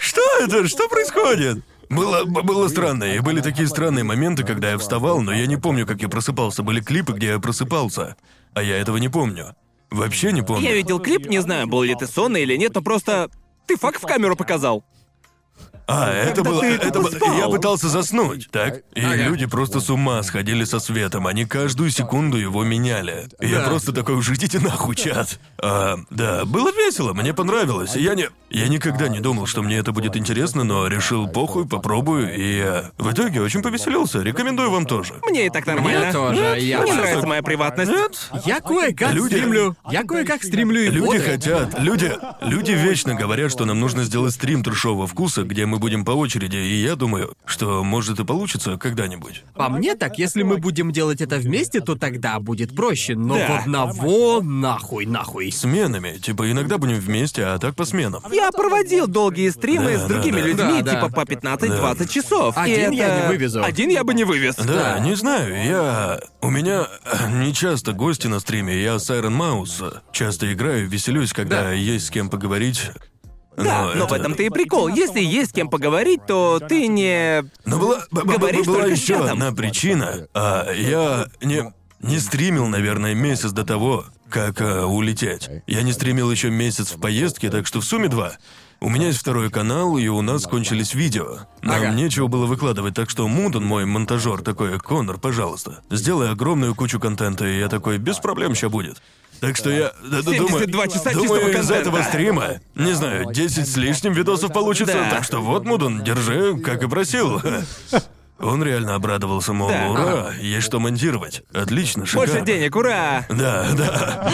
Что это? Что происходит? Было, было странно, и были такие странные моменты, когда я вставал, но я не помню, как я просыпался. Были клипы, где я просыпался, а я этого не помню. Вообще не помню. Я видел клип, не знаю, был ли ты сонный или нет, но просто... Ты факт в камеру показал. А, это было... ты это было- спал. Я пытался заснуть, так? И Ага. люди просто с ума сходили со светом. Они каждую секунду его меняли. И я Да. просто такой, уж идите нахуй, чат. А, да, было весело, мне понравилось. Я не... Я никогда не думал, что мне это будет интересно, но решил похуй, попробую, и э, в итоге очень повеселился. Рекомендую вам тоже. Мне и так нормально. Мне тоже, я Мне просто- нравится моя приватность. Нет? Я кое-как Люди- стримлю. Я кое-как стримлю и Люди хотят, люди, люди вечно говорят, что нам нужно сделать стрим трешового вкуса, где мы будем по очереди, и я думаю, что может и получится когда-нибудь. По мне так, если мы будем делать это вместе, то тогда будет проще. Но Да. в одного нахуй, нахуй. Сменами, типа иногда будем вместе, а так по сменам. Я проводил долгие стримы Да, с да, другими да. людьми, Да, да. типа по 15-20 часов. и Один я это- не вывезу. Один я бы не вывез. Да, не знаю, я... У меня э, *clears throat* не часто гости на стриме, я с Iron Mouse часто играю, веселюсь, когда Да. есть с кем поговорить. Да, но в это- этом-то и прикол. Если есть с кем поговорить, то ты не... Но была, Говоришь была только еще чатом. одна причина. А, я не, не стримил, наверное, месяц до того, как а, улететь. Я не стримил еще месяц в поездке, так что в сумме два. У меня есть второй канал, и у нас кончились видео. Нам Ага. нечего было выкладывать, так что Мудон, мой монтажер, такой, Конор, пожалуйста, сделай огромную кучу контента, и я такой, без проблем ща будет. Так что я да, да, думаю, 72 часа думаю, чистого из контента. этого стрима, не знаю, 10 с лишним видосов получится, Да. так что вот, Мудон, держи, как и просил. *laughs* Он реально обрадовался, мол, Да. ура, есть что монтировать. Отлично, шикарно. Больше денег, ура! Да, да.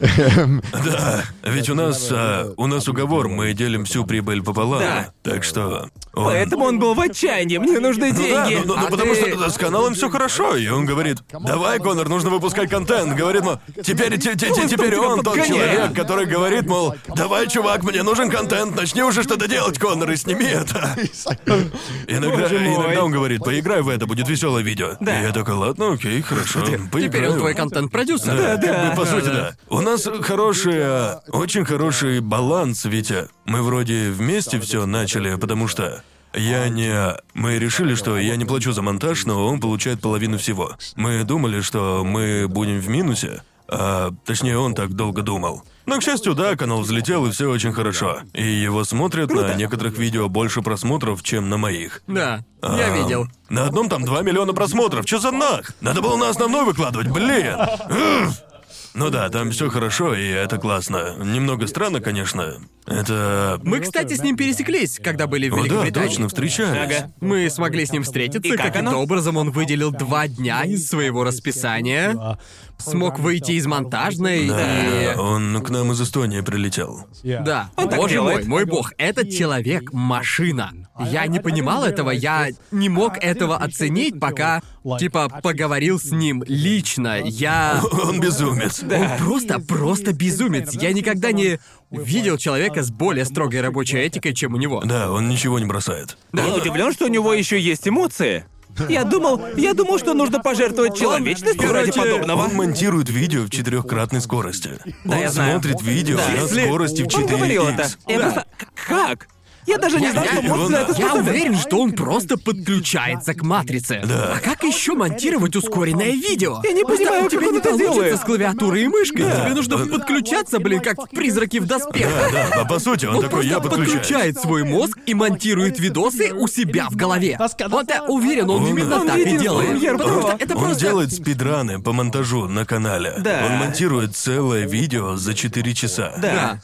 *laughs* Да, ведь у нас, а, у нас уговор, мы делим всю прибыль пополам. Да. Так что... он- Поэтому он был в отчаянии, мне нужны ну да, деньги. ну, ну, А потому ты- что с каналом все хорошо, и он говорит, давай, Конор, нужно выпускать контент. Говорит, мол, теперь, те- те- те- Он теперь тебя он тот подгоняет. человек, который говорит, мол, давай, чувак, мне нужен контент, начни уже что-то делать, Конор, и сними это. *laughs* Иногда, Боже мой. иногда когда он говорит, поиграй в это, будет веселое видео. Да. И я такой, ладно, окей, хорошо. Теперь поиграю». он твой контент-продюсер. Да, как бы, по сути, да. У нас хороший, а, очень хороший баланс, а, мы вроде вместе все начали, потому что я не... Мы решили, что я не плачу за монтаж, но он получает половину всего. Мы думали, что мы будем в минусе, а точнее он так долго думал. Но, к счастью, да, канал взлетел, и все очень хорошо. И его смотрят на некоторых видео больше просмотров, чем на моих. Да, я А, видел. На одном там 2 миллиона просмотров. Чё за нах? Надо было на основной выкладывать, блин. Уф. *sniffs* Ну да, там все хорошо, и это классно. Немного странно, конечно. Это... Мы, кстати, с ним пересеклись, когда были в О, да, Великобритании. точно, встречались. Ага. Мы смогли с ним встретиться, И как каким-то оно? образом он выделил два дня из своего расписания, смог выйти из монтажной Да, и... он к нам из Эстонии прилетел. Да, Он так боже делает. мой, мой бог, этот человек — машина. Я не понимал этого, я не мог этого оценить, пока, типа, поговорил с ним лично. Я... *laughs* Он безумец. Он просто, просто безумец. Я никогда не видел человека с более строгой рабочей этикой, чем у него. Да, он ничего не бросает. Я удивлен, что у него еще есть эмоции. Я думал, я думал, что нужно пожертвовать человечностью ради короче, подобного. Он монтирует видео в четырехкратной скорости. Да, он я знаю. смотрит видео Да. на Если- скорости в 4 Он говорил это. Я Да. просто... Как? Я даже не знал, Я- что мозг на это Я способен. уверен, что он просто подключается к матрице. Да. А как еще монтировать ускоренное видео? Я не Просто понимаю, у как тебя он не это получится делает. с клавиатурой и мышкой. Да. Тебе нужно подключаться, блин, как призраки в доспехах. Да, да, а по сути, он, Он такой, я просто подключаюсь. подключает свой мозг и монтирует видосы у себя в голове. Вот я уверен, он, Он- именно он так и делает. премьер Потому что это Он просто... делает спидраны по монтажу на канале. Да. Он монтирует целое видео за 4 часа. Да.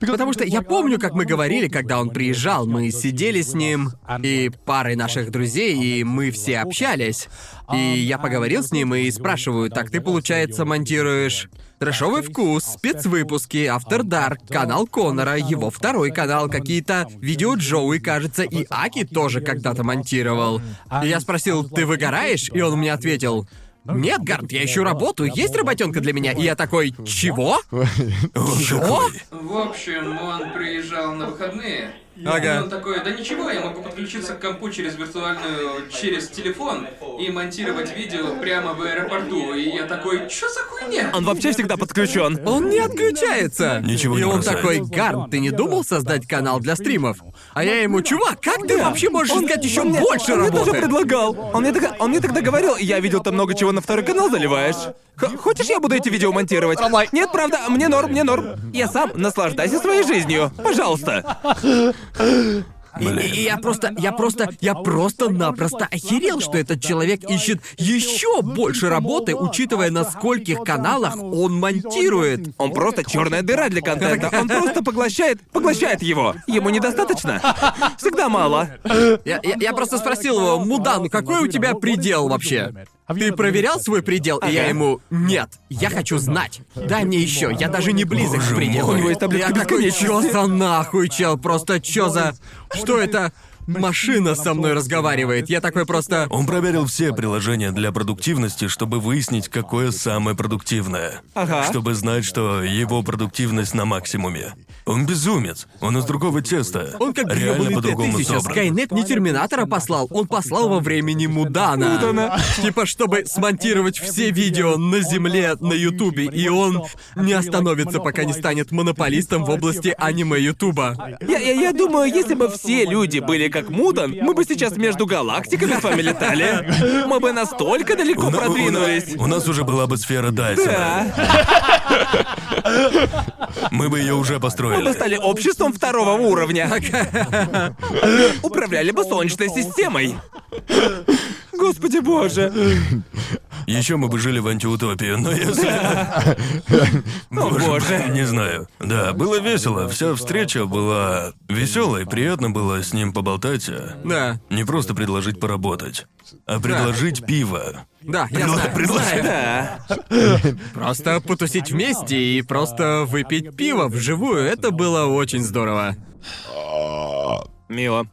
Потому что я помню, как мы говорили, когда он приезжал, мы сидели с ним и парой наших друзей, и мы все общались. И я поговорил с ним и спрашиваю, так ты, получается, монтируешь Трэшовый вкус, спецвыпуски, After Dark, канал Конора, его второй канал, какие-то видео Джоуи, кажется, и Аки тоже когда-то монтировал. И я спросил, ты выгораешь? И он мне ответил, нет, Гард, я ищу работу, есть работенка для меня? И я такой, чего? *laughs* Такой, В общем, он приезжал на выходные. Ага. И он такой, да ничего, я могу подключиться к компу через виртуальную, через телефон и монтировать видео прямо в аэропорту. И я такой, чё за хуйня? Он вообще всегда подключен. Он не отключается. Ничего И не он бросает. такой, Гарн, ты не думал создать канал для стримов? А я ему, чувак, как ты вообще можешь искать еще Он мне- больше он мне тоже работы? предлагал. Он мне, тогда, он мне тогда говорил, я видел там много чего на второй канал заливаешь. Х- хочешь, я буду эти видео монтировать? Нет, правда, мне норм, мне норм. Я сам наслаждайся своей жизнью. Пожалуйста. И, и- я просто, я просто, я просто-напросто охерел, что этот человек ищет еще больше работы, учитывая, на скольких каналах он монтирует. Он просто черная дыра для контента. Он просто поглощает, поглощает его. Ему недостаточно. Всегда мало. Я, я- я просто спросил его, Мудан, какой у тебя предел вообще? Ты проверял свой предел? И я ему, нет, я хочу знать. Дай мне еще, я даже не близок к пределу. У него есть таблетка я такой, бесконечности. чё за нахуй, чел, просто чё за... Что это? Машина со мной разговаривает. Я такой просто... Он проверил все приложения для продуктивности, чтобы выяснить, какое самое продуктивное. Ага. Чтобы знать, что его продуктивность на максимуме. Он безумец. Он из другого теста. Он как Реально по-другому Т-1000. собран. Скайнет не Терминатора послал, он послал во времени Мудана. Мудана. Типа, чтобы смонтировать все видео на Земле, на Ютубе, и он не остановится, пока не станет монополистом в области аниме Ютуба. Я, я, я думаю, если бы все люди были как Мудан, мы бы сейчас между галактиками с вами летали. Мы бы настолько далеко У на- у на- продвинулись. У нас уже была бы сфера Дайсона. Да. Мы бы ее уже Мы построили. стали обществом второго уровня. Управляли бы Солнечной системой. Господи боже. Еще мы бы жили в антиутопии, но если... О, боже. Не знаю. Да, было весело. Вся встреча была веселой, приятно было с ним поболтать. а Да, Не просто предложить поработать, а предложить пиво. да, я Предла- знаю, знаю. Да. Просто потусить вместе и просто выпить пиво вживую, это было очень здорово. Мило.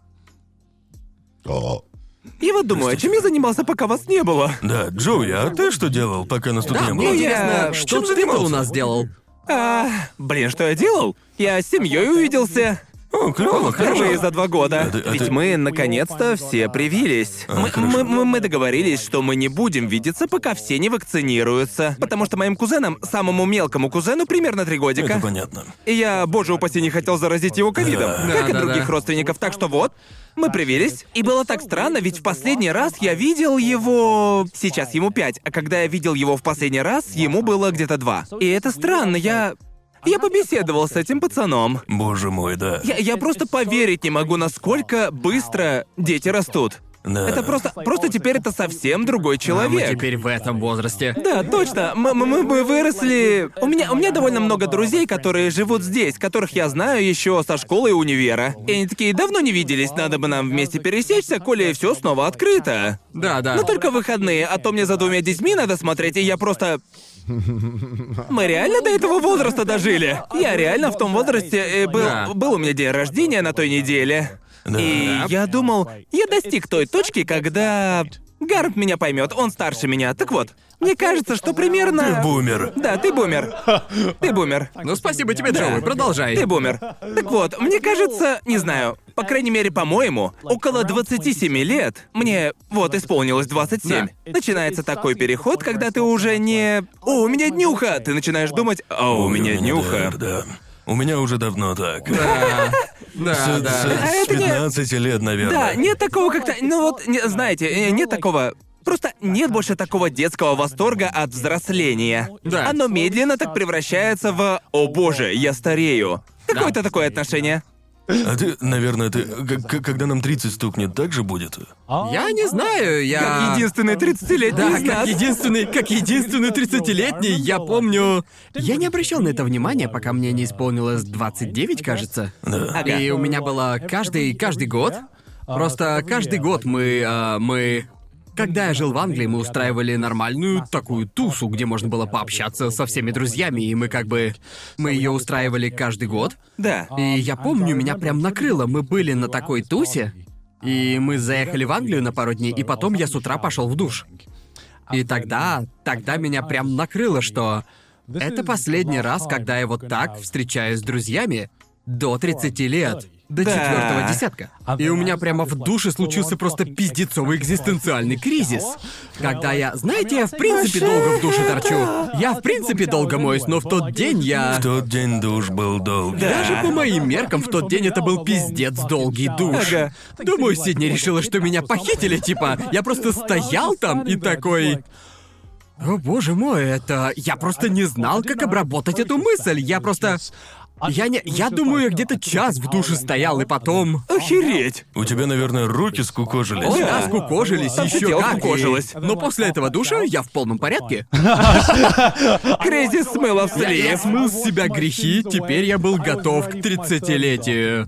Я вот думаю, чем я занимался, пока вас не было? Да, Джоуи, а ты что делал, пока нас тут Да, не мне было? интересно, я- что чем ты занимался? у нас делал? А, блин, что я делал? Я с семьей увиделся. О, клево, Впервые за два года. А ты- а Ведь ты- мы наконец-то все привились. А, мы, мы- мы- мы договорились, что мы не будем видеться, пока все не вакцинируются. Потому что моим кузенам, самому мелкому кузену, примерно три годика. Это понятно. И я, боже упаси, не хотел заразить его ковидом. Да. как и Да, да, других да. родственников. Так что вот, мы привились. И было так странно, ведь в последний раз я видел его... Сейчас ему пять, а когда я видел его в последний раз, ему было где-то два. И это странно, я... Я побеседовал с этим пацаном. Боже мой, да. Я, я просто поверить не могу, насколько быстро дети растут. Да. Это просто, просто теперь это совсем другой А мы человек. теперь в этом возрасте. Да, точно. Мы, мы, мы- выросли. У меня, у меня довольно много друзей, которые живут здесь, которых я знаю еще со школы и универа. И они такие давно не виделись, надо бы нам вместе пересечься, коли все снова открыто. Да, да. Но только в выходные, а то мне за двумя детьми надо смотреть, и я просто. Мы реально до этого возраста дожили. Я реально в том возрасте э, был, Да. был у меня день рождения на той неделе. Да. И я думал, я достиг той точки, когда Гарнт меня поймет, он старше меня. Так вот, мне кажется, что примерно. Бумер. Да, ты бумер. *laughs* Ты бумер. Ну, спасибо тебе, Джоуи, продолжай. Ты бумер. Так вот, мне кажется, не знаю, по крайней мере, по-моему, около 27 лет, мне вот исполнилось 27, начинается такой переход, когда ты уже не «О, у меня днюха!» Ты начинаешь думать «О, у меня днюха!» Да, да. У меня уже давно так. Да, да, С, да. с- А с это не- 15 лет, наверное. Да, нет такого как-то... Ну вот, не- знаете, э, нет такого... Просто нет больше такого детского восторга от взросления. Да. Оно медленно так превращается в «О боже, я старею». Какое-то такое отношение. А ты, наверное, ты, когда нам 30 стукнет, так же будет? Я не знаю, я... Как единственный 30-летний Да, как единственный, как единственный 30-летний, я помню... Я не обращал на это внимания, пока мне не исполнилось 29, кажется. Да. И у меня было каждый, каждый год. Просто каждый год мы, а, мы... Когда я жил в Англии, мы устраивали нормальную такую тусу, где можно было пообщаться со всеми друзьями, и мы как бы... Мы ее устраивали каждый год. Да. И я помню, меня прям накрыло. Мы были на такой тусе, и мы заехали в Англию на пару дней, и потом я с утра пошел в душ. И тогда, тогда меня прям накрыло, что это последний раз, когда я вот так встречаюсь с друзьями до 30 лет. До Да. четвертого десятка. И у меня прямо в душе случился просто пиздецовый экзистенциальный кризис. Когда я... Знаете, я в принципе долго в душе торчу. Я в принципе долго моюсь, но в тот день я... В тот день душ был долгий. Даже по моим меркам в тот день это был пиздец долгий душ. Ага. Думаю, Сидни решила, что меня похитили, типа. Я просто стоял там и такой... О боже мой, это... Я просто не знал, как обработать эту мысль. Я просто... Я не... Я думаю, я где-то час в душе стоял, и потом... Охереть. У тебя, наверное, руки скукожились. О, да, скукожились, Там еще как. и- скукожилась. Но после этого душа я в полном порядке. *laughs* Крейзи смыло Я, я вслед. смыл с себя грехи, теперь я был готов к 30-летию.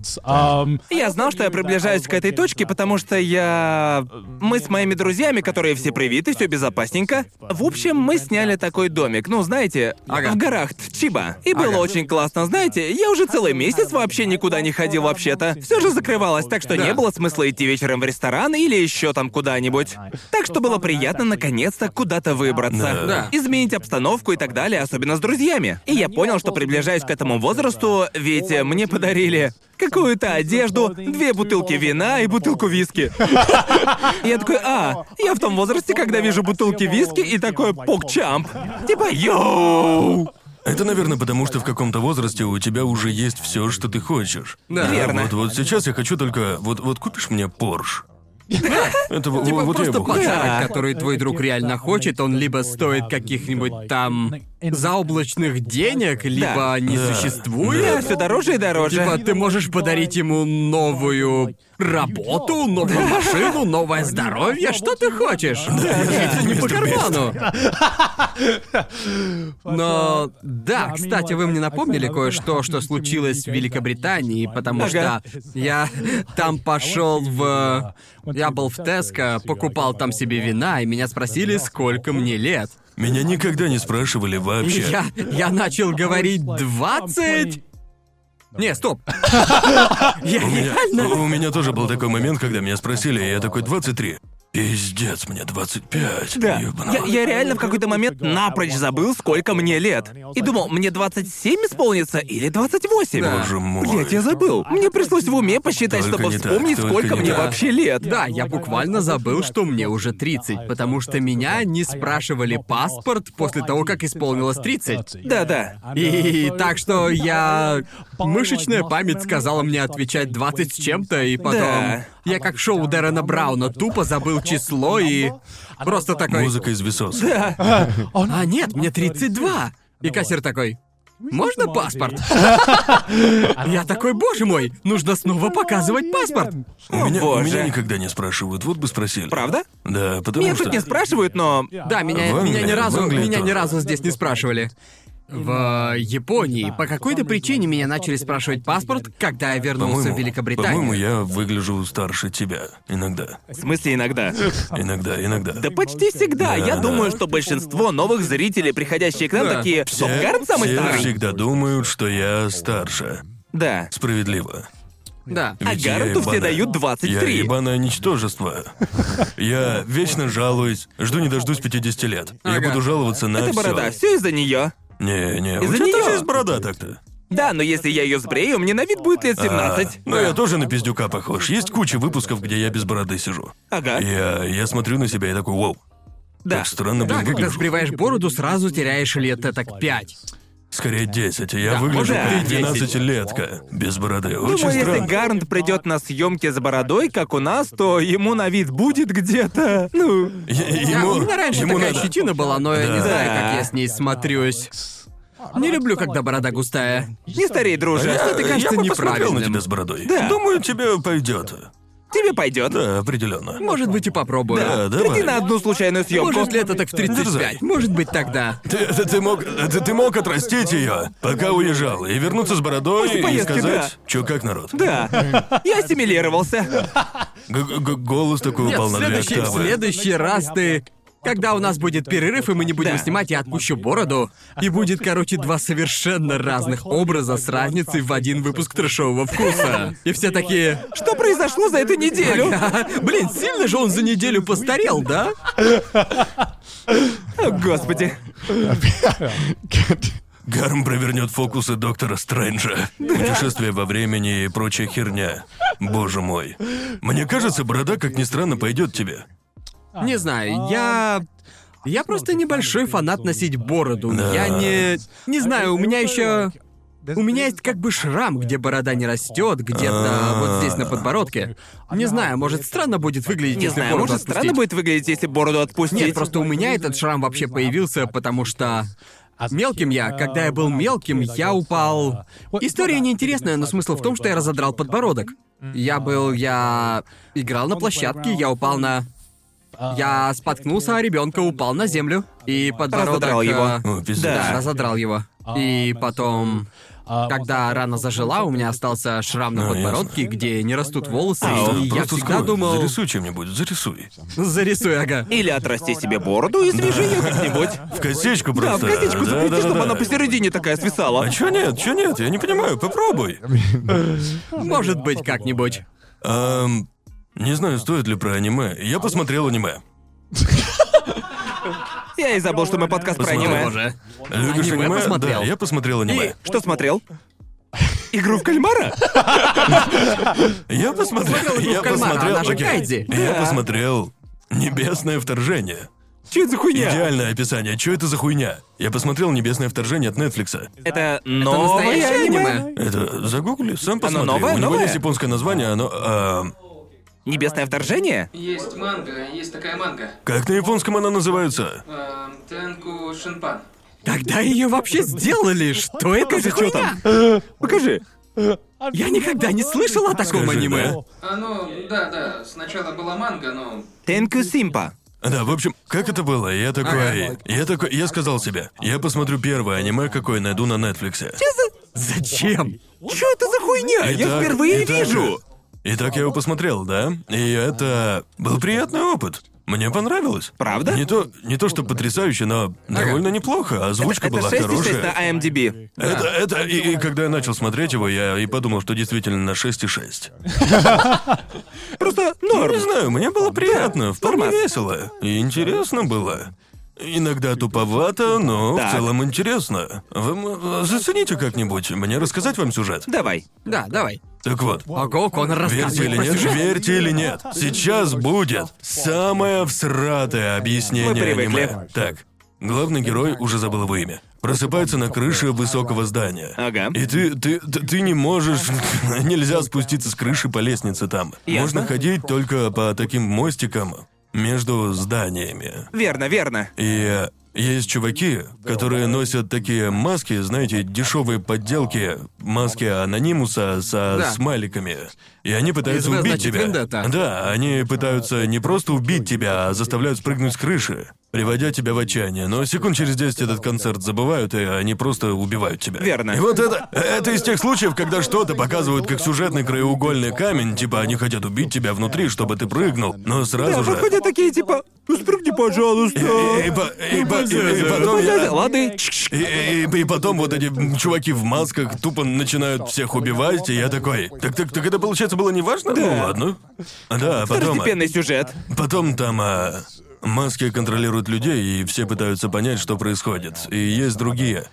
Я знал, что я приближаюсь к этой точке, потому что я... Мы с моими друзьями, которые все привиты, все безопасненько. В общем, мы сняли такой домик, ну, знаете, Ага. в горах Чиба. И было Ага. очень классно, знаете, я уже целый месяц вообще никуда не ходил вообще-то. Все же закрывалось, так что Да. не было смысла идти вечером в ресторан или еще там куда-нибудь. Так что было приятно наконец-то куда-то выбраться. Да. Изменить обстановку и так далее, особенно с друзьями. И я понял, что приближаюсь к этому возрасту, ведь э, мне подарили какую-то одежду, две бутылки вина и бутылку виски. *laughs* Я такой, а, я в том возрасте, когда вижу бутылки виски и такой покчамп. Типа, йоу! Это, наверное, потому что в каком-то возрасте у тебя уже есть все, что ты хочешь. Да. Верно. Вот, вот сейчас я хочу только... Вот, вот купишь мне Порш? Это Типа вот я просто подарок, Да. который твой друг реально хочет, он либо стоит каких-нибудь там заоблачных денег, либо не Да. существует. Да, все дороже и дороже. Типа ты можешь подарить ему новую работу, новую машину, новое здоровье, что ты хочешь? Это не по карману. Но да, кстати, вы мне напомнили кое-что, что случилось в Великобритании, потому что я *laughs* там пошел в... Я был в Теско, покупал там себе вина, и меня спросили, сколько мне лет. Меня никогда не спрашивали вообще. я, я начал говорить 20... Не, стоп. *laughs* Я У меня, тоже был такой момент, когда меня спросили, и я такой 23. Пиздец, мне 25. Да. ёбаный Я, я реально в какой-то момент напрочь забыл, сколько мне лет. И думал, мне 27 исполнится или 28. Да. Боже мой. Блять, я забыл. Мне пришлось в уме посчитать, Только чтобы не так, вспомнить, только сколько не мне так. вообще лет. Да, я буквально забыл, что мне уже 30, потому что меня не спрашивали паспорт после того, как исполнилось 30. Да-да. И так что я... Мышечная память сказала мне отвечать 20 с чем-то, и потом... Да. Я как шоу Дэрона Брауна тупо забыл число и... Просто такой... Музыка из весос. А нет, мне 32. И кассир такой... Можно паспорт? *laughs* Я такой, боже мой, нужно снова показывать паспорт. У меня, у меня никогда не спрашивают, вот бы спросили. Правда? Да, потому Меня что... тут не спрашивают, но... Да, меня, меня ни разу, меня ни разу здесь не спрашивали. В Японии по какой-то причине меня начали спрашивать паспорт, когда я вернулся в Великобританию. По-моему, я выгляжу старше тебя. Иногда. В смысле иногда? Иногда, иногда. Да почти всегда. Да, Я да. думаю, что большинство новых зрителей, приходящие к нам, Да. такие... Все, Стоп, Гарн самый все старый. всегда думают, что я старше. Да. Справедливо. Да. А Ведь я Гаррету все ебаная- дают Я 23. ебаное ничтожество. Я вечно жалуюсь, жду не дождусь 50 лет. Я Ага. буду жаловаться на Это всё. борода, все из-за нее. Не, не, у Из-за тебя неё. тоже есть борода так-то. Да, но если я ее сбрею, мне на вид будет лет А, 17. ну я тоже на пиздюка похож. Есть куча выпусков, где я без бороды сижу. Ага. Я, я смотрю на себя и такой, вау, Да. как странно, Да, блин, когда выгляжу. сбриваешь бороду, сразу теряешь лет так пять. Скорее 10, а я Да, выгляжу может, как и 10. 12-летка. Без бороды. Очень Думаю, если странно. Гарнт придет на съемки с бородой, как у нас, то ему на вид будет где-то. Ну. Е- Ему, у меня раньше ему такая надо... щетина была, но я не Да. знаю, как я с ней смотрюсь. Не люблю, когда борода густая. Не старей, друже. Я, это кажется я бы посмотрел на тебя с бородой. Да. Думаю, тебе пойдет. Тебе пойдет. Да, определенно. Может быть, и попробую. Да, давай. Приди на одну случайную съемку. Может, лето так в 35. Дерзай. Может быть, тогда. Ты, ты, ты мог, ты, ты мог отрастить ее, пока уезжал, и вернуться с бородой После и поездки, сказать, чё как народ. Да. Я ассимилировался. Г- г- голос такой Нет, упал на две следующий, в следующий раз ты... Когда у нас будет перерыв, и мы не будем Да. снимать, я отпущу бороду. И будет, короче, два совершенно разных образа с разницей в один выпуск трешового вкуса. И все такие... Что произошло за эту неделю? «Ага, Блин, сильно же он за неделю постарел, да? О, господи. Гарм провернет фокусы доктора Стрэнджа. Путешествие во времени и прочая херня. Боже мой. Мне кажется, борода, как ни странно, пойдет тебе. Не знаю, я... Я просто небольшой фанат носить бороду. Да. Я не... Не знаю, у меня еще... У меня есть как бы шрам, где борода не растет, где-то вот здесь на подбородке. Не знаю, может странно будет выглядеть, Не если знаю, бороду может, странно отпустить. будет выглядеть, если бороду отпустить. Нет, просто у меня этот шрам вообще появился, потому что мелким я, когда я был мелким, я упал. История неинтересная, но смысл в том, что я разодрал подбородок. Я был, я играл на площадке, я упал на. Я споткнулся, а ребенка упал на землю. И подбородок. Разодрал его. э, О. Да, разодрал его. И потом. Когда рана зажила, у меня остался шрам на А, подбородке, где не растут волосы, Что, и я просто всегда скрой. думал... Зарисуй чем-нибудь, зарисуй. Зарисуй, ага. Или отрасти себе бороду и свяжи ее как-нибудь. В косичку Да, в просто. косичку Да, запусти, да, да, чтобы да. она посередине такая свисала. А чё нет, чё нет? Я не понимаю, попробуй. Может быть, как-нибудь. Ам, не знаю, стоит ли про аниме. Я посмотрел аниме. Я и забыл, что мы подкаст про Посмотрел. аниме. Боже. Любишь Аниме аниме? посмотрел. Да, я посмотрел аниме. Что смотрел? Игру в кальмара? Я посмотрел. Смотрел «Игру Я в кальмара», посмотрел. она же окей. Кайдзи. Я Да. посмотрел Небесное вторжение. Что это за хуйня? Идеальное описание. Что это за хуйня? Я посмотрел Небесное вторжение от Нетфликса. Это новое настоящее аниме? аниме? Это загугли, сам Оно посмотри. новое, У него новое? есть японское название, оно. ам, Небесное вторжение? Есть манга, есть такая манга. как на японском она называется? Эм, Тенку Шинпан. Когда ее вообще сделали? Что это за Что там? Покажи. Я никогда не слышал о таком Скажи, аниме. да? Оно, да, да, сначала была манга, но Тенку Симпа. Да, в общем, как это было? Я такой. Я такой. Я сказал себе, я посмотрю первое аниме, какое найду на Нетфликсе. Зачем? Что это за хуйня? Я Итак- впервые итак- вижу. И так я его посмотрел, да? И это был приятный опыт. Мне понравилось. Правда? Не то, не то, что потрясающе, но довольно неплохо. Озвучка это была 6,6 хорошая. на IMDb. Это, это, и, и когда я начал смотреть его, я и подумал, что действительно на 6,6. Просто норм. Не знаю, мне было приятно, вполне весело. И интересно было. Иногда туповато, но Так. в целом интересно. Вы м, зацените как-нибудь. Мне рассказать вам сюжет? Давай. Да, давай. Так вот, Ого, Конор Верьте рассказывает или про нет, сюжет. верьте или нет, сейчас будет самое всратое объяснение Мы привыкли. аниме. Так, главный герой, уже забыл его имя, просыпается на крыше высокого здания. Ага. И ты, ты, ты, ты не можешь, *laughs* нельзя спуститься с крыши по лестнице там. Ясно. Можно ходить только по таким мостикам между зданиями. Верно, верно. И есть чуваки, которые носят такие маски, знаете, дешевые подделки, маски анонимуса со Да. смайликами. И они пытаются Из «В» убить тебя. «Вендетта». Да, они пытаются не просто убить тебя, а заставляют спрыгнуть с крыши, приводя тебя в отчаяние. Но секунд через 10 этот концерт забывают, и они просто убивают тебя. Верно. И вот это, это из тех случаев, когда что-то показывают как сюжетный краеугольный камень, типа они хотят убить тебя внутри, чтобы ты прыгнул, но сразу Да, же... выходят такие типа, «Ну, спрыгни, пожалуйста. И, и по- и по- и- и потом я- Лады. и, и- и потом вот эти чуваки в масках тупо начинают всех убивать, и я такой. Так, так, так это получается было не важно? Ну ладно. Да, а потом. Второстепенный сюжет. Потом там а, маски контролируют людей, и все пытаются понять, что происходит. И есть другие.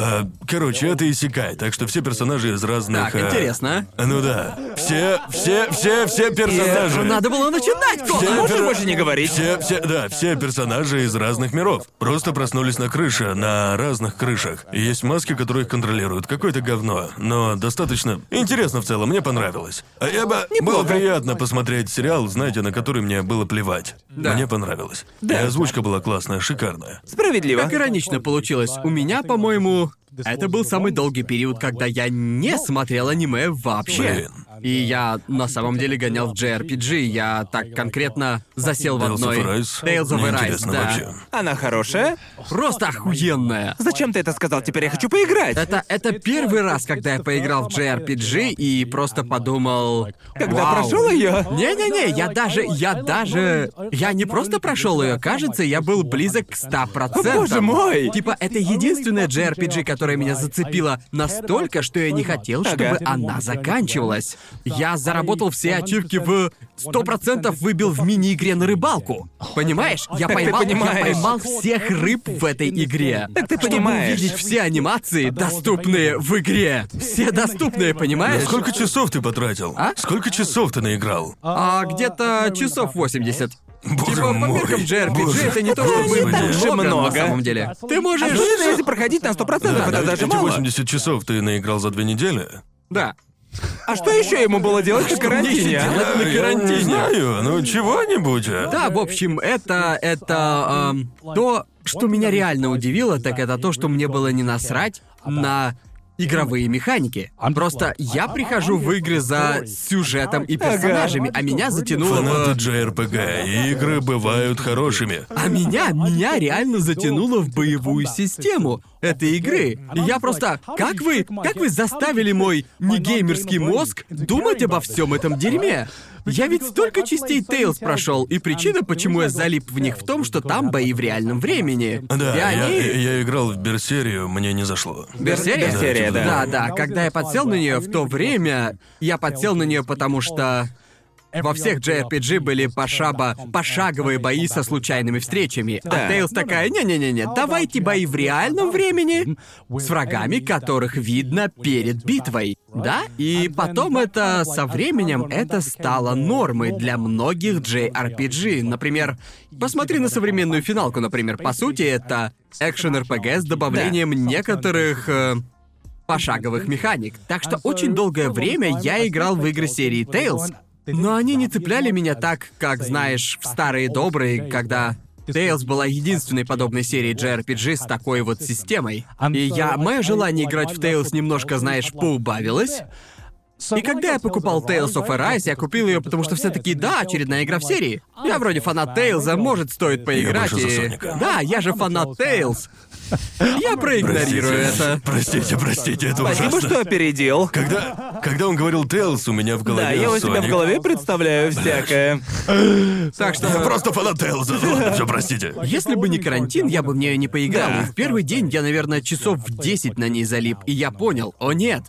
А, короче, это Исекай, так что все персонажи из разных. Так, а, интересно. Ну да. Все, все, все, все персонажи. Ну, надо было начинать, Все Конор. Можешь пер- больше не говорить? Все, все, да, все персонажи из разных миров. Просто проснулись на крыше, на разных крышах. И есть маски, которые их контролируют. Какое-то говно. Но достаточно интересно в целом, мне понравилось. А я бы... Было приятно посмотреть сериал, знаете, на который мне было плевать. Да. Мне понравилось. И озвучка была классная, шикарная. Справедливо. Как иронично получилось. У меня, по-моему, you это был самый долгий период, когда я не смотрел аниме вообще. Блин. И я на самом деле гонял в JRPG. Я так конкретно засел в Tales of одной... Arise? Tales of Arise, Неинтересно да. вообще. Она хорошая? Просто охуенная. Зачем ты это сказал? Теперь я хочу поиграть. Это, это первый раз, когда я поиграл в JRPG и просто подумал... Когда «Вау». прошел ее? Не-не-не, я даже, я даже... Я не просто прошел ее, кажется, я был близок к 100%. Боже мой! Типа, это единственная JRPG, которая меня зацепила настолько, что я не хотел, чтобы Ага. она заканчивалась. Я заработал все ачивки в... 100% выбил в мини-игре на рыбалку. Понимаешь? Я Так поймал, я поймал всех рыб в этой игре. Так ты Чтобы понимаешь. увидеть все анимации, доступные в игре. Все доступные, понимаешь? Сколько часов ты потратил? А? Сколько часов ты наиграл? А где-то часов 80. Боже типа, по мой. меркам JRPG это не то, чтобы Так же много, много. на самом деле. Ты можешь... Особенно если проходить на 100%, Да, это да, даже эти мало. 80 часов ты наиграл за две недели? Да. А что еще ему было делать на карантине? а? делать? на Я карантине. не знаю, ну чего-нибудь. а? Да, в общем, это... это... эм, то, что меня реально удивило, так это то, что мне было не насрать на игровые механики. Просто я прихожу в игры за сюжетом и персонажами, а меня затянуло Фанаты в... JRPG, и игры бывают хорошими. А меня, меня реально затянуло в боевую систему этой игры. И я просто... Как вы... Как вы заставили мой негеймерский мозг думать обо всем этом дерьме? Я ведь столько частей Tales прошел, и причина, почему я залип в них, в том, что там бои в реальном времени. Да, и я, они... я играл в Берсерию, мне не зашло. Берсерия? Берсерия, да. Да, да. Когда я подсел на нее в то время, я подсел на нее потому что во всех JRPG были пошаба, пошаговые бои со случайными встречами. Да. А Тейлз такая, не-не-не-не, давайте бои в реальном времени с врагами, которых видно перед битвой. Да? И потом это со временем это стало нормой для многих JRPG. Например, посмотри на современную финалку, например. По сути, это экшен-РПГ с добавлением некоторых э, пошаговых механик. Так что очень долгое время я играл в игры серии Tales, но они не цепляли меня так, как, знаешь, в старые добрые, когда Tales была единственной подобной серией JRPG с такой вот системой. И я... Мое желание играть в Tales немножко, знаешь, поубавилось. И когда я покупал Tales of Arise, я купил ее, потому что все таки да, очередная игра в серии. Я вроде фанат Тейлза, может, стоит поиграть за и... Да, я же фанат Тейлз. Я проигнорирую Простите, это. простите, простите, это Спасибо, ужасно. что опередил. Когда, Когда он говорил Тейлз, у меня в голове Да, я у себя в голове представляю всякое. Так что... Я просто фанат Тейлза. Ладно, все, простите. Если бы не карантин, я бы в нее не поиграл. Да. И в первый день я, наверное, часов в 10 на ней залип, и я понял, о нет.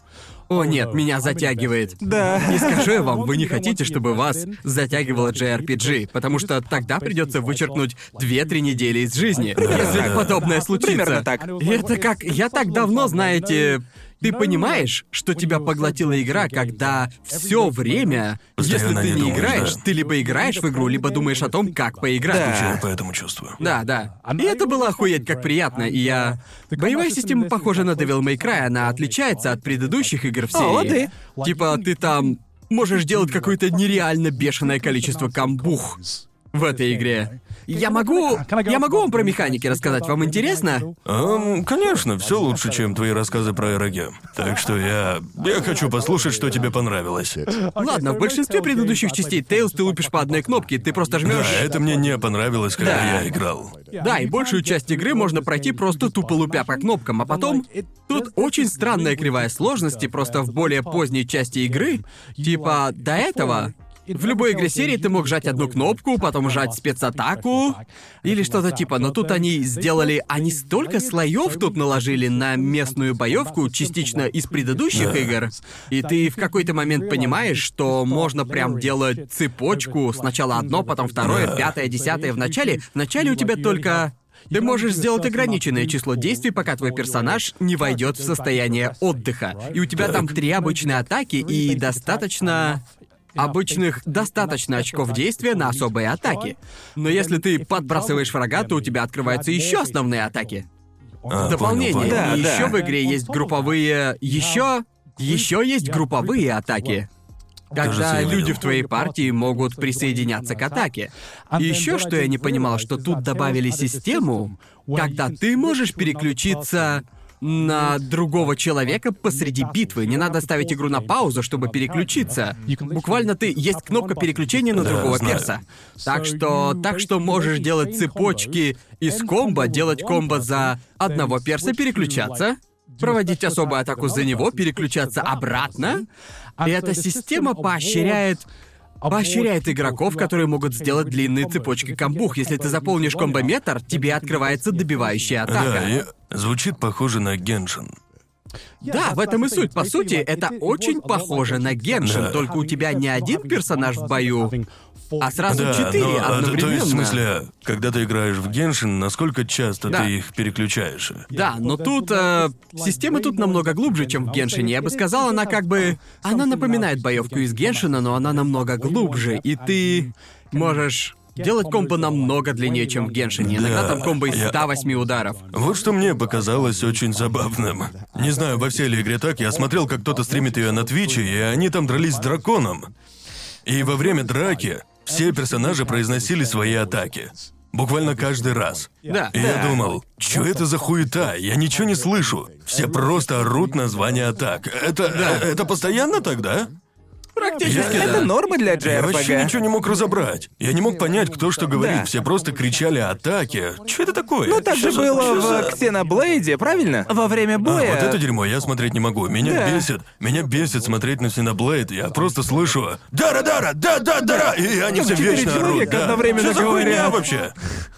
О нет, меня затягивает. Да. Не скажу я вам, вы не хотите, чтобы вас затягивало JRPG, потому что тогда придется вычеркнуть 2-3 недели из жизни, если подобное случится. Примерно так. И это как... Я так давно, знаете... Ты понимаешь, что тебя поглотила игра, когда все время, если ты не играешь, да. ты либо играешь в игру, либо думаешь о том, как поиграть. Да. Я по этому чувствую. Да, да. И это было охуеть как приятно, и я... Боевая система похожа на Devil May Cry, она отличается от предыдущих игр в серии. О, Типа, ты там можешь делать какое-то нереально бешеное количество камбух в этой игре. Я могу... Я могу вам про механики рассказать, вам интересно? Эм, конечно, все лучше, чем твои рассказы про РГ. Так что я... Я хочу послушать, что тебе понравилось. Ладно, в большинстве предыдущих частей Тейлз ты лупишь по одной кнопке, ты просто Да, жмешь. это мне не понравилось, когда Да. я играл. Да, и большую часть игры можно пройти просто тупо лупя по кнопкам, а потом... Тут очень странная кривая сложности, просто в более поздней части игры. Типа, до этого... В любой игре серии ты мог жать одну кнопку, потом жать спецатаку или что-то типа, но тут они сделали, они столько слоев тут наложили на местную боевку, частично из предыдущих игр, и ты в какой-то момент понимаешь, что можно прям делать цепочку, сначала одно, потом второе, пятое, десятое. В начале, в начале у тебя только ты можешь сделать ограниченное число действий, пока твой персонаж не войдет в состояние отдыха. И у тебя там три обычные атаки и достаточно обычных достаточно очков действия на особые атаки. Но если ты подбрасываешь врага, то у тебя открываются еще основные атаки. А, Дополнение. понял, понял. Да, да. еще в игре есть групповые. Еще. Еще есть групповые атаки. Когда люди в твоей партии могут присоединяться к атаке. И еще что я не понимал, что тут добавили систему, когда ты можешь переключиться на другого человека посреди битвы. Не надо ставить игру на паузу, чтобы переключиться. Буквально ты есть кнопка переключения на Да, другого знаю. перса. Так что, так что можешь делать цепочки из комбо, делать комбо за одного перса, переключаться, проводить особую атаку за него, переключаться обратно. И эта система поощряет поощряет игроков, которые могут сделать длинные цепочки комбух. Если ты заполнишь комбометр, тебе открывается добивающая атака. Да, и звучит похоже на Геншин. Да, в этом и суть. По сути, это очень похоже на Геншин, Да. только у тебя не один персонаж в бою, а сразу Да, четыре но, а, то- одновременно. то есть, в смысле, когда ты играешь в Геншин, насколько часто Да. ты их переключаешь? Да, но тут э, система тут намного глубже, чем в Геншине. Я бы сказал, она как бы... Она напоминает боевку из Геншина, но она намного глубже, и ты можешь делать комбо намного длиннее, чем в Геншине. Иногда Да, там комбо из я- 108 ударов. Вот что мне показалось очень забавным. Не знаю, во всей ли игре так, я смотрел, как кто-то стримит ее на Твиче, и они там дрались с драконом. И во время драки все персонажи произносили свои атаки. Буквально каждый раз. Да. И я думал, что это за хуета? Я ничего не слышу. Все просто орут название атак. Это, э, это постоянно тогда? Практически, Я- да. Это норма для Я вообще ничего не мог разобрать. Я не мог понять, кто что говорит. Да. Все просто кричали атаки. Что это такое? Ну, так Чё же за- было чё за- в Ксеноблейде, правильно? Во время А, боя. вот это дерьмо я смотреть не могу. Меня Да. бесит. Меня бесит смотреть на Xenoblade. Я просто слышу «Дара-дара! Да-да-дара!» И они все четыре вечно орут. человека да. одновременно Что за хуйня говорят. вообще?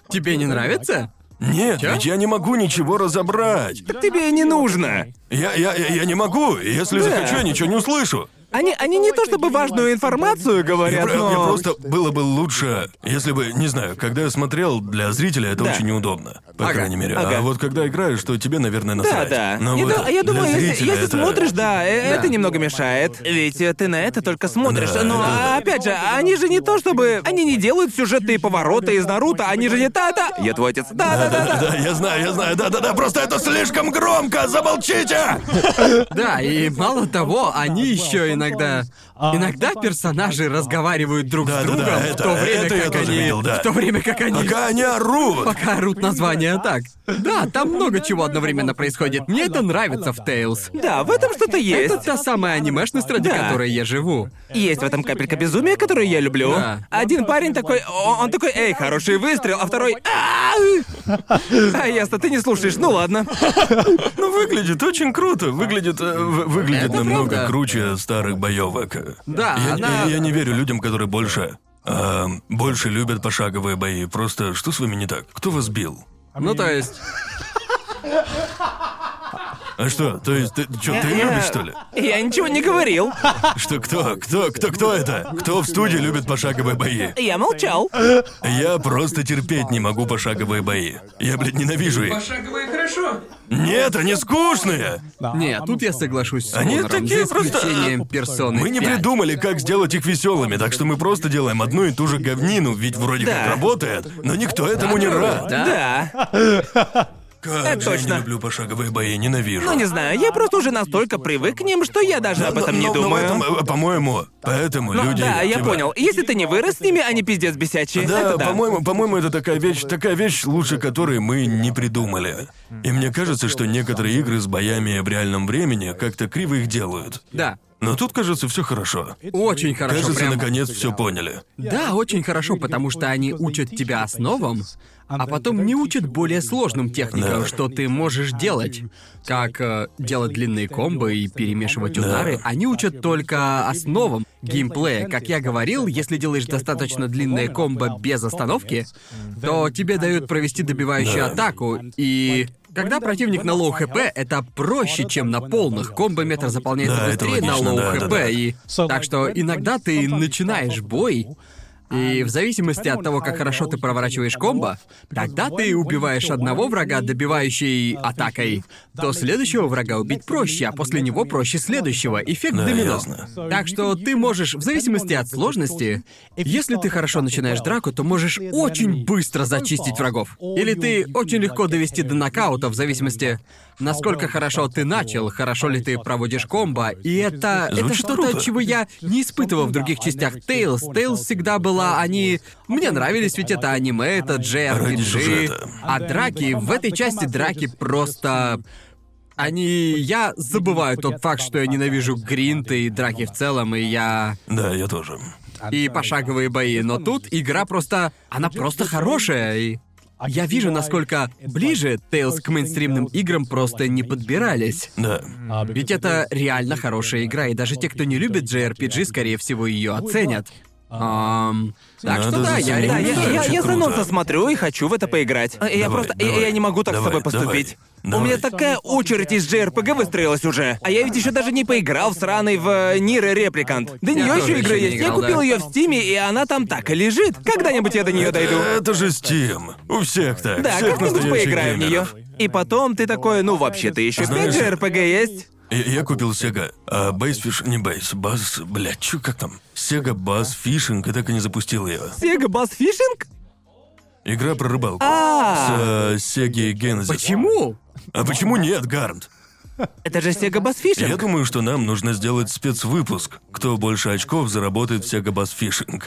Тебе не нравится? Нет, Чё? ведь я не могу ничего разобрать. Тебе и не нужно. Я, я, я, я не могу. Если Да. захочу, я ничего не услышу. Они, они не то чтобы важную информацию Я, говорят, про- но... я просто было бы лучше, если бы, не знаю, когда я смотрел, для зрителя это Да. очень неудобно. По Ага, крайней мере. ага. А вот когда играешь, то тебе, наверное, Да, насрать. да. Но я, вот ду- я для думаю, если, зрителя если это- смотришь, да, э, Да. это немного мешает. Ведь э, ты на это только смотришь. Да, Но да. а, опять же, они же не то чтобы. Они не делают сюжетные повороты из Наруто, они же не та-та. Я твой отец. Да-да-да. Да, я знаю, я знаю, да-да-да, просто это слишком громко, замолчите! *laughs* Да, и мало того, они еще иногда... Иногда персонажи разговаривают друг с другом, в это- то время как они... видел, да. В то время как они... Пока они орут! Пока орут названия так. Да, там много чего одновременно происходит. Мне это нравится в Tales. Да, в этом что-то есть. Это та самая анимешность, ради Да. которой я живу. Есть в этом капелька безумия, которую я люблю. Да. Один парень такой, он такой, эй, хороший выстрел, а второй, «А!» а ясно, ты не слушаешь, ну ладно. Ну, выглядит очень круто. Выглядит, э, выглядит намного круче старых боевок. Да, я, она- я- я не верю людям, которые больше... а, больше любят пошаговые бои. Просто что с вами не так? Кто вас бил? Ну, то есть... А что? То есть ты что, ты Я- любишь, что ли? Я ничего не говорил. Что кто? Кто? Кто? Кто это? Кто в студии любит пошаговые бои? Я молчал. Я просто терпеть не могу пошаговые бои. Я, блядь, ненавижу их. Пошаговые хорошо. Нет, они скучные. Нет, тут я соглашусь с Они Конором, такие за просто- исключением персоны Мы не 5. придумали, как сделать их веселыми, так что мы просто делаем одну и ту же говнину, ведь вроде Да. как работает, но никто этому не рад. Да. Да. *laughs* Как Это же я точно. не люблю пошаговые бои, ненавижу. Ну не знаю, я просто уже настолько привык к ним, что я даже об этом не Но- но в думаю. этом, э, по-моему, поэтому Ну, люди. да, я типа, понял. Если ты не вырос с ними, они пиздец бесячие. Да, Это да. по-моему, по-моему, это такая вещь, такая вещь, лучше которой мы не придумали. И мне кажется, что некоторые игры с боями в реальном времени как-то криво их делают. Да. Но тут, кажется, все хорошо. Очень хорошо. Кажется, прям- наконец все поняли. Да, очень хорошо, потому что они учат тебя основам, а потом не учат более сложным техникам, Да. что ты можешь делать. Как э, делать длинные комбо и перемешивать удары. Они учат только основам геймплея. Как я говорил, если делаешь достаточно длинное комбо без остановки, то тебе дают провести добивающую Да. атаку, и когда противник на low HP, это проще, чем на полных. Комбо метр заполняется Да, быстрее на логично, low да, да, HP, да. и так что иногда ты начинаешь бой, и в зависимости от того, как хорошо ты проворачиваешь комбо, тогда ты убиваешь одного врага, добивающей атакой, то следующего врага убить проще, а после него проще следующего. Эффект Да, домино. ясно. Так что ты можешь, в зависимости от сложности, если ты хорошо начинаешь драку, то можешь очень быстро зачистить врагов. Или ты очень легко довести до нокаута, в зависимости, насколько хорошо ты начал, хорошо ли ты проводишь комбо. И это, это Звучит что-то, круто. чего я не испытывал в других частях Tales. Tales всегда была, они... Мне нравились, ведь это аниме, это JRPG. А драки, в этой части драки просто... Они... Я забываю тот факт, что я ненавижу гринт и драки в целом, и я... Да, я тоже. И пошаговые бои. Но тут игра просто... Она просто хорошая, и... Я вижу, насколько ближе Tales к мейнстримным играм просто не подбирались. Да. Ведь это реально хорошая игра, и даже те, кто не любит JRPG, скорее всего, ее оценят. Ам, так что да, я. Да, я, я, я с круто. анонса смотрю и хочу в это поиграть. А Я Давай, просто... я- давай, я, не могу так с давай, собой поступить. давай, У меня давай. такая очередь из JRPG выстроилась уже. А я ведь еще даже не поиграл в сраный в Нир Репликант. До нее еще игра есть. Я купил да. ее в Стиме, и она там так и лежит. Когда-нибудь я до нее дойду. Это же Steam. У всех так. Да, как-нибудь поиграю в нее. И потом ты такой, ну вообще-то еще Знаешь- 5 JRPG есть. Я, я купил Sega а, Bassfish, не Bass, Bass, блядь, чё как там? Sega Bass Fishing, и так и не запустил ее. Sega Bass Fishing? Игра про рыбалку. А, С э, Sega Genesis. Почему? А почему нет, Гарнт? это же Sega Bass Fishing. Я думаю, что нам нужно сделать спецвыпуск. Кто больше очков заработает в Sega Bass Fishing.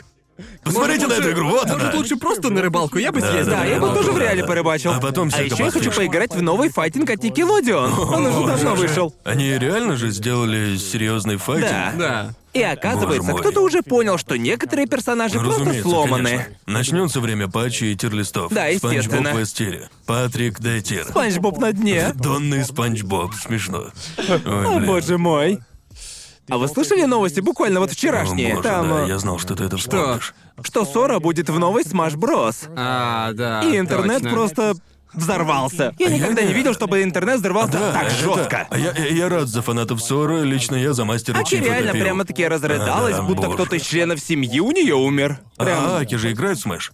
Посмотрите на эту игру, вот она. Может, лучше просто на рыбалку, я бы съездил. Да, я бы тоже в реале да. порыбачил. А потом А Sega еще я хочу поиграть в новый файтинг от Nickelodeon. *laughs* Он уже давно вышел. Они реально же сделали серьезный файтинг? Да. Да. И оказывается, мой. кто-то уже понял, что некоторые персонажи просто Разумеется, сломаны. Начнется время патчей и тирлистов. Да, естественно. Спанч Боб в S-tier е. Патрик D-tier. Спанч Боб на дне. Донный Спанч Боб. Смешно. Ой, О, блин. боже мой. А вы слышали новости буквально вот О, вчерашние? боже, Там, да, э, я знал, что ты это вспомнишь. что Сора будет в новой Smash Bros. А, да. И интернет точно. просто взорвался. Я никогда не видел, чтобы интернет взорвался Да, так это- жестко. А я, я, я рад за фанатов Соры, лично я за мастера Аки Чифа реально топил. прямо-таки разрыдалась, А, да, будто боже. кто-то из членов семьи у нее умер. Прям А, Аки же играет в Smash?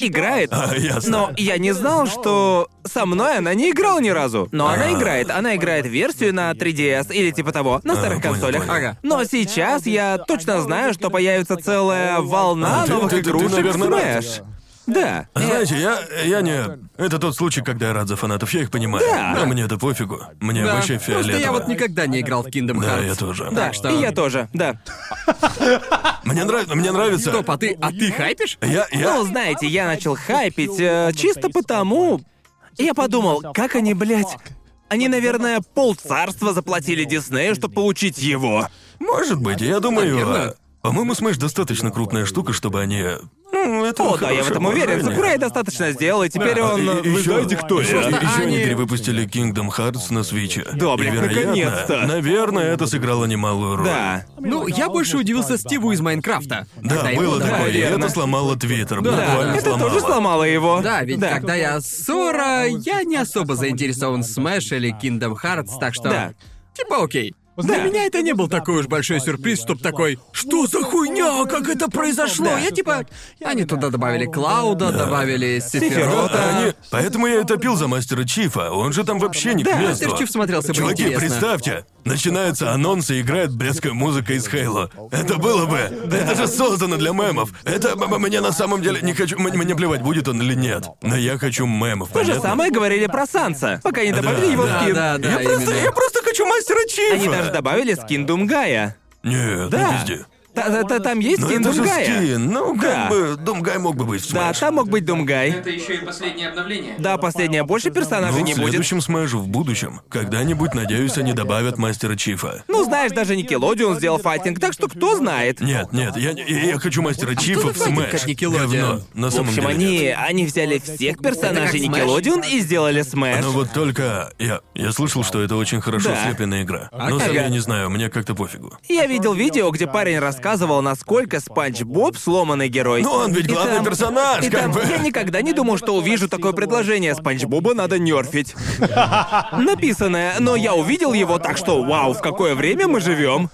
Играет. А, ясно. Но я не знал, что со мной она не играла ни разу. Но она А. играет. Она играет версию на 3DS или типа того, на старых понял, консолях. Ага. Но сейчас я точно знаю, что появится целая волна А, новых игрушек в. Smash. Да. Знаете, я, я не... Это тот случай, когда я рад за фанатов, я их понимаю. Да. Но мне это пофигу. Мне Да, вообще просто фиолетово. я вот никогда не играл в Kingdom Да, Hearts. я тоже. Да, что- и я тоже, да. Мне, нрав... мне нравится... Стоп, а ты, а ты хайпишь? Я, я... Ну, знаете, я начал хайпить э, чисто потому... Я подумал, как они, блядь... Они, наверное, полцарства заплатили Диснею, чтобы получить его. Может быть, я думаю... Наверное. а, По-моему, Smash достаточно крупная штука, чтобы они... Ну, это О, да, я в этом уверен. Сакурай достаточно сделал, и теперь он... И- и Вы ещё- знаете, кто я? и- ещё они Они- перевыпустили Kingdom Hearts на Switch е. Да, И, блин, вероятно, наконец-то. Наверное, это сыграло немалую роль. Да. Ну, я больше удивился Стиву из Майнкрафта. Да, когда его было добавили. такое, и верно. это сломало Твиттер, Да, буквально это сломало. тоже сломало его. Да, ведь когда я Сора, я не особо заинтересован в Smash или Kingdom Hearts, так что... Да. Типа окей. Для меня это не был такой уж большой сюрприз, чтоб такой «Что за хуйня? Как это произошло?» Да. Я типа... Они туда добавили Клауда, добавили Сефирота. они- Поэтому я и топил за мастера Чифа. Он же там вообще не к Да, месту. Мастер Чиф смотрелся бы Чуваки, интересно. представьте, начинается анонс и играет блядская музыка из Хейла. Это было бы. Это же создано для мемов. Это м- м- мне на самом деле не хочу. м- Мне плевать, будет он или нет. Но я хочу мемов. То же понятно? самое говорили про Санса, пока не добавили Да, его Да, скин. да, да, я, просто, именно. я просто хочу мастера Чифа. Они даже добавили скин Думгая. Нет, Да. не везде. Та- та- Там есть Но скин это же Думгая. скин. Ну, как Да. бы, Думгай мог бы быть в Да, Smash. там мог быть Думгай. Это еще и последнее обновление. Да, последнее больше персонажей Ну, не в будет. следующем Smash у в будущем. Когда-нибудь, надеюсь, они добавят мастера Чифа. Ну, знаешь, даже Nickelodeon сделал файтинг, так что кто знает. Нет, нет, я, я, я хочу мастера Чифа в за файтинг Nickelodeon? Говно, на В самом общем, деле они, нет. они взяли всех персонажей как Smash? Nickelodeon и сделали Smash. Но вот только я, я слышал, что это очень хорошо Да. слепленная игра. Но сам Ага. я не знаю, мне как-то пофигу. Я видел видео, где парень рассказывал, насколько Спанч Боб сломанный герой. Но он ведь И главный там- персонаж, и как там бы. Я никогда не думал, что увижу такое предложение. Спанч Боба надо нерфить. *laughs* Написанное, но я увидел его, так что вау, в какое время мы живем.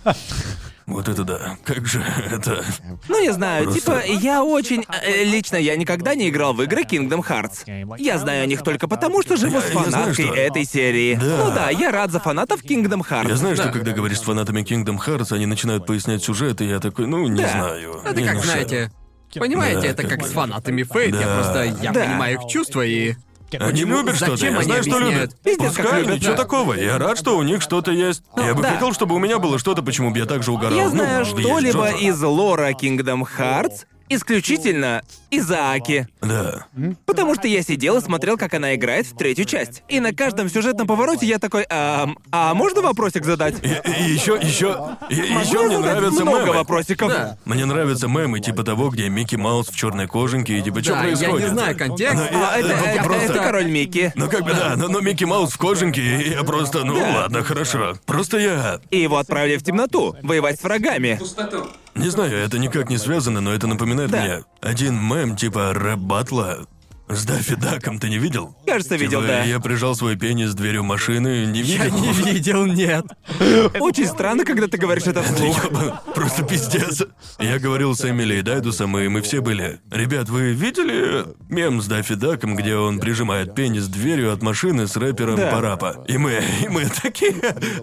Вот это да. Как же это... Ну, не знаю, Просто- типа, я очень... э, Лично я никогда не играл в игры Kingdom Hearts. Я знаю о них только потому, что живу Я- с я знаю, фанаткой что- этой серии. Да. Ну да, я рад за фанатов Kingdom Hearts. Я знаю, что Да. когда говоришь с фанатами Kingdom Hearts, они начинают пояснять сюжет, и я такой, ну, не Да. знаю. Это не как, знаете... Понимаете, Да, это как как с фанатами Фейт. Я Да. просто... Я Да. понимаю их чувства и... Они любят что-то, Зачем я они знаю, что объясняют? любят. Пиздец, как Пускай, любят, ничего да. такого. Я рад, что у них что-то есть. я бы да. хотел, чтобы у меня было что-то, почему бы я так же угорал. Я Ну, знаю есть что-либо Джоджо. из лора Kingdom Hearts исключительно из-за Аки. Да. Потому что я сидел и смотрел, как она играет в третью часть. И на каждом сюжетном повороте я такой, а, а можно вопросик задать? И, еще, еще, еще Могу мне задать нравятся много мемы. вопросиков. Да. Мне нравятся мемы типа того, где Микки Маус в черной кожанке и типа что Да, я происходит. не знаю контекст. Ну, А, это, это- просто- это король Микки. Ну как бы да, но, но Микки Маус в кожанке, и я просто, ну Да. ладно, хорошо. Просто я И его отправили в темноту, воевать с врагами. Пустоту. Не знаю, это никак не связано, но это напоминает Да. мне один мем типа рэп батла. С Даффи Даком ты не видел? Кажется, видел, Типа, да. Я прижал свой пенис дверью машины, не видел? Я не видел, нет. *laughs* Очень странно, когда ты говоришь это вслух. Просто пиздец. Я говорил с Эмили и Дайдусом, и мы все были. Ребят, вы видели мем с Даффи Даком, где он прижимает пенис дверью от машины с рэпером Да. Парапа? И мы, и мы такие...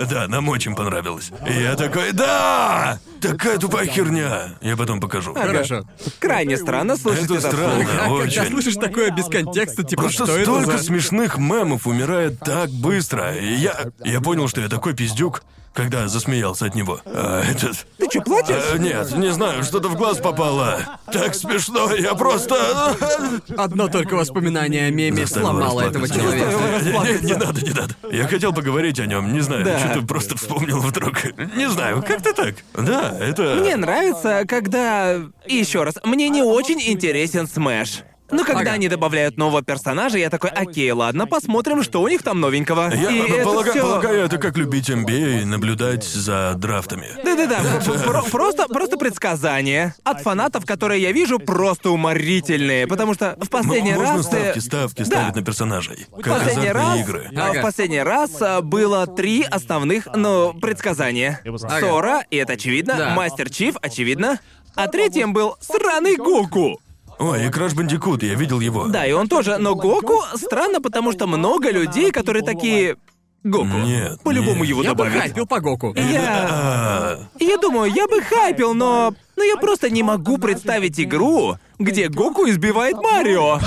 Да, нам очень понравилось. И я такой, да! Такая тупая херня. Я потом покажу. Хорошо. Крайне странно слушать Это это странно, вслух. А когда очень. слышишь такое без контекста, типа, Просто что это столько за... смешных мемов умирает так быстро. И я, я понял, что я такой пиздюк, когда засмеялся от него. А этот... Ты что, плачешь? А, нет, не знаю, что-то в глаз попало. Так смешно, я просто... Одно только воспоминание о меме Заставил сломало этого человека. Не, не, не надо, не надо. Я хотел поговорить о нем, не знаю, Да. что-то просто вспомнил вдруг. Не знаю, как-то так. Да, это... Мне нравится, когда... Еще раз, мне не очень интересен Smash. Но когда Ага. они добавляют нового персонажа, я такой, окей, ладно, посмотрим, что у них там новенького. Я И это полага- всё- полагаю, это как любить NBA и наблюдать за драфтами. Да-да-да, *laughs* про- про- просто, просто предсказания от фанатов, которые я вижу, просто уморительные, потому что в последний М- Можно раз... ставки, э, ставки Да. ставить на персонажей. В Как последний азартные раз, игры. а, Ага. в последний раз а, было три основных, ну, предсказания. Сора, и это очевидно. Мастер Чиф, очевидно, а третьим был сраный Гоку. Ой, и Краш Бандикут, я видел его. Да, и он тоже, но Гоку странно, потому что много людей, которые такие... Гоку. Нет, По-любому нет. его Я бы добавят. хайпил по Гоку. Я... А, Я думаю, я бы хайпил, но... Но я просто не могу представить игру, где Гоку избивает Марио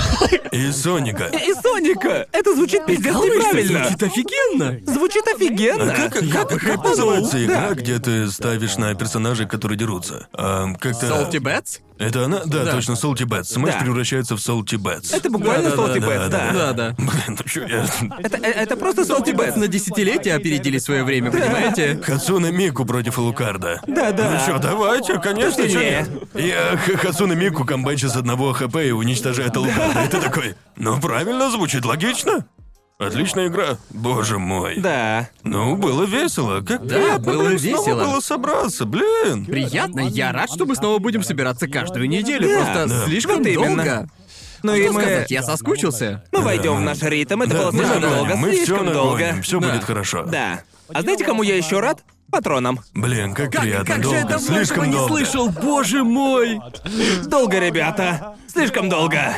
И Соника. и Соника. Это звучит пиздец неправильно. Звучит офигенно. Звучит офигенно. Как, как, как называется игра, где ты ставишь на персонажей, которые дерутся? А, как-то... Salty Bets? Это она? Да, Да. точно, Salty Bets. Smash Да. превращается в Salty Bets. Это буквально Да-да-да, Salty Bets, да. Да, да. *laughs* Блин, ну чё я... Это, э, это просто Salty Bats на десятилетия опередили свое время, понимаете? Хацуна Мику против Лукарда. Да-да. Ну что, давайте, конечно, чё нет? Я Хацуна Мику комбайчит с одного хп и уничтожает Лукарда. И ты такой, ну правильно, звучит логично. Отличная игра, боже мой. Да. Ну, было весело. Как Да, приятно, было блин, снова весело. было собраться, блин. Приятно, я рад, что мы снова будем собираться каждую неделю. Да, Просто да. слишком Вот именно. долго. Ну и Что мы... сказать, я соскучился. Мы войдем в наш ритм, это Да, было мы слишком нагоним, долго, мы все слишком долго. нагоним, все Да. будет хорошо. Да. А знаете, кому я еще рад? Патронам. Блин, как, Как, приятно, как же долго, я давно слишком этого не долго. слышал, боже мой! Долго, ребята. Слишком долго.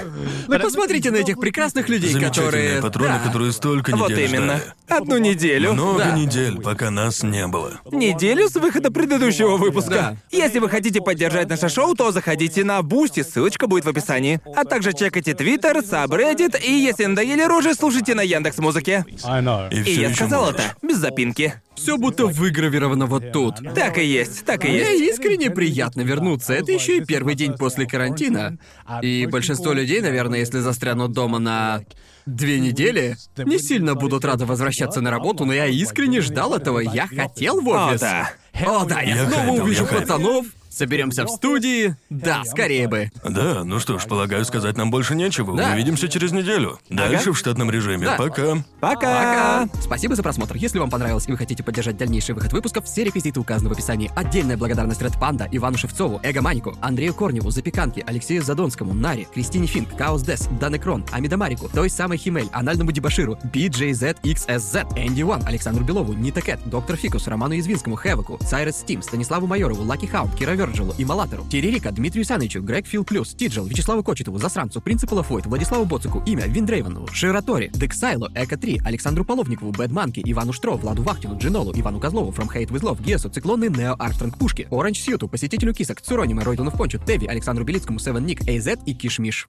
Вы посмотрите на этих прекрасных людей, Замечательные которые... патроны, Да. которые столько Вот недель именно. ждали. Одну неделю. Много Да. недель, пока нас не было. Неделю с выхода предыдущего выпуска. Да. Если вы хотите поддержать наше шоу, то заходите на Бусти, ссылочка будет в описании. А также чекайте Твиттер, Сабреддит, и если надоели рожи, слушайте на Яндекс Музыке. I know. И, И я сказал можешь. это без запинки. Все будто выгравировано вот тут. Так и есть, так и Мне есть. искренне приятно вернуться. Это еще и первый день после карантина. И большинство людей, наверное, если застрянут дома на две недели, не сильно будут рады возвращаться на работу, но я искренне ждал этого. Я хотел в О, офис. да. О, да, я, Я снова увижу пацанов, соберемся в студии. Да, скорее бы. Да, ну что ж, полагаю, сказать нам больше нечего. Да. Увидимся через неделю. Дальше в штатном режиме. Да. Пока. Пока. Спасибо за просмотр. Если вам понравилось и вы хотите поддержать дальнейший выход выпусков, все реквизиты указаны в описании. Отдельная благодарность Ред Панда, Ивану Шевцову, Эго Манику, Андрею Корневу, Запеканке, Алексею Задонскому, Наре, Кристине Финк, Каос Дес, Данекрон, Амида Марику, той самой Химель, Анальному Дебаширу, BJZXSZ, Энди Уан, Александру Белову, Нита Кэт, Доктор Фикус, Роману Язвинскому, Хеваку, Сайрес Стим, Станиславу Майорову, Лаки Хаун, Кира Верджилу и Малатору, Терерика, Дмитрию Санычу, Грег Фил Плюс, Тиджел, Вячеславу Кочетову, Засранцу, Принципу Лафойт, Владиславу Боцику, имя, Виндрейвену, Ширатори, Дексайло, Эко 3, Александру Половникову, Бэдманке, Ивану Штро, Владу Вахтину, Джинолу, Ивану Козлову, From Hate With Love, Гесу, Циклонный, Нео Армстронг Пушки, Оранж Сьюту, Посетителю Кисок, Цуронима, Ройдуну в Теви, Александру Белицкому, Севен Ник, Эйзет и Кишмиш.